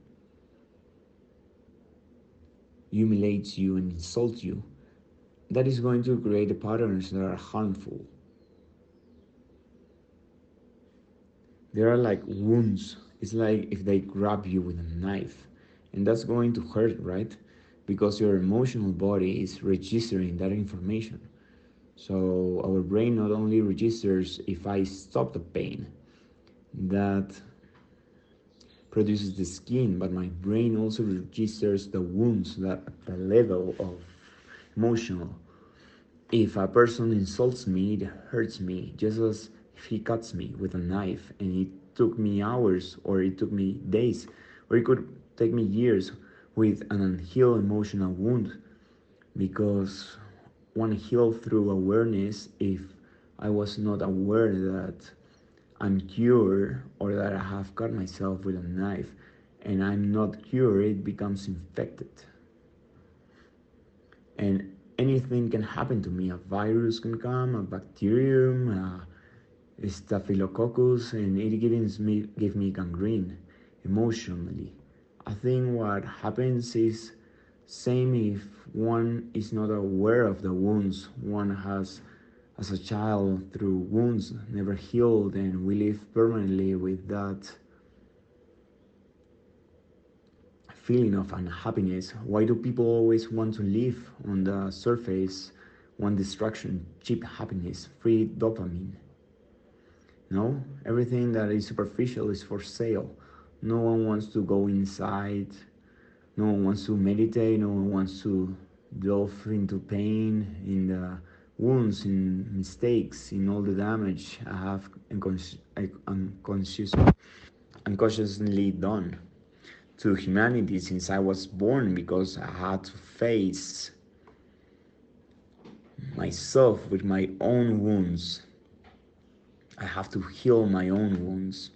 humiliates you, and insults you, that is going to create patterns that are harmful. There are like wounds. It's like if they grab you with a knife, and that's going to hurt, right? Because your emotional body is registering that information. So our brain not only registers if I stop the pain, that produces the skin, but my brain also registers the wounds that the level of emotional. If a person insults me, it hurts me, just as if he cuts me with a knife and it took me hours or it took me days or it could take me years with an unhealed emotional wound because one healed through awareness if I was not aware that I'm cured or that I have cut myself with a knife and I'm not cured, it becomes infected. And anything can happen to me. A virus can come, a bacterium, staphylococcus, and it gives me, give me gangrene emotionally. I think what happens is same if one is not aware of the wounds one has as a child through wounds never healed and we live permanently with that feeling of unhappiness. Why do people always want to live on the surface? One distraction cheap happiness free dopamine no? Everything that is superficial is for sale. No one wants to go inside. No one wants to meditate. No one wants to delve into pain in the wounds, in mistakes, in all the damage I have unconscious, unconscious, unconsciously done to humanity since I was born because I had to face myself with my own wounds. I have to heal my own wounds.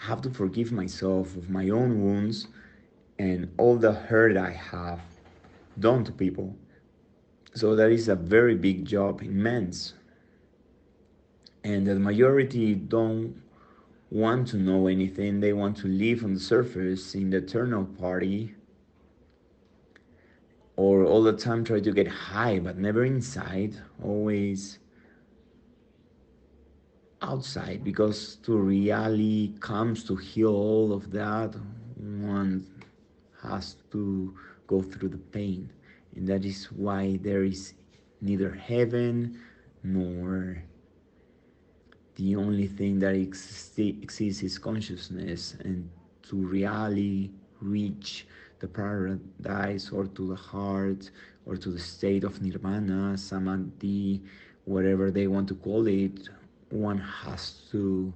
I have to forgive myself of my own wounds and all the hurt I have done to people. So that is a very big job, immense. And the majority don't want to know anything. They want to live on the surface in the eternal party or all the time try to get high but never inside always outside because to really comes to heal all of that one has to go through the pain. And that is why there is neither heaven nor the only thing that exists, exists is consciousness. And to really reach the paradise or to the heart or to the state of nirvana samadhi whatever they want to call it one has to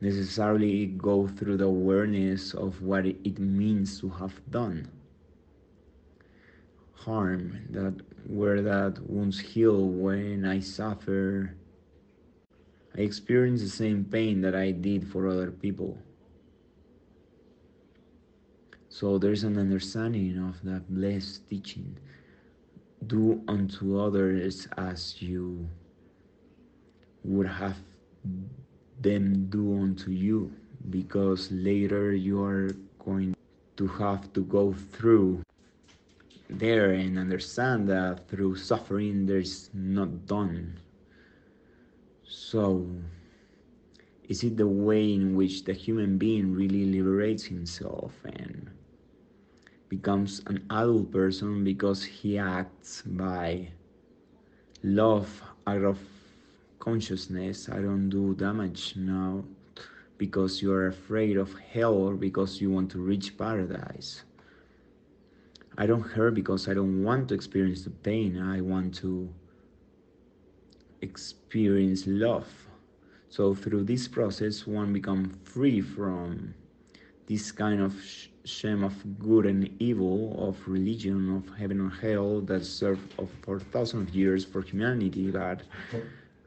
necessarily go through the awareness of what it means to have done harm that where that wounds heal when I suffer I experience the same pain that I did for other people. So there's an understanding of that blessed teaching. Do unto others as you would have them do unto you because later you are going to have to go through there and understand that through suffering there's not done. So, is it the way in which the human being really liberates himself and becomes an adult person because he acts by love out of consciousness? I don't do damage now because you are afraid of hell or because you want to reach paradise. I don't hurt because I don't want to experience the pain. I want to experience love. So through this process, one become free from this kind of sh- shame of good and evil, of religion, of heaven or hell that served for thousands of years for humanity. That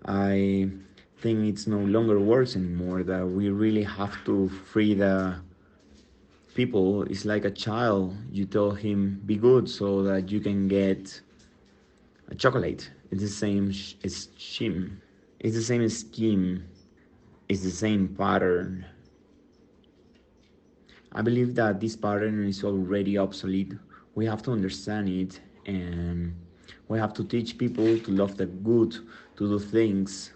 I think it's no longer works anymore. That we really have to free the people. It's like a child. You tell him be good so that you can get a chocolate. It's the same scheme. It's the same scheme. It's the same pattern. I believe that this pattern is already obsolete. We have to understand it and we have to teach people to love the good, to do things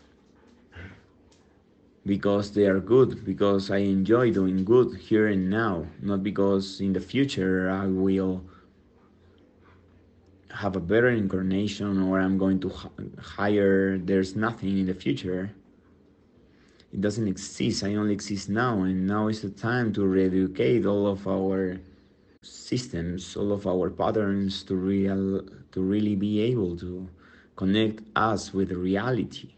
because they are good, because I enjoy doing good here and now, not because in the future I will have a better incarnation or I'm going to hire, there's nothing in the future. It doesn't exist. I only exist now, and now is the time to re-educate all of our systems, all of our patterns to real to really be able to connect us with reality.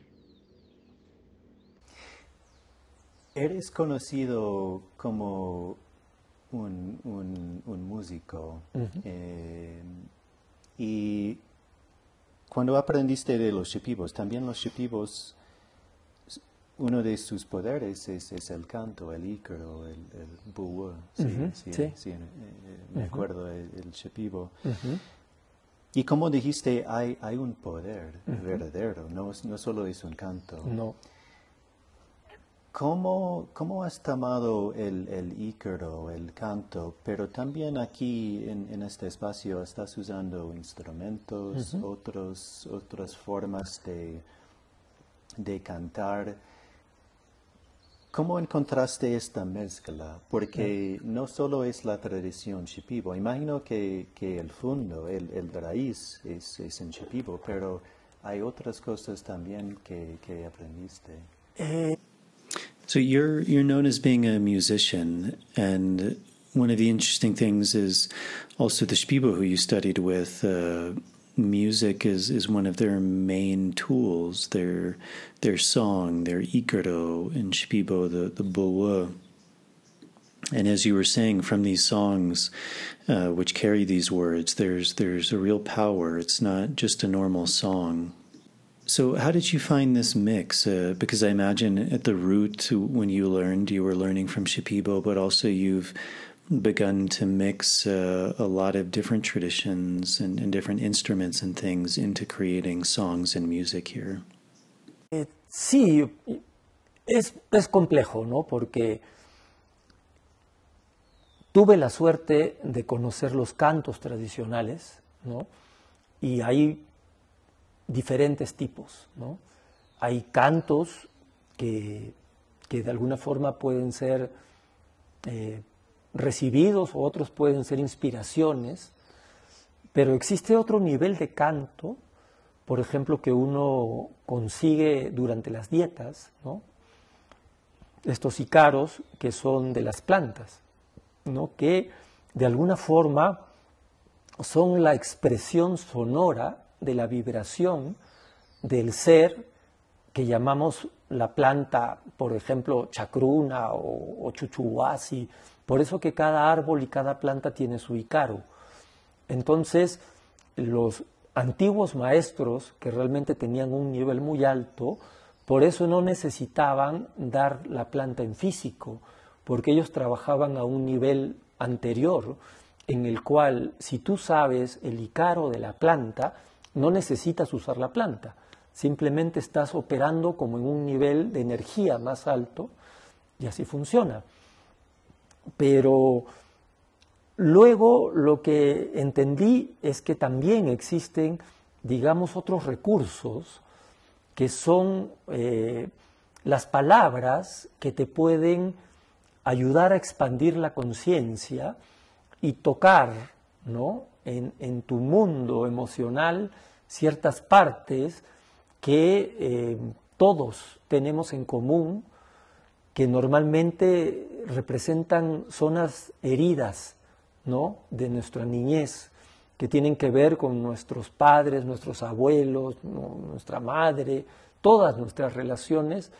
Eres conocido como un, un, un músico uh -huh. eh, y cuando aprendiste de los shipibos, también los shipibos uno de sus poderes es, es, el canto, el ícaro, el, el. Sí, uh -huh, sí, sí. sí eh, me uh -huh. acuerdo el, el shepibo. Uh -huh. Y como dijiste, hay, hay un poder verdadero, no, no solo es un canto. No. ¿Cómo, cómo has tomado el, el ícaro, el canto, pero también aquí en, en este espacio estás usando instrumentos, otros, otras formas de, de cantar? ¿Cómo encontraste esta mezcla? Porque no solo es la tradición Shipibo, imagino que, que el fondo, el, el raíz es, es, en Shipibo, pero hay otras cosas también que, que aprendiste. Eh. So you're you're known as being a musician, and one of the interesting things is also the Shipibo who you studied with. Uh, music is, is one of their main tools. Their their song, their ikaro in Shipibo, the the boa. And as you were saying, from these songs, uh, which carry these words, there's there's a real power. It's not just a normal song. So, how did you find this mix? Uh, because I imagine at the root, when you learned, you were learning from Shipibo, but also you've begun to mix uh, a lot of different traditions and, different instruments and things into creating songs and music here. Eh, sí, es, es complejo, ¿no? Porque tuve la suerte de conocer los cantos tradicionales, ¿no? Y hay diferentes tipos, ¿no? Hay cantos que, que de alguna forma pueden ser eh, recibidos o otros pueden ser inspiraciones, pero existe otro nivel de canto, por ejemplo, que uno consigue durante las dietas, estos icaros que son de las plantas, ¿no? que de alguna forma son la expresión sonora de la vibración del ser que llamamos la planta, por ejemplo, chacruna o, o chuchuhuasi, por eso que cada árbol y cada planta tiene su icaro. Entonces, los antiguos maestros, que realmente tenían un nivel muy alto, por eso no necesitaban dar la planta en físico, porque ellos trabajaban a un nivel anterior, en el cual si tú sabes el icaro de la planta, no necesitas usar la planta, simplemente estás operando como en un nivel de energía más alto y así funciona. Pero luego lo que entendí es que también existen, digamos, otros recursos que son eh, las palabras que te pueden ayudar a expandir la conciencia y tocar ¿no? en, tu mundo emocional ciertas partes que eh, todos tenemos en común que normalmente representan zonas heridas ¿no? de nuestra niñez, que tienen que ver con nuestros padres, nuestros abuelos, nuestra madre, todas nuestras relaciones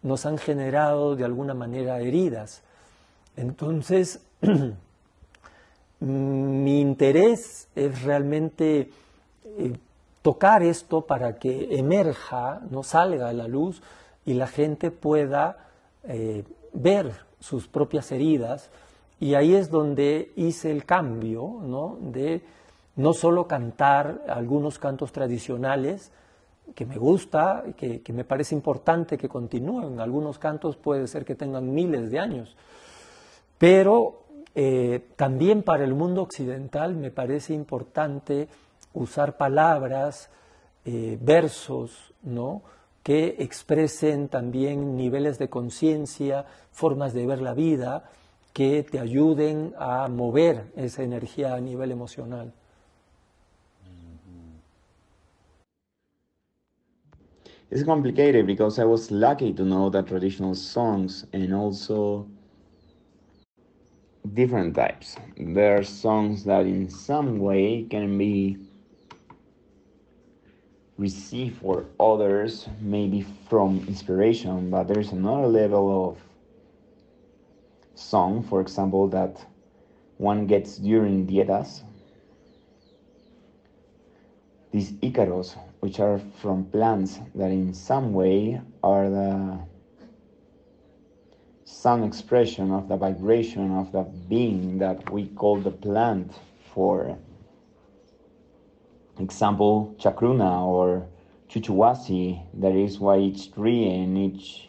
nos han generado de alguna manera heridas. Entonces, mi interés es realmente eh, tocar esto para que emerja, no salga a la luz y la gente pueda eh, ver sus propias heridas. Y ahí es donde hice el cambio, ¿no? De no solo cantar algunos cantos tradicionales, que me gusta, que, que me parece importante que continúen. Algunos cantos puede ser que tengan miles de años, pero eh, también para el mundo occidental me parece importante usar palabras, eh, versos, ¿no? Que expresen también niveles de conciencia, formas de ver la vida, que te ayuden a mover esa energía a nivel emocional. It's complicated because I was lucky to know that traditional songs and also different types. There are songs that in some way can be receive for others, maybe from inspiration, but there's another level of song, for example, that one gets during dietas. These icaros, which are from plants that in some way are the some expression of the vibration of the being that we call the plant for example, Chakruna or Chuchuwasi, that is why each tree and each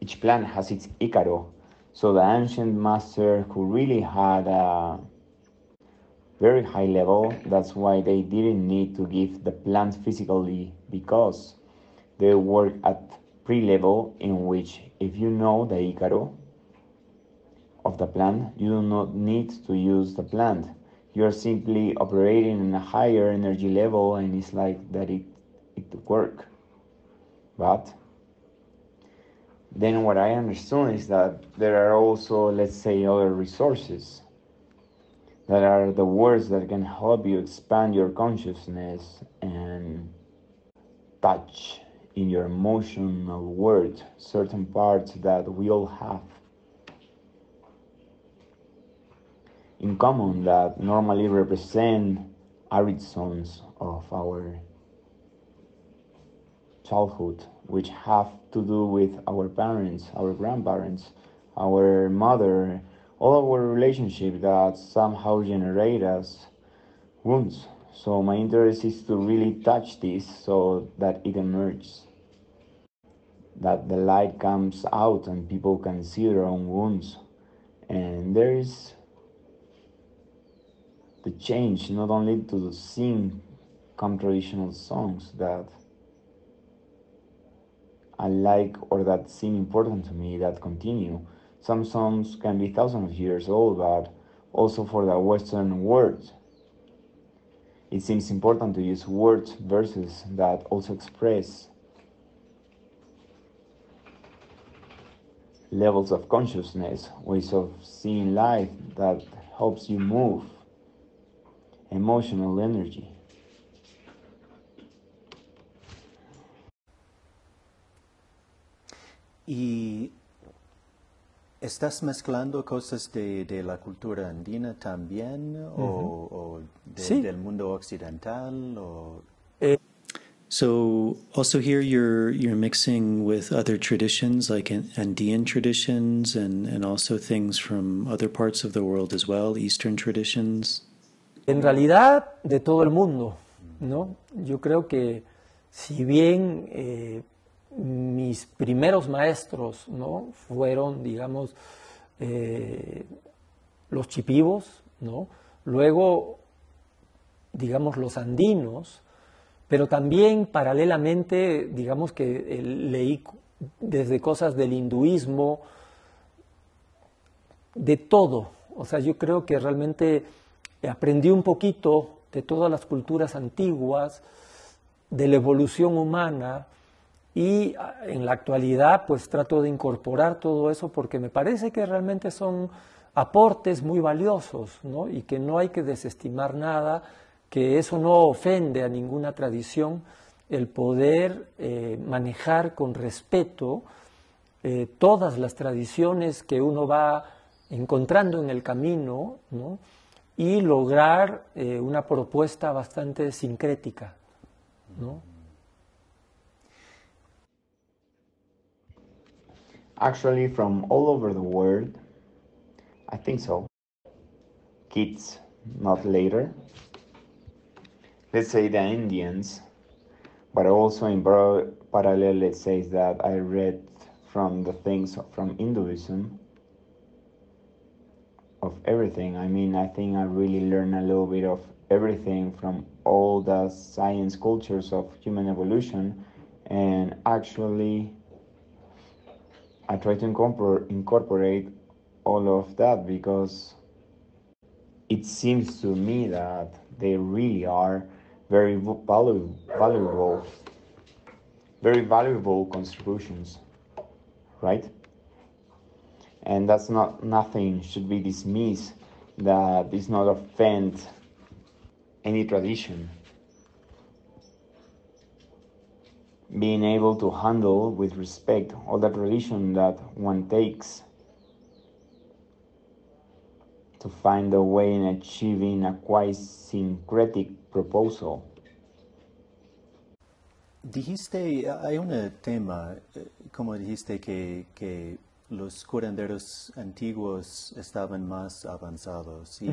each plant has its Icaro. So the ancient master who really had a very high level, that's why they didn't need to give the plant physically because they work at pre-level in which if you know the Icaro of the plant, you do not need to use the plant you're simply operating in a higher energy level and it's like that it it work. But then what i understood is that there are also let's say other resources that are the words that can help you expand your consciousness and touch in your emotional world certain parts that we all have in common that normally represent arid zones of our childhood, which have to do with our parents, our grandparents, our mother, all our relationships that somehow generate us wounds. So my interest is to really touch this so that it emerges, that the light comes out and people can see their own wounds. And there is the change not only to sing come traditional songs that I like or that seem important to me that continue. Some songs can be thousands of years old, but also for the Western world. It seems important to use words, verses that also express levels of consciousness, ways of seeing life that helps you move emotional energy. Y ¿Estás mezclando cosas de, de, la cultura andina también uh -huh. o, o de, sí. del mundo occidental? O... Eh. So also here you're you're mixing with other traditions like Andean traditions and, and also things from other parts of the world as well, Eastern traditions. En realidad, de todo el mundo, ¿no? Yo creo que si bien eh, mis primeros maestros, ¿no? Fueron, digamos, eh, los chipivos, ¿no? Luego, digamos, los andinos, pero también paralelamente, digamos que leí desde cosas del hinduismo, de todo. O sea, yo creo que realmente aprendí un poquito de todas las culturas antiguas, de la evolución humana, y ah, en la actualidad pues trato de incorporar todo eso porque me parece que realmente son aportes muy valiosos ¿no? y que no hay que desestimar nada, que eso no ofende a ninguna tradición, el poder eh, manejar con respeto eh, todas las tradiciones que uno va encontrando en el camino ¿no? Y lograr eh, una propuesta bastante sincrética. ¿no? Actually, from all over the world, I think so. Kids, not later. Let's say the Indians, but also in parallel, it says that I read from the things from Hinduism of everything. I mean, I think I really learned a little bit of everything from all the science cultures of human evolution, and actually, I try to incorporate all of that because it seems to me that they really are very valuable, valuable very valuable contributions right and that's not nothing should be dismissed that is not offend any tradition being able to handle with respect all the tradition that one takes to find a way in achieving a quite syncretic proposal. Dijiste, hay un tema, eh, como dijiste, que, que los curanderos antiguos estaban más avanzados. Y,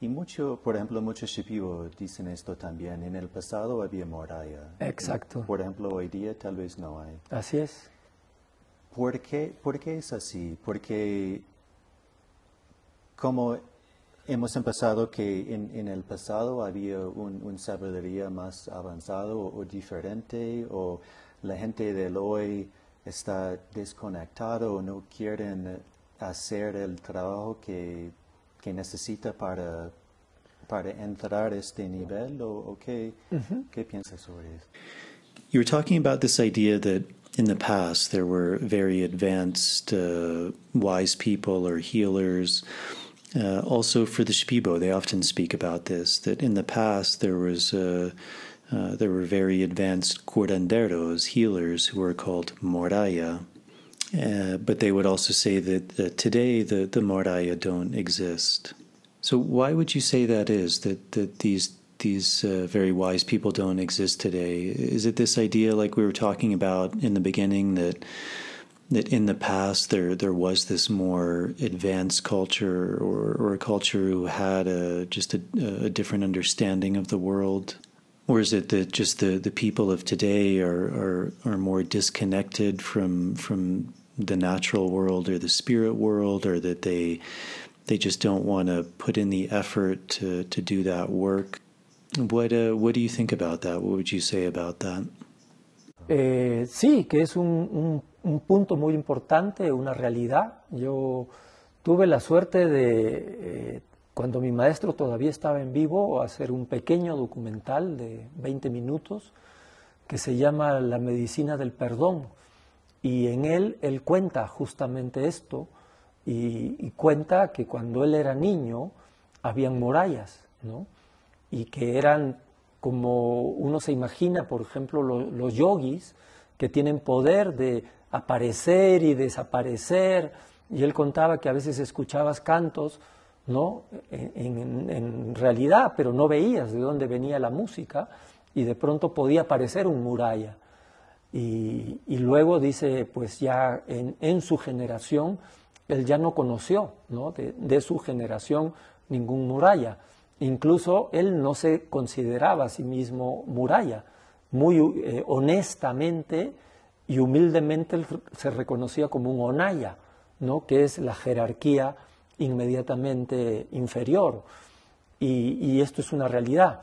y, mucho, por ejemplo, muchos shipibo dicen esto también. En el pasado había muralla. Exacto. Por ejemplo, hoy día tal vez no hay. Así es. ¿Por qué, por qué es así? Porque como hemos empezado que en, en el pasado había un, sabiduría más avanzado o, diferente, o la gente del hoy está desconectado o no quieren hacer el trabajo que, que necesita para, para entrar a este nivel, o, o qué, qué piensas sobre eso? You were talking about this idea that in the past there were very advanced, uh, wise people or healers. Uh, also, for the Shipibo, they often speak about this. That in the past there was uh, uh, there were very advanced curanderos, healers, who were called moraya. Uh, but they would also say that, today the, the moraya don't exist. So why would you say that is that that these these uh, very wise people don't exist today? Is it this idea, like we were talking about in the beginning, that that in the past there there was this more advanced culture or, or a culture who had a just a, a, different understanding of the world or is it that just the, the people of today are, are are more disconnected from from the natural world or the spirit world or that they they just don't want to put in the effort to, to do that work? What uh, what do you think about that? What would you say about that? Eh, sí que es un, un un punto muy importante, una realidad. Yo tuve la suerte de, eh, cuando mi maestro todavía estaba en vivo, hacer un pequeño documental de 20 minutos que se llama La medicina del perdón. Y en él él cuenta justamente esto y, cuenta que cuando él era niño habían murallas, ¿no? Y que eran como uno se imagina, por ejemplo, los yogis, que tienen poder de aparecer y desaparecer. Y él contaba que a veces escuchabas cantos, ¿no? En, realidad, pero no veías de dónde venía la música y de pronto podía aparecer un muralla. Y, luego dice, pues ya en, su generación, él ya no conoció, ¿no? De, su generación ningún muralla. Incluso él no se consideraba a sí mismo muralla. Muy eh, honestamente, y humildemente se reconocía como un onaya, ¿no? que es la jerarquía inmediatamente inferior. Y, esto es una realidad.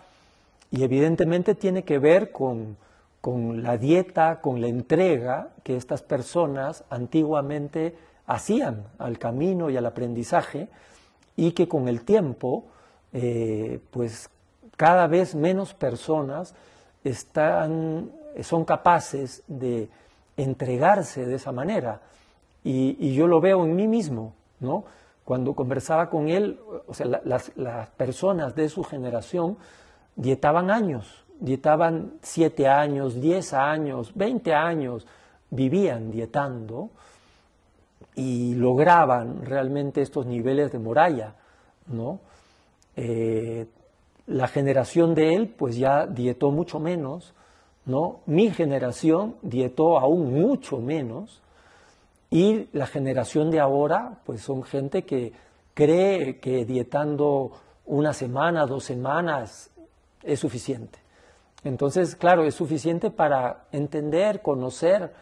Y evidentemente tiene que ver con, con la dieta, con la entrega que estas personas antiguamente hacían al camino y al aprendizaje y que con el tiempo, eh, pues cada vez menos personas están, son capaces de entregarse de esa manera. Y, yo lo veo en mí mismo, ¿no? Cuando conversaba con él, o sea, las, personas de su generación dietaban años, dietaban siete años, diez años, veinte años, vivían dietando y lograban realmente estos niveles de muralla, ¿no? Eh, la generación de él, pues ya dietó mucho menos, ¿no? Mi generación dietó aún mucho menos, y la generación de ahora, pues son gente que cree que dietando una semana, dos semanas es suficiente. Entonces, claro, es suficiente para entender, conocer,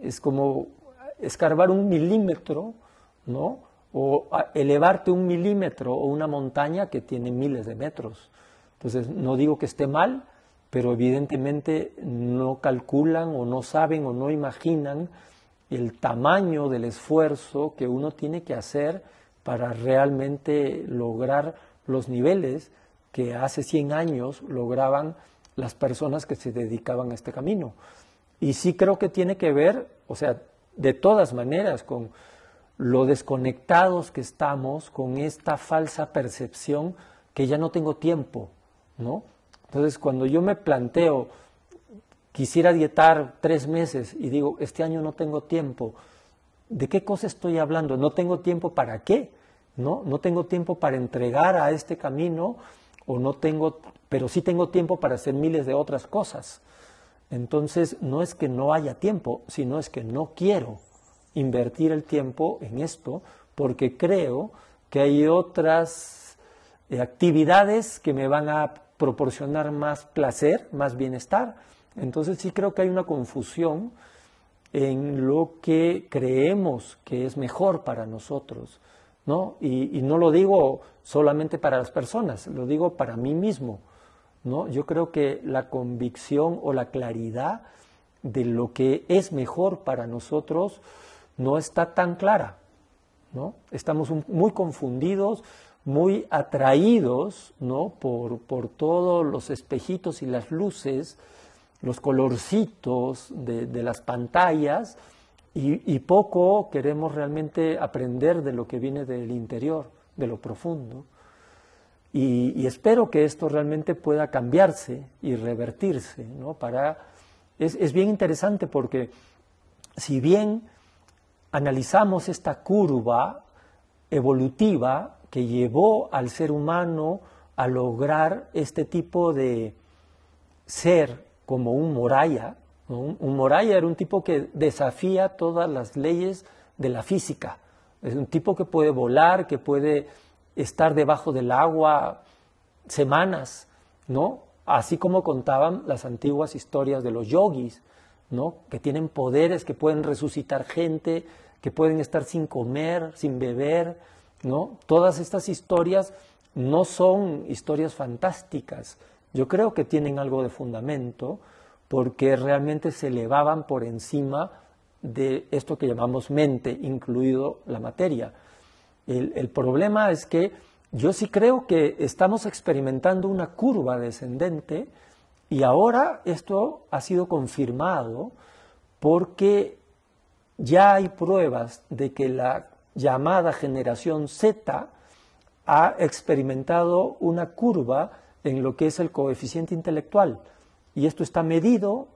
es como escarbar un milímetro, ¿no? O elevarte un milímetro o una montaña que tiene miles de metros. Entonces, no digo que esté mal, pero evidentemente no calculan o no saben o no imaginan el tamaño del esfuerzo que uno tiene que hacer para realmente lograr los niveles que hace 100 años lograban las personas que se dedicaban a este camino. Y sí creo que tiene que ver, o sea, de todas maneras, con lo desconectados que estamos, con esta falsa percepción que ya no tengo tiempo, ¿no? Entonces, cuando yo me planteo, quisiera dietar tres meses y digo, este año no tengo tiempo, ¿de qué cosa estoy hablando? ¿No tengo tiempo para qué? ¿No? No tengo tiempo para entregar a este camino o no tengo, pero sí tengo tiempo para hacer miles de otras cosas. Entonces, no es que no haya tiempo, sino es que no quiero invertir el tiempo en esto porque creo que hay otras eh, actividades que me van a proporcionar más placer, más bienestar. Entonces sí creo que hay una confusión en lo que creemos que es mejor para nosotros, ¿no? Y, no lo digo solamente para las personas, lo digo para mí mismo. ¿no? Yo creo que la convicción o la claridad de lo que es mejor para nosotros no está tan clara. ¿no? Estamos muy confundidos, muy atraídos ¿no? por, por todos los espejitos y las luces, los colorcitos de, las pantallas y, poco queremos realmente aprender de lo que viene del interior, de lo profundo. Y, espero que esto realmente pueda cambiarse y revertirse, ¿no? Para, es, es bien interesante porque si bien analizamos esta curva evolutiva que llevó al ser humano a lograr este tipo de ser como un moraya. Un, un, moraya era un tipo que desafía todas las leyes de la física. Es un tipo que puede volar, que puede estar debajo del agua semanas, ¿no? Así como contaban las antiguas historias de los yogis, ¿no? Que tienen poderes, que pueden resucitar gente, que pueden estar sin comer, sin beber, ¿no? Todas estas historias no son historias fantásticas. Yo creo que tienen algo de fundamento porque realmente se elevaban por encima de esto que llamamos mente, incluido la materia. El, problema es que yo sí creo que estamos experimentando una curva descendente y ahora esto ha sido confirmado porque ya hay pruebas de que la llamada generación Z ha experimentado una curva en lo que es el coeficiente intelectual. Y esto está medido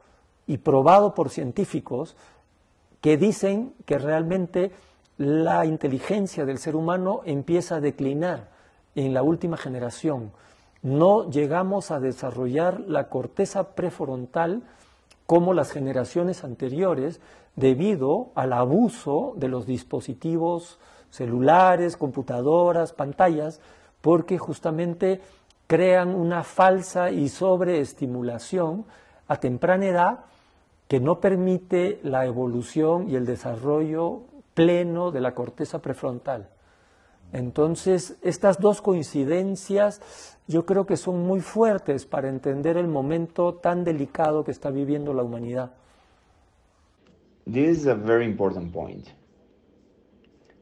y probado por científicos que dicen que realmente la inteligencia del ser humano empieza a declinar en la última generación. No llegamos a desarrollar la corteza prefrontal como las generaciones anteriores debido al abuso de los dispositivos celulares, computadoras, pantallas, porque justamente crean una falsa y sobreestimulación a temprana edad que no permite la evolución y el desarrollo pleno de la corteza prefrontal. Entonces, estas dos coincidencias yo creo que son muy fuertes para entender el momento tan delicado que está viviendo la humanidad. This is a very important point.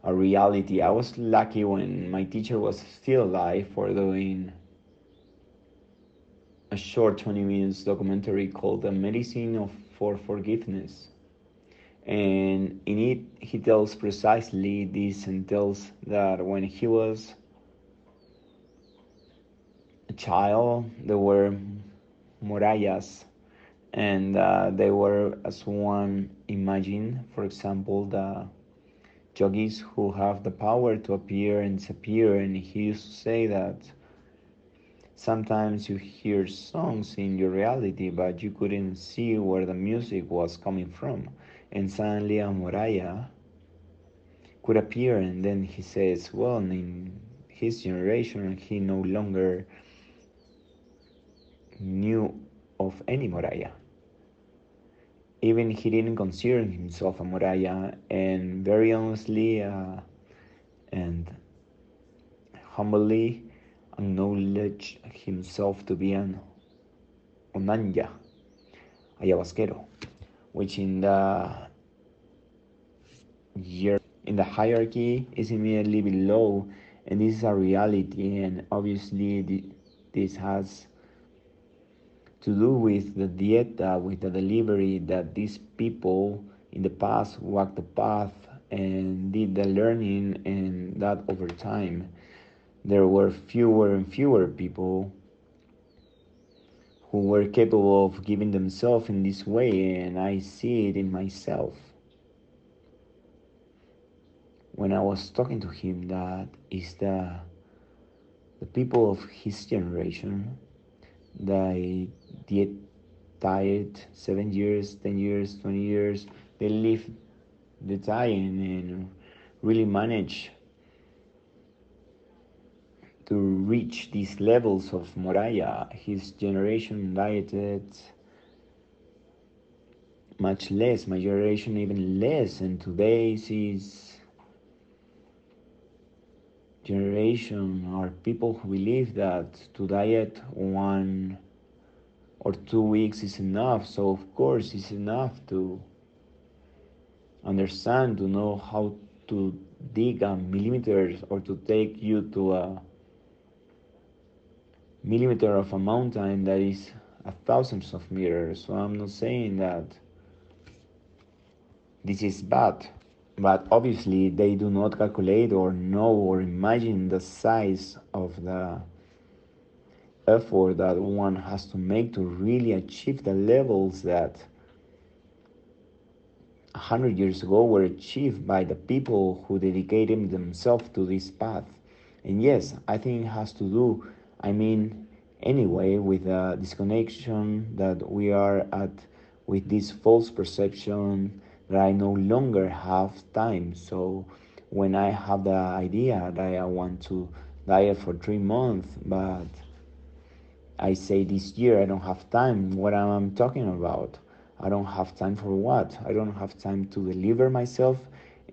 A reality. I was lucky when my teacher was still alive for doing a short 20 minutes documentary called The Medicine of, for Forgiveness. And in it, he tells precisely this and tells that when he was a child, there were morayas, and uh, they were, as one imagine, for example, the yogis who have the power to appear and disappear. And he used to say that sometimes you hear songs in your reality, but you couldn't see where the music was coming from. And suddenly a moraya could appear, and then he says, Well, in his generation, he no longer knew of any moraya even he didn't consider himself a Moraya, and very honestly uh, and humbly acknowledged himself to be an Onanya, ayahuasquero, which in the year in the hierarchy is immediately below, and this is a reality, and obviously this has to do with the dieta, with the delivery that these people in the past walked the path and did the learning, and that over time there were fewer and fewer people who were capable of giving themselves in this way, and I see it in myself. When I was talking to him, that is the the people of his generation they did diet seven years, ten years, twenty years. They live the diet and really manage to reach these levels of Moraya. His generation dieted much less, my generation even less, and today's is generation are people who believe that to diet one or two weeks is enough. So, of course, it's enough to understand, to know how to dig a millimeter or to take you to a millimeter of a mountain that is a thousands of meters. So, I'm not saying that this is bad but obviously they do not calculate or know or imagine the size of the effort that one has to make to really achieve the levels that 100 years ago were achieved by the people who dedicated themselves to this path. And yes, I think it has to do, I mean, anyway, with the disconnection that we are at with this false perception that I no longer have time. So when I have the idea that I want to diet for three months, but I say this year I don't have time, what am I talking about? I don't have time for what? I don't have time to deliver myself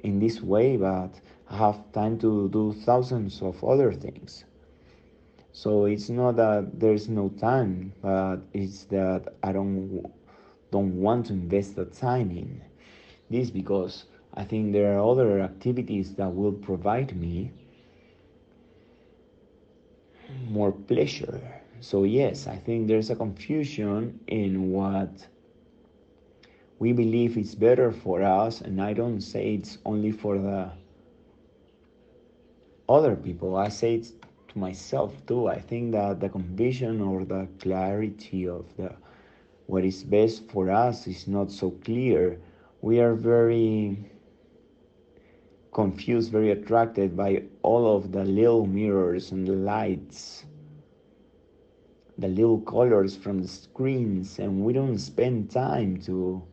in this way, but I have time to do thousands of other things. So it's not that there's no time, but it's that I don't don't want to invest the time in. This because I think there are other activities that will provide me more pleasure. So, yes, I think there's a confusion in what we believe is better for us, and I don't say it's only for the other people, I say it to myself too. I think that the conviction or the clarity of the what is best for us is not so clear we are very confused, very attracted by all of the little mirrors and the lights, the little colors from the screens, and we don't spend time to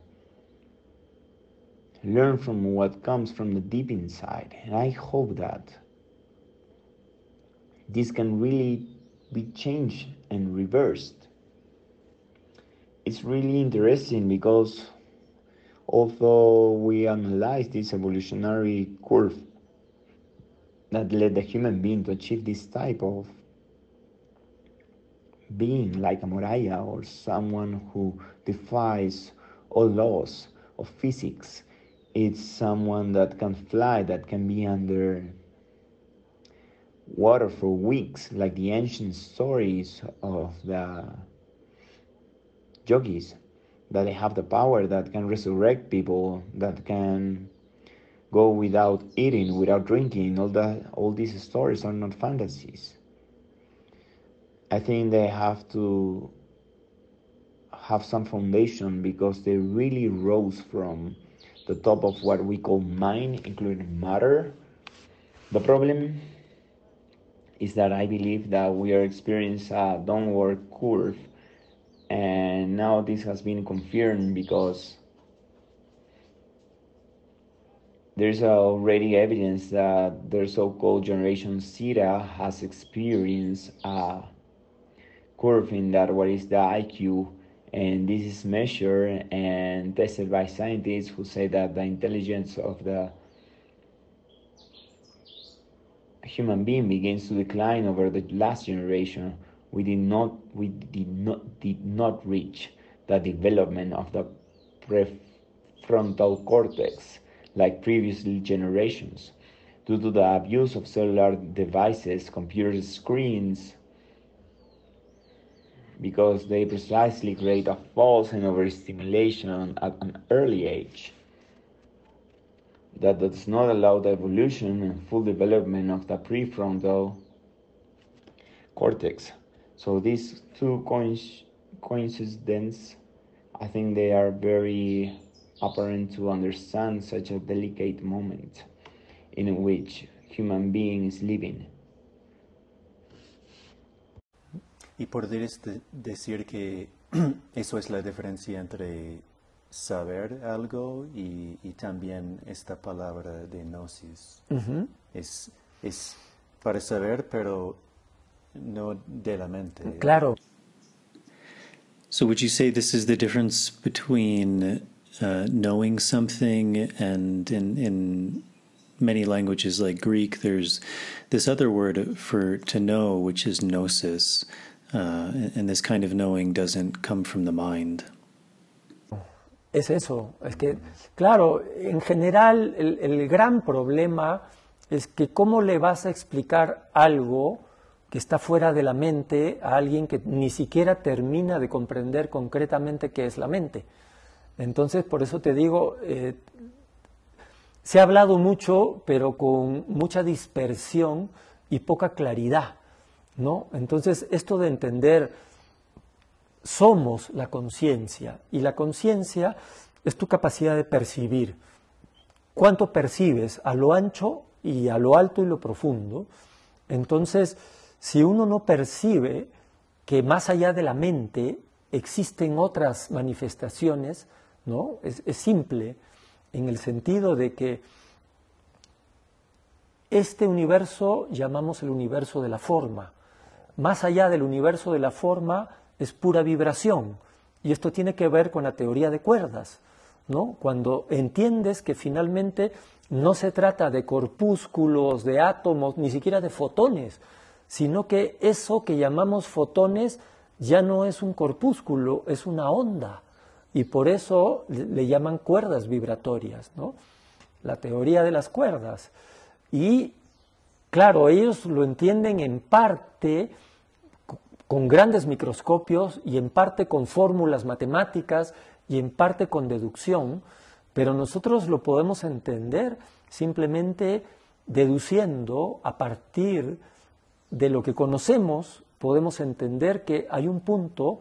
learn from what comes from the deep inside. And I hope that this can really be changed and reversed. It's really interesting because although we analyze this evolutionary curve that led the human being to achieve this type of being like a Moraya or someone who defies all laws of physics. It's someone that can fly, that can be under water for weeks, like the ancient stories of the yogis that they have the power that can resurrect people, that can go without eating, without drinking. All that, all these stories are not fantasies. I think they have to have some foundation because they really rose from the top of what we call mind, including matter. The problem is that I believe that we are experiencing a downward curve, and now this has been confirmed because there's already evidence that the so-called generation Zeta has experienced a curve in that what is the IQ and this is measured and tested by scientists who say that the intelligence of the human being begins to decline over the last generation we did not we did not did not reach the development of the prefrontal cortex like previous generations. Due to the abuse of cellular devices computer screens because they precisely create a false and overstimulation at an early age that does not allow the evolution and full development of the prefrontal cortex. So these two coincidences, I think they are very apparent to understand such a delicate moment in which human being is living. Y podrías decir que eso es la diferencia entre saber algo y, y también esta palabra de gnosis. es, es para saber, pero no de la mente. Claro. So would you say this is the difference between uh, knowing something and in, in many languages like Greek, there's this other word for to know, which is gnosis. Uh, and this kind of knowing doesn't come from the mind. Es eso, es que, claro, en general el, el, gran problema es que cómo le vas a explicar algo que está fuera de la mente a alguien que ni siquiera termina de comprender concretamente qué es la mente. Entonces, por eso te digo, eh, se ha hablado mucho, pero con mucha dispersión y poca claridad. ¿no? Entonces, esto de entender, somos la conciencia y la conciencia es tu capacidad de percibir. ¿Cuánto percibes a lo ancho y a lo alto y lo profundo? Entonces, si uno no percibe que más allá de la mente existen otras manifestaciones, ¿no? Es, es simple en el sentido de que este universo llamamos el universo de la forma más allá del universo de la forma es pura vibración. Y esto tiene que ver con la teoría de cuerdas, ¿no? Cuando entiendes que finalmente no se trata de corpúsculos, de átomos, ni siquiera de fotones, sino que eso que llamamos fotones ya no es un corpúsculo, es una onda. Y por eso le llaman cuerdas vibratorias, ¿no? La teoría de las cuerdas. Y Claro, ellos lo entienden en parte con grandes microscopios y en parte con fórmulas matemáticas y en parte con deducción, pero nosotros lo podemos entender simplemente deduciendo a partir de lo que conocemos, podemos entender que hay un punto,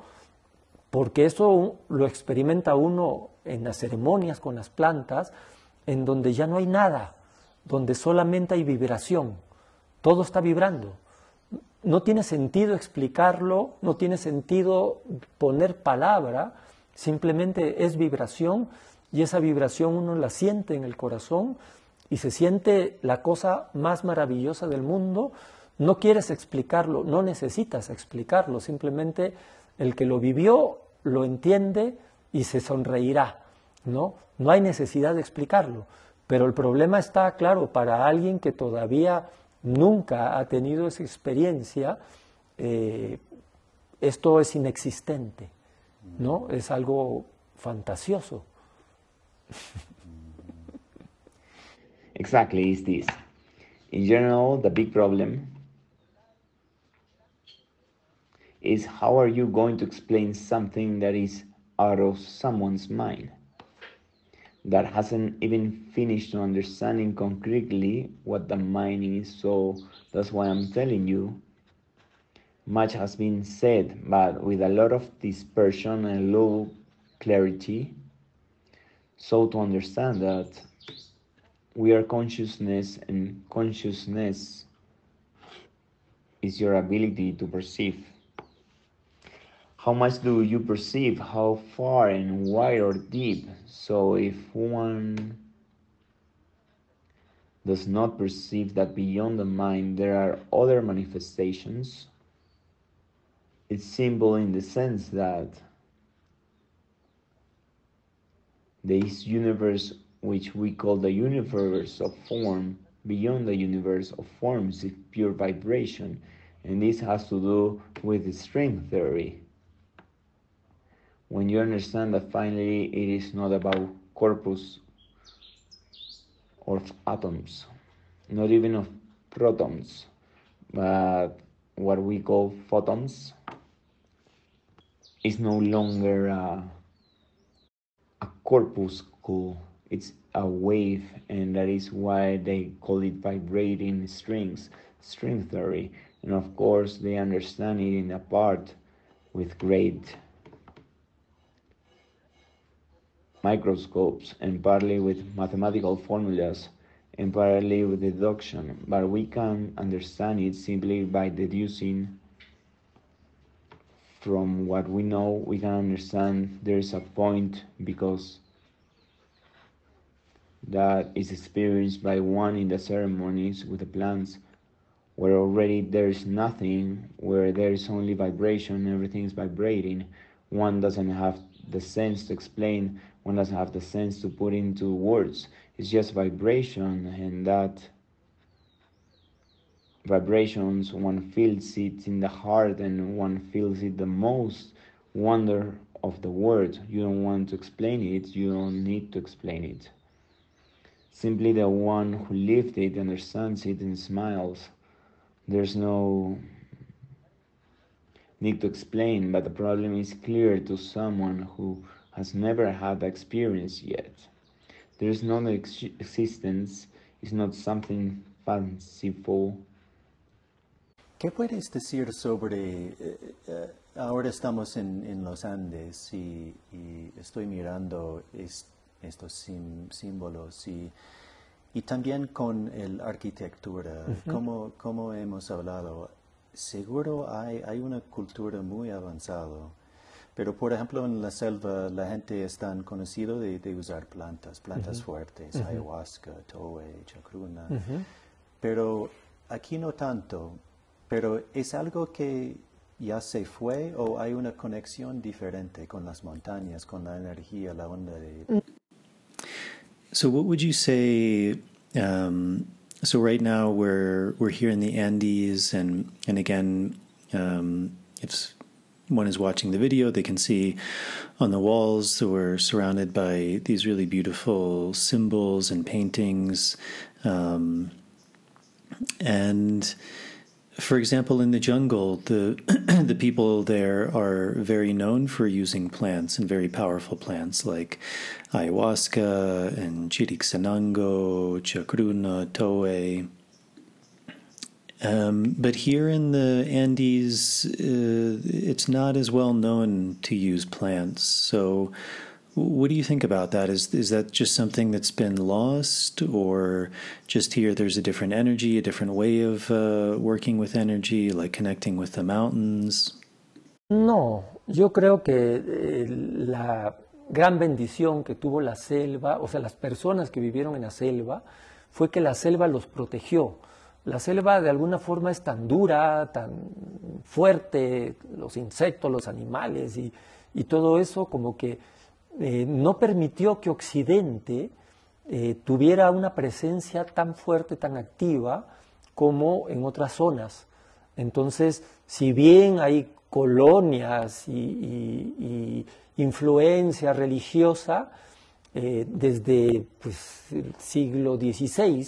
porque eso lo experimenta uno en las ceremonias con las plantas, en donde ya no hay nada, donde solamente hay vibración todo está vibrando. No tiene sentido explicarlo, no tiene sentido poner palabra, simplemente es vibración y esa vibración uno la siente en el corazón y se siente la cosa más maravillosa del mundo. No quieres explicarlo, no necesitas explicarlo, simplemente el que lo vivió lo entiende y se sonreirá, ¿no? No hay necesidad de explicarlo, pero el problema está claro para alguien que todavía nunca ha tenido esa experiencia, eh, esto es inexistente, ¿no? Es algo fantasioso. Exactly, is this. In general, the big problem is how are you going to explain something that is out of someone's mind that hasn't even finished understanding concretely what the mind is. So that's why I'm telling you. Much has been said, but with a lot of dispersion and low clarity. So to understand that we are consciousness, and consciousness is your ability to perceive. How much do you perceive? How far and wide or deep? So if one does not perceive that beyond the mind there are other manifestations, it's simple in the sense that this universe, which we call the universe of form, beyond the universe of forms is pure vibration, and this has to do with the string theory when you understand that finally it is not about corpus or of atoms, not even of protons, but what we call photons is no longer a, a corpuscle, it's a wave, and that is why they call it vibrating strings, string theory. And of course, they understand it in a part with great microscopes and partly with mathematical formulas and partly with deduction, but we can understand it simply by deducing from what we know, we can understand there is a point because that is experienced by one in the ceremonies with the plants where already there is nothing, where there is only vibration, everything is vibrating. One doesn't have the sense to explain one doesn't have the sense to put into words. It's just vibration, and that vibrations, one feels it in the heart, and one feels it the most wonder of the word. You don't want to explain it, you don't need to explain it. Simply the one who lived it understands it and smiles. There's no need to explain, but the problem is clear to someone who has never had the experience yet. There is no ex existence, it's not something fanciful. ¿Qué puedes decir sobre, eh, ahora estamos en, en, los Andes y, y estoy mirando es, estos sim, símbolos y, y, también con la arquitectura, uh -huh. como, como hemos hablado, seguro hay, hay una cultura muy avanzada pero, por ejemplo, en la selva la gente es tan conocido de, de usar plantas, plantas uh -huh. fuertes, uh -huh. ayahuasca, towe, chacruna. Uh -huh. Pero aquí no tanto. Pero es algo que ya se fue o hay una conexión diferente con las montañas, con la energía, la onda de... Mm. So what would you say... Um, so right now we're we're here in the Andes, and and again, um, it's one is watching the video, they can see on the walls that we're surrounded by these really beautiful symbols and paintings. Um, and for example, in the jungle, the the people there are very known for using plants and very powerful plants like ayahuasca and chiricsanango, chacruna, towe. Um, but here in the Andes, uh, it's not as well known to use plants. So, what do you think about that? Is is that just something that's been lost, or just here there's a different energy, a different way of uh, working with energy, like connecting with the mountains? No, yo creo que eh, la gran bendición que tuvo la selva, o sea, las personas que vivieron en la selva, fue que la selva los protegió la selva de alguna forma es tan dura, tan fuerte, los insectos, los animales y, todo eso como que eh, no permitió que Occidente eh, tuviera una presencia tan fuerte, tan activa como en otras zonas. Entonces, si bien hay colonias y, influencia religiosa eh, desde pues, el siglo XVI,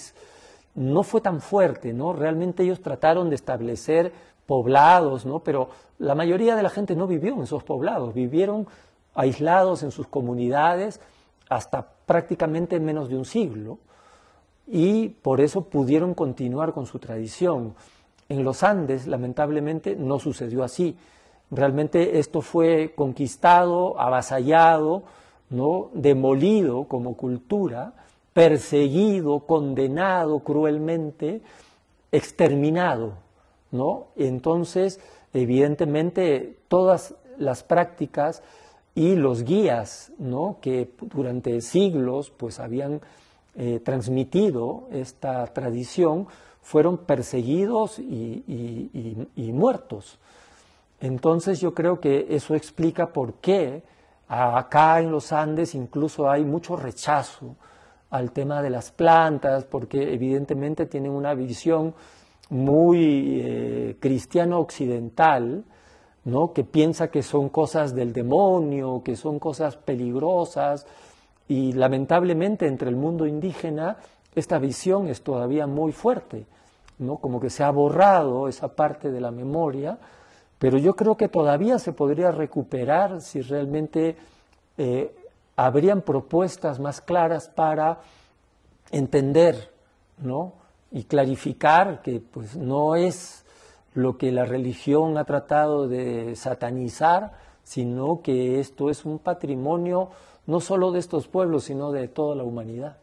no fue tan fuerte, ¿no? Realmente ellos trataron de establecer poblados, ¿no? Pero la mayoría de la gente no vivió en esos poblados, vivieron aislados en sus comunidades hasta prácticamente menos de un siglo y por eso pudieron continuar con su tradición. En los Andes, lamentablemente, no sucedió así. Realmente esto fue conquistado, avasallado, ¿no? demolido como cultura, perseguido, condenado cruelmente, exterminado. ¿no? Entonces, evidentemente, todas las prácticas y los guías ¿no? que durante siglos pues, habían eh, transmitido esta tradición fueron perseguidos y, muertos. Entonces yo creo que eso explica por qué acá en los Andes incluso hay mucho rechazo al tema de las plantas, porque evidentemente tienen una visión muy eh, cristiano occidental, ¿no? que piensa que son cosas del demonio, que son cosas peligrosas, y lamentablemente entre el mundo indígena esta visión es todavía muy fuerte, ¿no? como que se ha borrado esa parte de la memoria, pero yo creo que todavía se podría recuperar si realmente eh, habrían propuestas más claras para entender ¿no? y clarificar que pues, no es lo que la religión ha tratado de satanizar, sino que esto es un patrimonio no solo de estos pueblos, sino de toda la humanidad.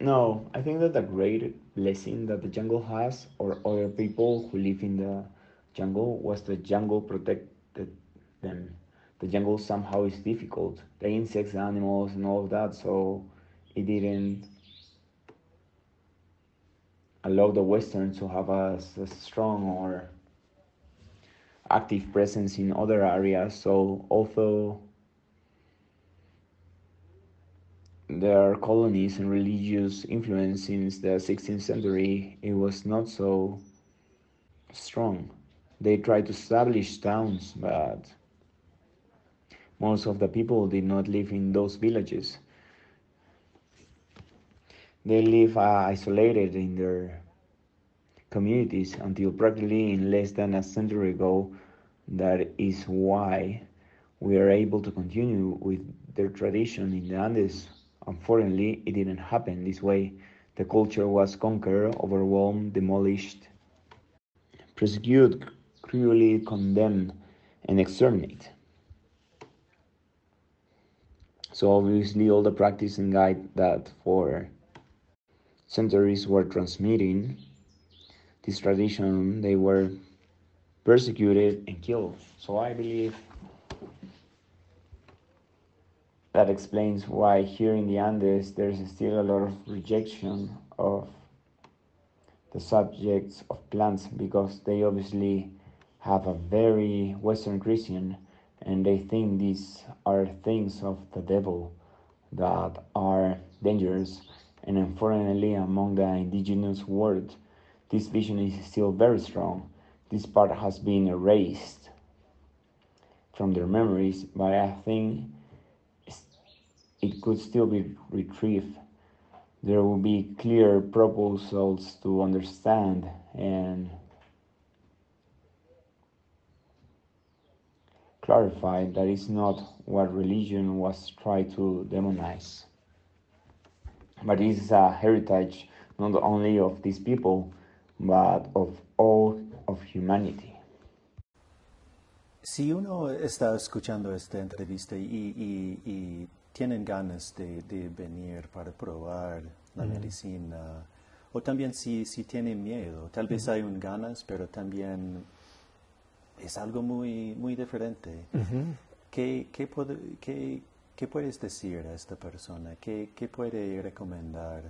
No, I think that the great blessing that the jungle has, or other people who live in the jungle, was the jungle protected them. The jungle somehow is difficult. The insects, animals, and all of that, so it didn't allow the Westerns to have a, a strong or active presence in other areas. So although there are colonies and religious influence since the 16th century, it was not so strong. They tried to establish towns, but most of the people did not live in those villages. They live uh, isolated in their communities until practically in less than a century ago that is why we are able to continue with their tradition in the Andes. Unfortunately, it didn't happen this way. The culture was conquered, overwhelmed, demolished, persecuted, cruelly condemned, and exterminate. So obviously, all the practice and guide that for centuries were transmitting this tradition, they were persecuted and killed. So I believe that explains why here in the Andes there's still a lot of rejection of the subjects of plants because they obviously have a very Western Christian and they think these are things of the devil that are dangerous and unfortunately among the indigenous world this vision is still very strong this part has been erased from their memories, but I think it could still be retrieved. There will be clear proposals to understand and clarify that is not what religion was trying to demonize, but it's a heritage not only of these people, but of all of humanity. Si uno está escuchando esta entrevista y, y, y tienen ganas de, de, venir para probar la mm. medicina, o también si, si tienen miedo, tal vez hay un ganas, pero también es algo muy, muy diferente. Mm -hmm. ¿Qué, qué, qué, ¿Qué, puedes decir a esta persona? ¿Qué, qué puede recomendar?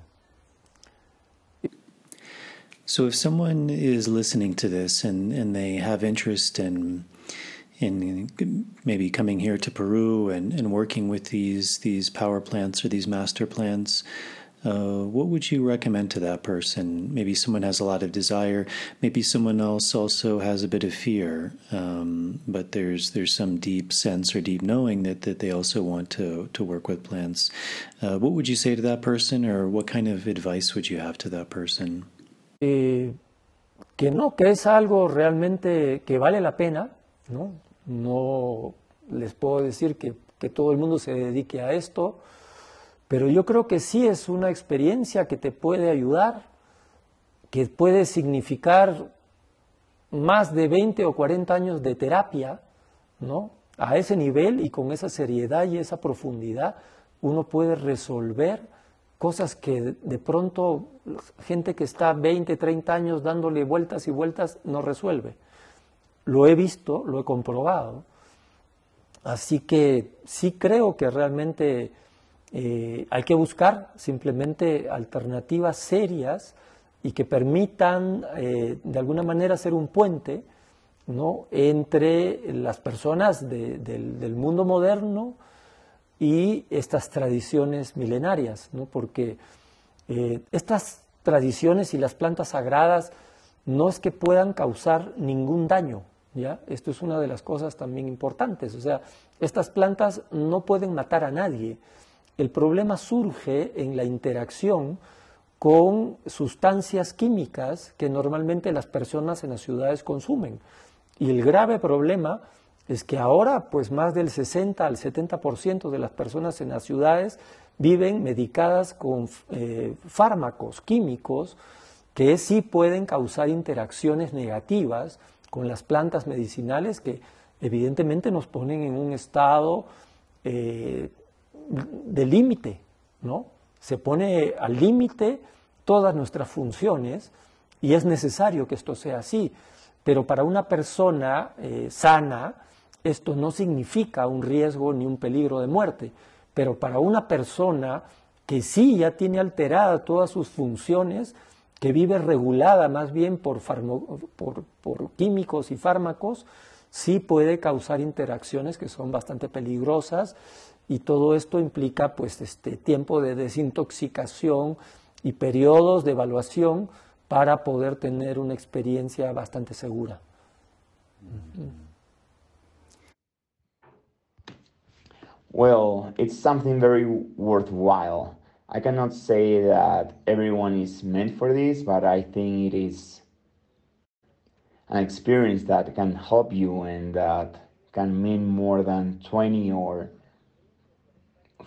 So if someone is listening to this and, and they have interest in in maybe coming here to Peru and, and working with these these power plants or these master plants, uh, what would you recommend to that person? Maybe someone has a lot of desire. Maybe someone else also has a bit of fear, um, but there's there's some deep sense or deep knowing that, that they also want to to work with plants. Uh, what would you say to that person, or what kind of advice would you have to that person? Eh, que no, que es algo realmente que vale la pena, ¿no? No les puedo decir que, que todo el mundo se dedique a esto, pero yo creo que sí es una experiencia que te puede ayudar, que puede significar más de 20 o 40 años de terapia, ¿no? A ese nivel y con esa seriedad y esa profundidad, uno puede resolver cosas que de pronto gente que está 20, 30 años dándole vueltas y vueltas no resuelve. Lo he visto, lo he comprobado. Así que sí creo que realmente eh, hay que buscar simplemente alternativas serias y que permitan eh, de alguna manera ser un puente entre las personas del, mundo moderno y estas tradiciones milenarias, ¿no? porque eh, estas tradiciones y las plantas sagradas no es que puedan causar ningún daño, ¿ya? Esto es una de las cosas también importantes, o sea, estas plantas no pueden matar a nadie. El problema surge en la interacción con sustancias químicas que normalmente las personas en las ciudades consumen. Y el grave problema es que ahora pues más del 60 al 70% de las personas en las ciudades viven medicadas con eh, fármacos químicos que sí pueden causar interacciones negativas con las plantas medicinales que evidentemente nos ponen en un estado eh, de límite, ¿no? Se pone al límite todas nuestras funciones y es necesario que esto sea así. Pero para una persona eh, sana, esto no significa un riesgo ni un peligro de muerte. Pero para una persona que sí ya tiene alteradas todas sus funciones, que vive regulada más bien por, por, por químicos y fármacos, sí puede causar interacciones que son bastante peligrosas y todo esto implica pues este tiempo de desintoxicación y periodos de evaluación para poder tener una experiencia bastante segura. Well, it's something very worthwhile. I cannot say that everyone is meant for this, but I think it is an experience that can help you and that can mean more than 20 or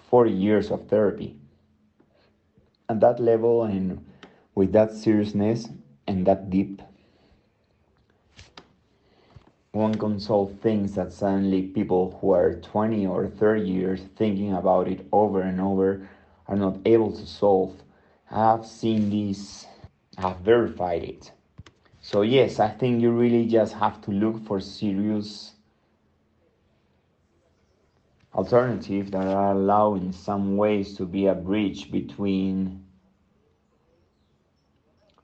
40 years of therapy. At that level and with that seriousness and that deep, one can solve things that suddenly people who are 20 or 30 years thinking about it over and over are not able to solve. I've seen this, I've verified it. So, yes, I think you really just have to look for serious alternatives that are allowed in some ways to be a bridge between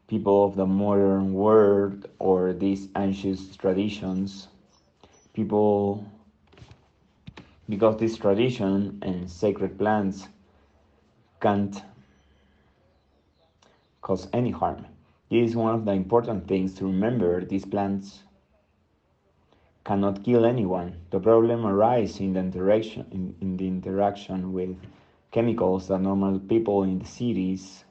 people of the modern world or these ancient traditions. People because this tradition and sacred plants can't cause any harm. This is one of the important things to remember these plants cannot kill anyone. The problem arises in the interaction in, in the interaction with chemicals that normal people in the cities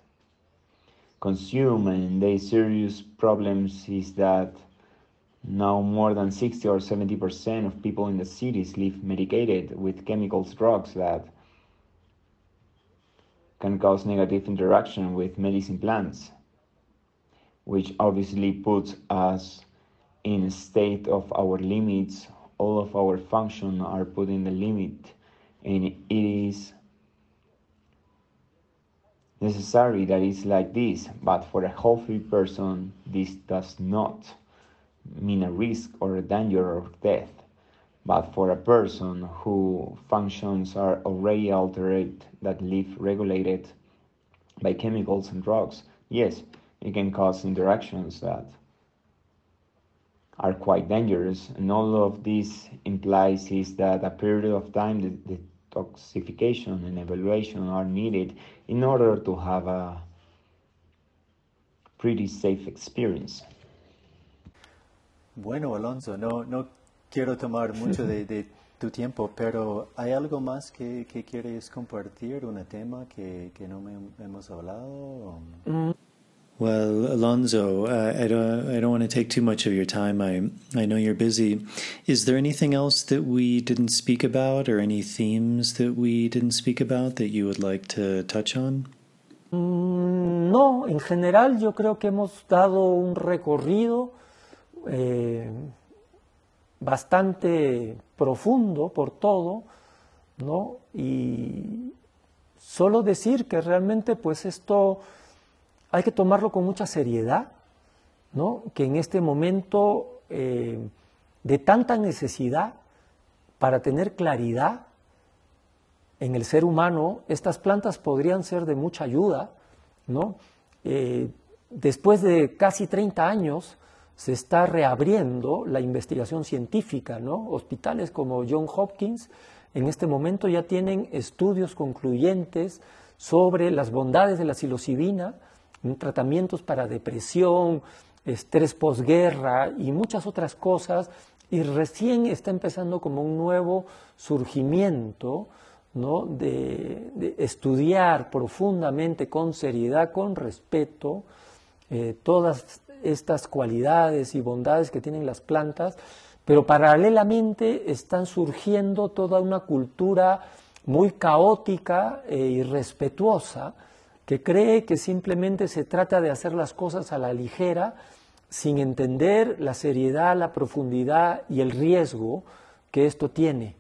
consume and the serious problems is that now more than 60 or 70 percent of people in the cities live medicated with chemicals drugs that can cause negative interaction with medicine plants which obviously puts us in state of our limits all of our function are put in the limit and it is necessary that it's like this. But for a healthy person this does not mean a risk or a danger or death. But for a person who functions are already altered that live regulated by chemicals and drugs yes it can cause interactions that are quite dangerous. And all of this implies is that a period of time, the, detoxification and evaluation are needed in order to have a pretty safe experience. Bueno, Alonso, no, no quiero tomar mucho de, de tu tiempo, pero ¿hay algo más que, que quieres compartir? ¿Un tema que, que no me, hemos hablado? Mm, Well, Alonso, uh, I don't I don't want to take too much of your time. I I know you're busy. Is there anything else that we didn't speak about, or any themes that we didn't speak about that you would like to touch on? Mm, no, en general yo creo que hemos dado un recorrido eh, bastante profundo por todo, ¿no? Y solo decir que realmente pues esto hay que tomarlo con mucha seriedad, ¿no? que en este momento eh, de tanta necesidad para tener claridad en el ser humano, estas plantas podrían ser de mucha ayuda. ¿no? Eh, después de casi 30 años se está reabriendo la investigación científica. ¿no? Hospitales como John Hopkins en este momento ya tienen estudios concluyentes sobre las bondades de la psilocibina, tratamientos para depresión, estrés posguerra y muchas otras cosas, y recién está empezando como un nuevo surgimiento de, estudiar profundamente, con seriedad, con respeto, eh, todas estas cualidades y bondades que tienen las plantas, pero paralelamente están surgiendo toda una cultura muy caótica e irrespetuosa, que cree que simplemente se trata de hacer las cosas a la ligera, sin entender la seriedad, la profundidad y el riesgo que esto tiene.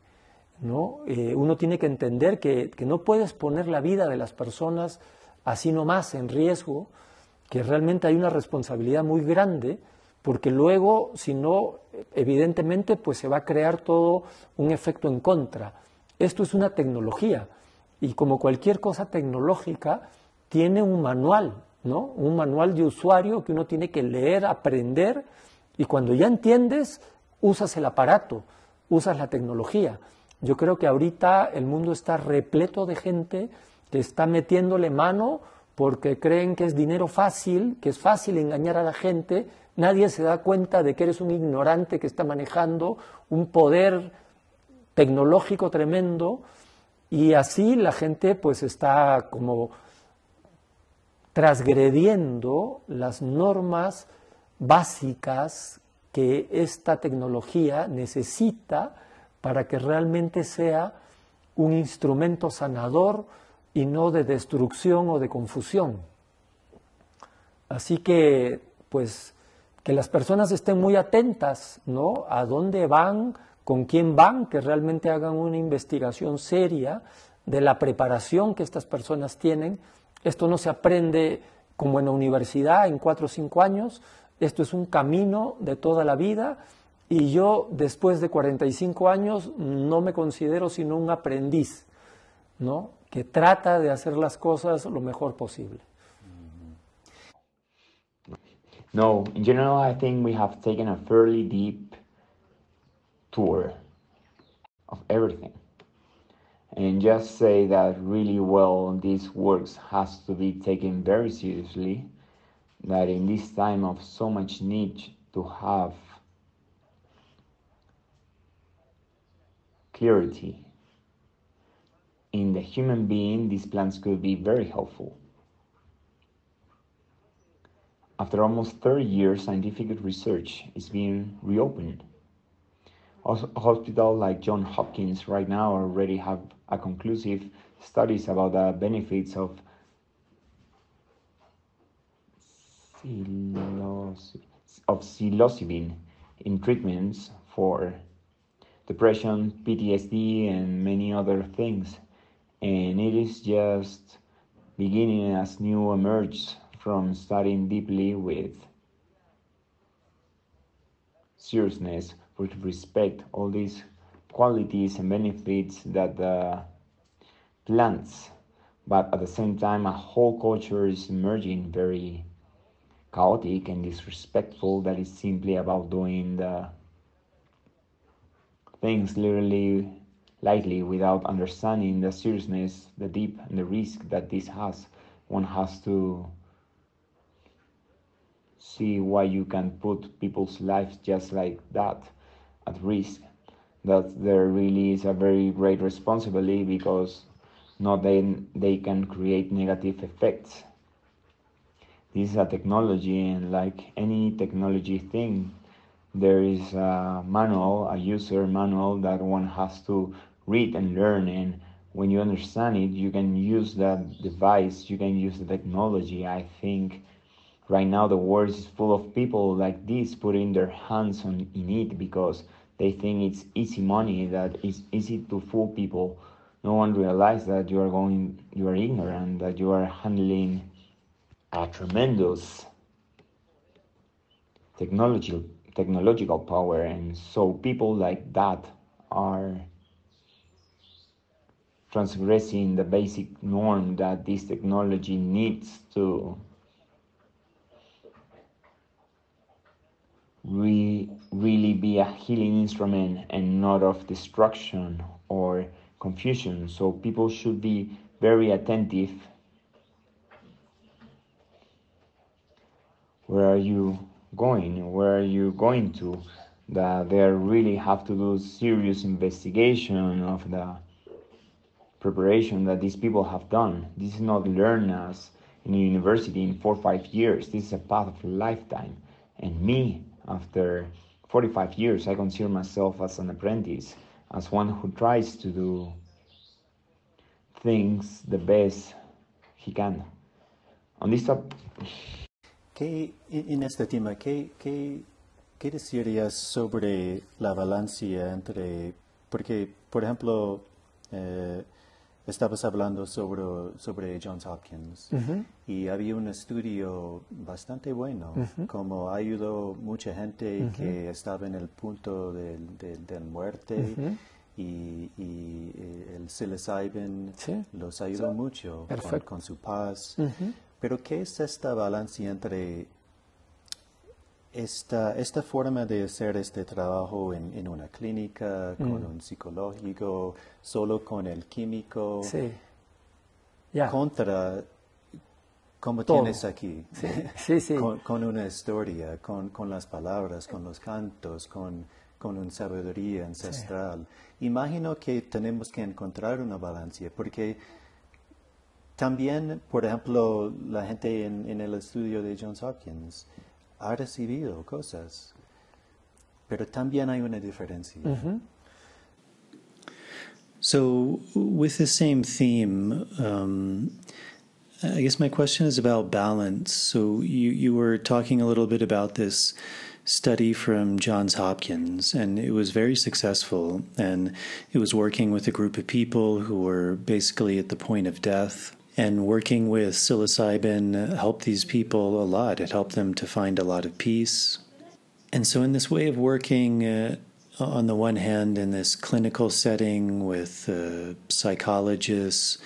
¿no? Eh, uno tiene que entender que, que, no puedes poner la vida de las personas así nomás en riesgo, que realmente hay una responsabilidad muy grande, porque luego, si no, evidentemente, pues se va a crear todo un efecto en contra. Esto es una tecnología, y como cualquier cosa tecnológica, tiene un manual, ¿no? Un manual de usuario que uno tiene que leer, aprender, y cuando ya entiendes, usas el aparato, usas la tecnología. Yo creo que ahorita el mundo está repleto de gente que está metiéndole mano porque creen que es dinero fácil, que es fácil engañar a la gente, nadie se da cuenta de que eres un ignorante que está manejando un poder tecnológico tremendo y así la gente pues está como transgrediendo las normas básicas que esta tecnología necesita para que realmente sea un instrumento sanador y no de destrucción o de confusión. Así que, pues, que las personas estén muy atentas, ¿no? A dónde van, con quién van, que realmente hagan una investigación seria de la preparación que estas personas tienen esto no se aprende como en la universidad en cuatro o cinco años, esto es un camino de toda la vida y yo después de 45 años no me considero sino un aprendiz, ¿no? que trata de hacer las cosas lo mejor posible. No, in general, I think we have taken a fairly deep tour of everything. And just say that really well this works has to be taken very seriously that in this time of so much need to have clarity in the human being these plants could be very helpful. After almost 30 years scientific research is being reopened. A hospital like John Hopkins right now already have a conclusive studies about the benefits of of psilocybin in treatments for depression, PTSD, and many other things. And it is just beginning as new emerges from studying deeply with seriousness with respect all these qualities and benefits that the plants but at the same time a whole culture is emerging very chaotic and disrespectful that is simply about doing the things literally lightly without understanding the seriousness the deep and the risk that this has. One has to see why you can put people's lives just like that at risk that there really is a very great responsibility because not then they can create negative effects this is a technology, and like any technology thing, there is a manual, a user manual that one has to read and learn. And when you understand it, you can use that device, you can use the technology. I think right now the world is full of people like this putting their hands on in it because they think it's easy money, that it's easy to fool people. No one realizes that you are going, you are ignorant, that you are handling a tremendous technology technological power and so people like that are transgressing the basic norm that this technology needs to re really be a healing instrument and not of destruction or confusion so people should be very attentive where are you going, where are you going to, that they really have to do serious investigation of the preparation that these people have done. This is not learn as in university in four or five years. This is a path of a lifetime. And me, after 45 years, I consider myself as an apprentice, as one who tries to do things the best he can. On this topic, ¿Qué, en este tema, ¿qué, qué, qué decirías sobre la balanza entre, porque, por ejemplo, eh, estabas hablando sobre, sobre Johns Hopkins. Y había un estudio bastante bueno, como ayudó mucha gente que estaba en el punto del de, muerte. Y, y, eh, el psilocybin los ayudó mucho con, su paz. Pero ¿qué es esta balance entre esta, esta forma de hacer este trabajo en, en una clínica, con mm. un psicológico, solo con el químico, sí. contra como tienes aquí, sí. Sí, con, una historia, con, con, las palabras, con los cantos, con, con una sabiduría ancestral. Imagino que tenemos que encontrar una balance, porque también, por ejemplo, la gente en, el estudio de Johns Hopkins ha recibido cosas, pero también hay una diferencia. So, with the same theme, um, I guess my question is about balance. So, you, you were talking a little bit about this study from Johns Hopkins, and it was very successful. And it was working with a group of people who were basically at the point of death and working with psilocybin helped these people a lot. It helped them to find a lot of peace. And so, in this way of working, uh, on the one hand, in this clinical setting with uh, psychologists,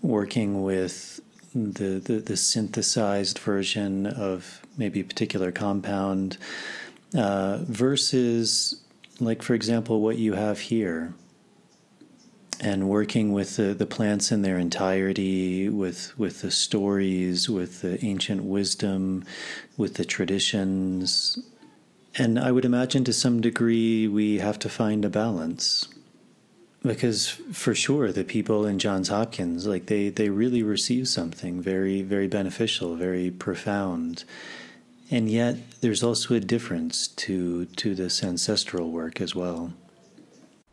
working with the, the, the, synthesized version of maybe a particular compound, uh, versus, like, for example, what you have here and working with the, the plants in their entirety, with with the stories, with the ancient wisdom, with the traditions. And I would imagine to some degree we have to find a balance. Because for sure the people in Johns Hopkins, like they, they really receive something very, very beneficial, very profound. And yet there's also a difference to to this ancestral work as well.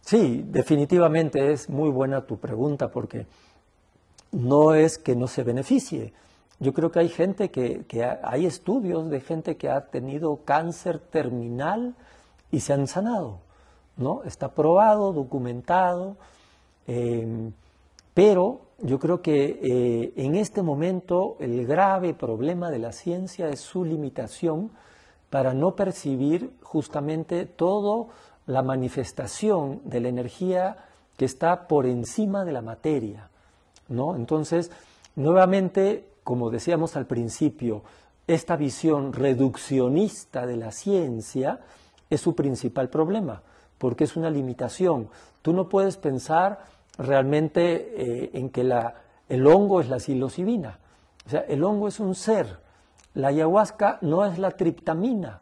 Sí, definitivamente es muy buena tu pregunta porque no es que no se beneficie. Yo creo que hay gente que, hay estudios de gente que ha tenido cáncer terminal y se han sanado, ¿no? Está probado, documentado, em, pero yo creo que eh, en este momento el grave problema de la ciencia es su limitación para no percibir justamente todo la manifestación de la energía que está por encima de la materia. ¿no? Entonces, nuevamente, como decíamos al principio, esta visión reduccionista de la ciencia es su principal problema, porque es una limitación. Tú no puedes pensar realmente eh, en que el hongo es la psilocibina. O sea, el hongo es un ser. La ayahuasca no es la triptamina,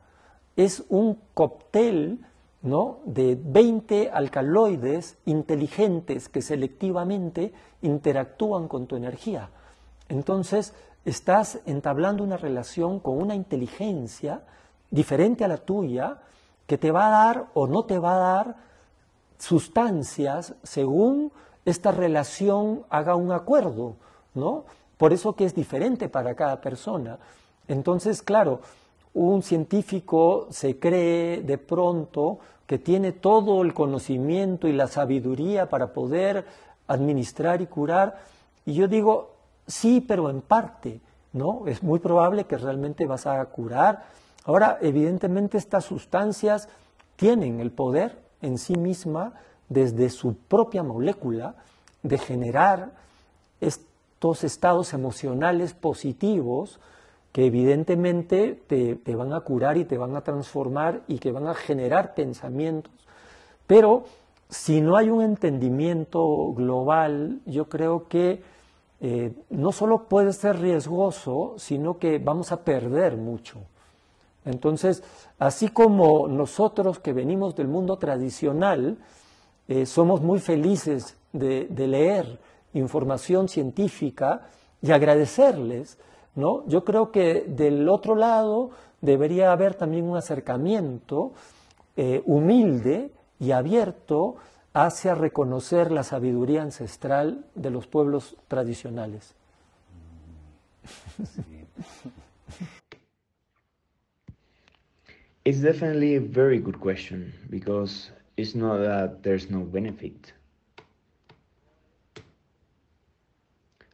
es un cóctel ¿no? de 20 alcaloides inteligentes que selectivamente interactúan con tu energía. Entonces, estás entablando una relación con una inteligencia diferente a la tuya que te va a dar o no te va a dar sustancias según esta relación haga un acuerdo, ¿no? Por eso que es diferente para cada persona. Entonces, claro, un científico se cree de pronto que tiene todo el conocimiento y la sabiduría para poder administrar y curar, y yo digo, sí, pero en parte, ¿no? Es muy probable que realmente vas a curar. Ahora, evidentemente estas sustancias tienen el poder en sí misma, desde su propia molécula, de generar estos estados emocionales positivos que evidentemente te, te, van a curar y te van a transformar y que van a generar pensamientos. Pero si no hay un entendimiento global, yo creo que eh, no solo puede ser riesgoso, sino que vamos a perder mucho. Entonces, así como nosotros que venimos del mundo tradicional, eh, somos muy felices de, leer información científica y agradecerles, ¿no? Yo creo que del otro lado debería haber también un acercamiento eh, humilde y abierto hacia reconocer la sabiduría ancestral de los pueblos tradicionales. It's definitely a very good question because it's not that there's no benefit.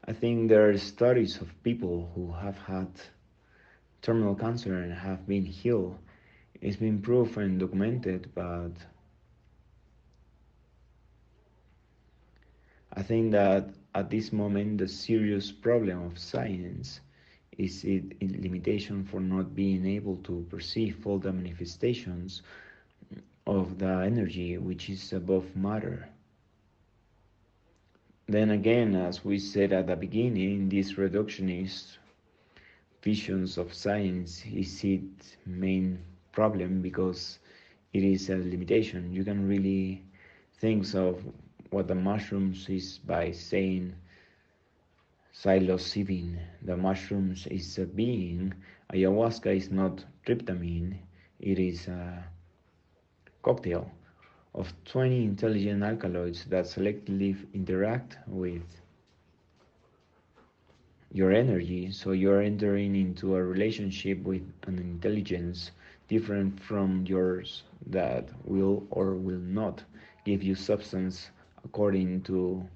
I think there are studies of people who have had terminal cancer and have been healed. It's been proved and documented, but I think that at this moment the serious problem of science is its limitation for not being able to perceive all the manifestations of the energy which is above matter. Then again, as we said at the beginning, this reductionist visions of science is its main problem because it is a limitation. You can really think of what the mushrooms is by saying psilocybin. The mushrooms is a being. Ayahuasca is not tryptamine. It is a cocktail of 20 intelligent alkaloids that selectively interact with your energy. So you're entering into a relationship with an intelligence different from yours that will or will not give you substance according to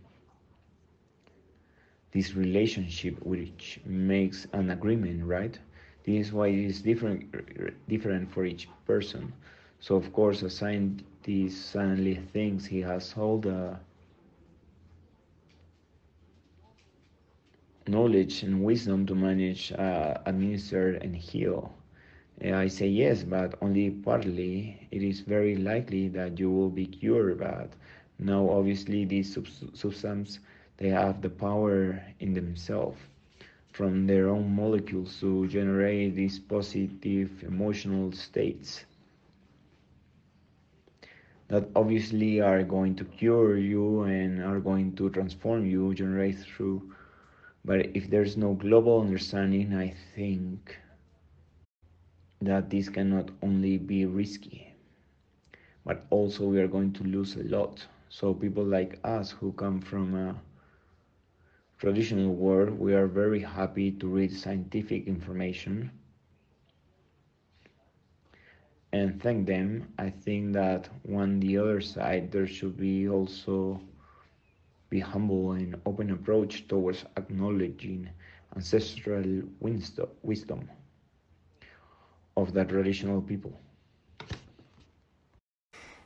this relationship which makes an agreement right this is why it is different different for each person so of course a scientist suddenly things he has all the knowledge and wisdom to manage uh, administer and heal. I say yes, but only partly. It is very likely that you will be cured, but now, obviously, these substances they have the power in themselves. From their own molecules to generate these positive emotional states that obviously are going to cure you and are going to transform you, generate through. But if there's no global understanding, I think that this cannot only be risky, but also we are going to lose a lot. So people like us who come from a traditional world, we are very happy to read scientific information and thank them. I think that on the other side, there should be also be humble and open approach towards acknowledging ancestral wisdom of the traditional people.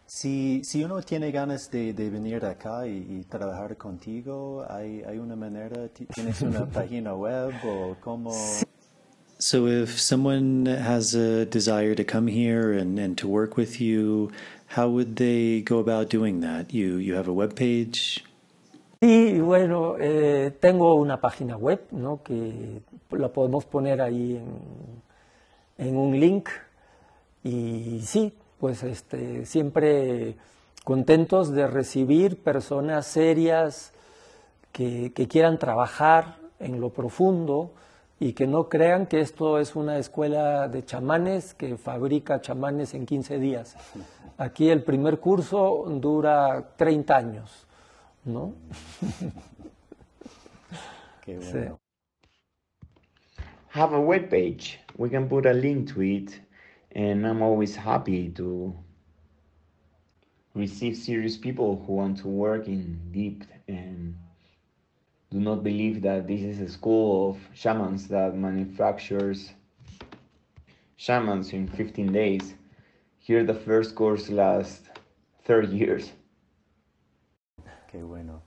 Si, si uno tiene ganas de, de venir acá y, y, trabajar contigo, ¿hay, ¿hay una manera? ¿Tienes una página web o cómo? So if someone has a desire to come here and, and to work with you, how would they go about doing that? You, you have a web page? Sí, bueno, eh, tengo una página web, ¿no? Que la podemos poner ahí en, en un link. Y sí, pues este, siempre contentos de recibir personas serias que, quieran trabajar en lo profundo y que no crean que esto es una escuela de chamanes que fabrica chamanes en 15 días. Aquí el primer curso dura 30 años, ¿no? Qué bueno. Have a web page. We can put a link to it, and I'm always happy to receive serious people who want to work in deep and do not believe that this is a school of shamans that manufactures shamans in 15 days. Here, the first course lasts 30 years. Qué bueno.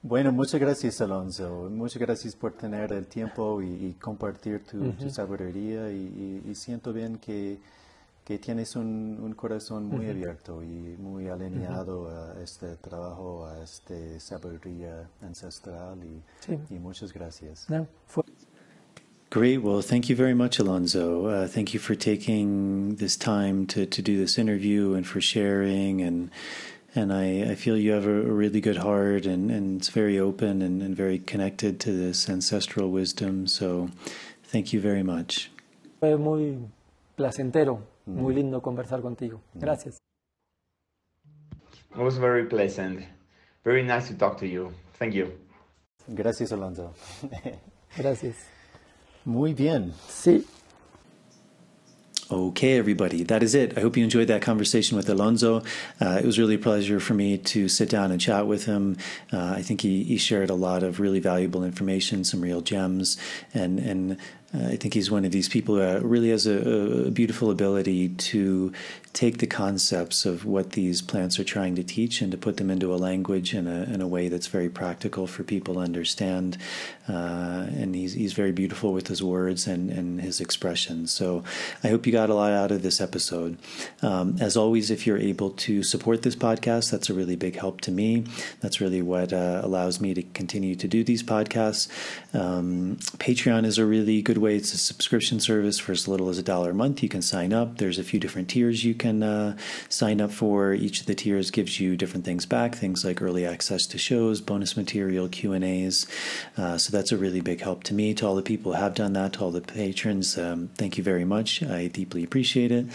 Bueno, muchas gracias, Alonso. Muchas gracias por tener el tiempo y, y compartir tu, uh -huh. tu sabiduría. Y, y, y, siento bien que, que tienes un, un corazón muy uh -huh. abierto y muy alineado uh -huh. a este trabajo, a esta sabiduría ancestral. Y, sí. y muchas gracias. No, fue Great. Well, thank you very much, Alonso. Uh, thank you for taking this time to, to do this interview and for sharing. And and I, I feel you have a, a really good heart and, and it's very open and, and very connected to this ancestral wisdom. So thank you very much. Fue muy placentero. Muy lindo conversar contigo. Gracias. It was very pleasant. Very nice to talk to you. Thank you. Gracias, Alonso. Gracias. Muy bien. Sí. Okay, everybody, that is it. I hope you enjoyed that conversation with Alonso. Uh, it was really a pleasure for me to sit down and chat with him. Uh, I think he, he shared a lot of really valuable information, some real gems, and and I think he's one of these people that really has a, a, beautiful ability to take the concepts of what these plants are trying to teach and to put them into a language in a, in a way that's very practical for people to understand. Uh, and he's, he's very beautiful with his words and, and his expressions. So I hope you got a lot out of this episode. Um, as always, if you're able to support this podcast, that's a really big help to me. That's really what uh, allows me to continue to do these podcasts. Um, Patreon is a really good way. It's a subscription service for as little as a dollar a month. You can sign up. There's a few different tiers you can uh, sign up for. Each of the tiers gives you different things back, things like early access to shows, bonus material, Q and A's. Uh, so that's a really big help to me. To all the people who have done that, to all the patrons, um, thank you very much. I deeply appreciate it.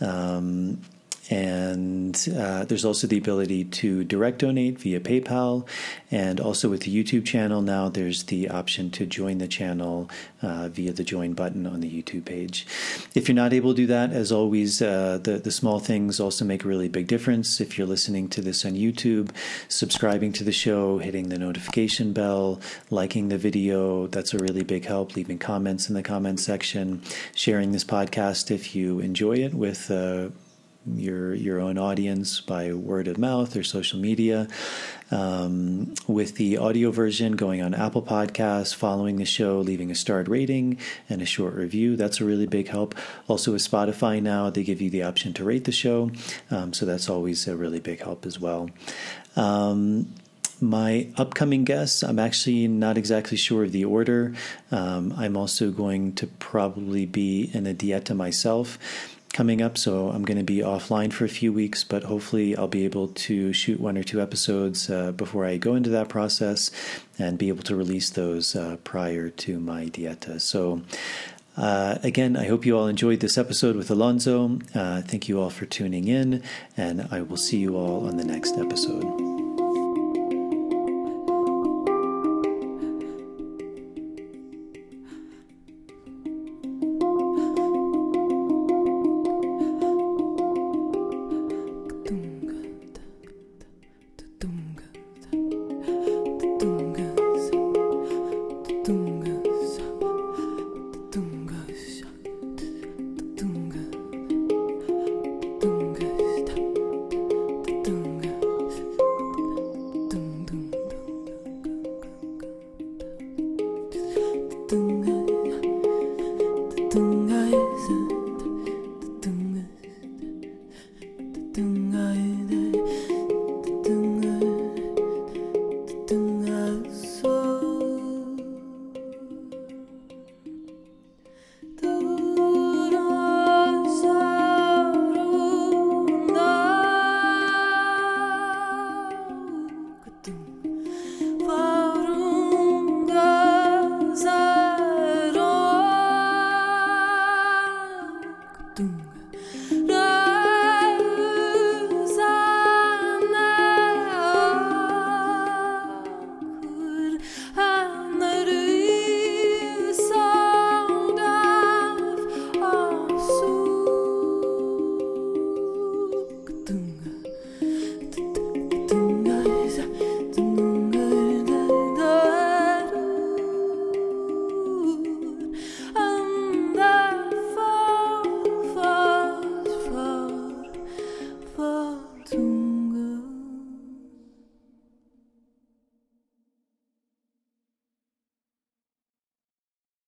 Um, and uh, there's also the ability to direct donate via PayPal. And also with the YouTube channel now, there's the option to join the channel uh, via the join button on the YouTube page. If you're not able to do that, as always, uh, the, the small things also make a really big difference. If you're listening to this on YouTube, subscribing to the show, hitting the notification bell, liking the video, that's a really big help. Leaving comments in the comment section, sharing this podcast if you enjoy it with uh, your your own audience by word of mouth or social media. Um, with the audio version going on Apple Podcasts, following the show, leaving a starred rating and a short review. That's a really big help. Also, with Spotify now, they give you the option to rate the show. Um, so that's always a really big help as well. Um, my upcoming guests, I'm actually not exactly sure of the order. Um, I'm also going to probably be in a dieta myself coming up, so I'm going to be offline for a few weeks, but hopefully I'll be able to shoot one or two episodes uh, before I go into that process and be able to release those uh, prior to my dieta. So, uh, again, I hope you all enjoyed this episode with Alonso. Uh, thank you all for tuning in, and I will see you all on the next episode.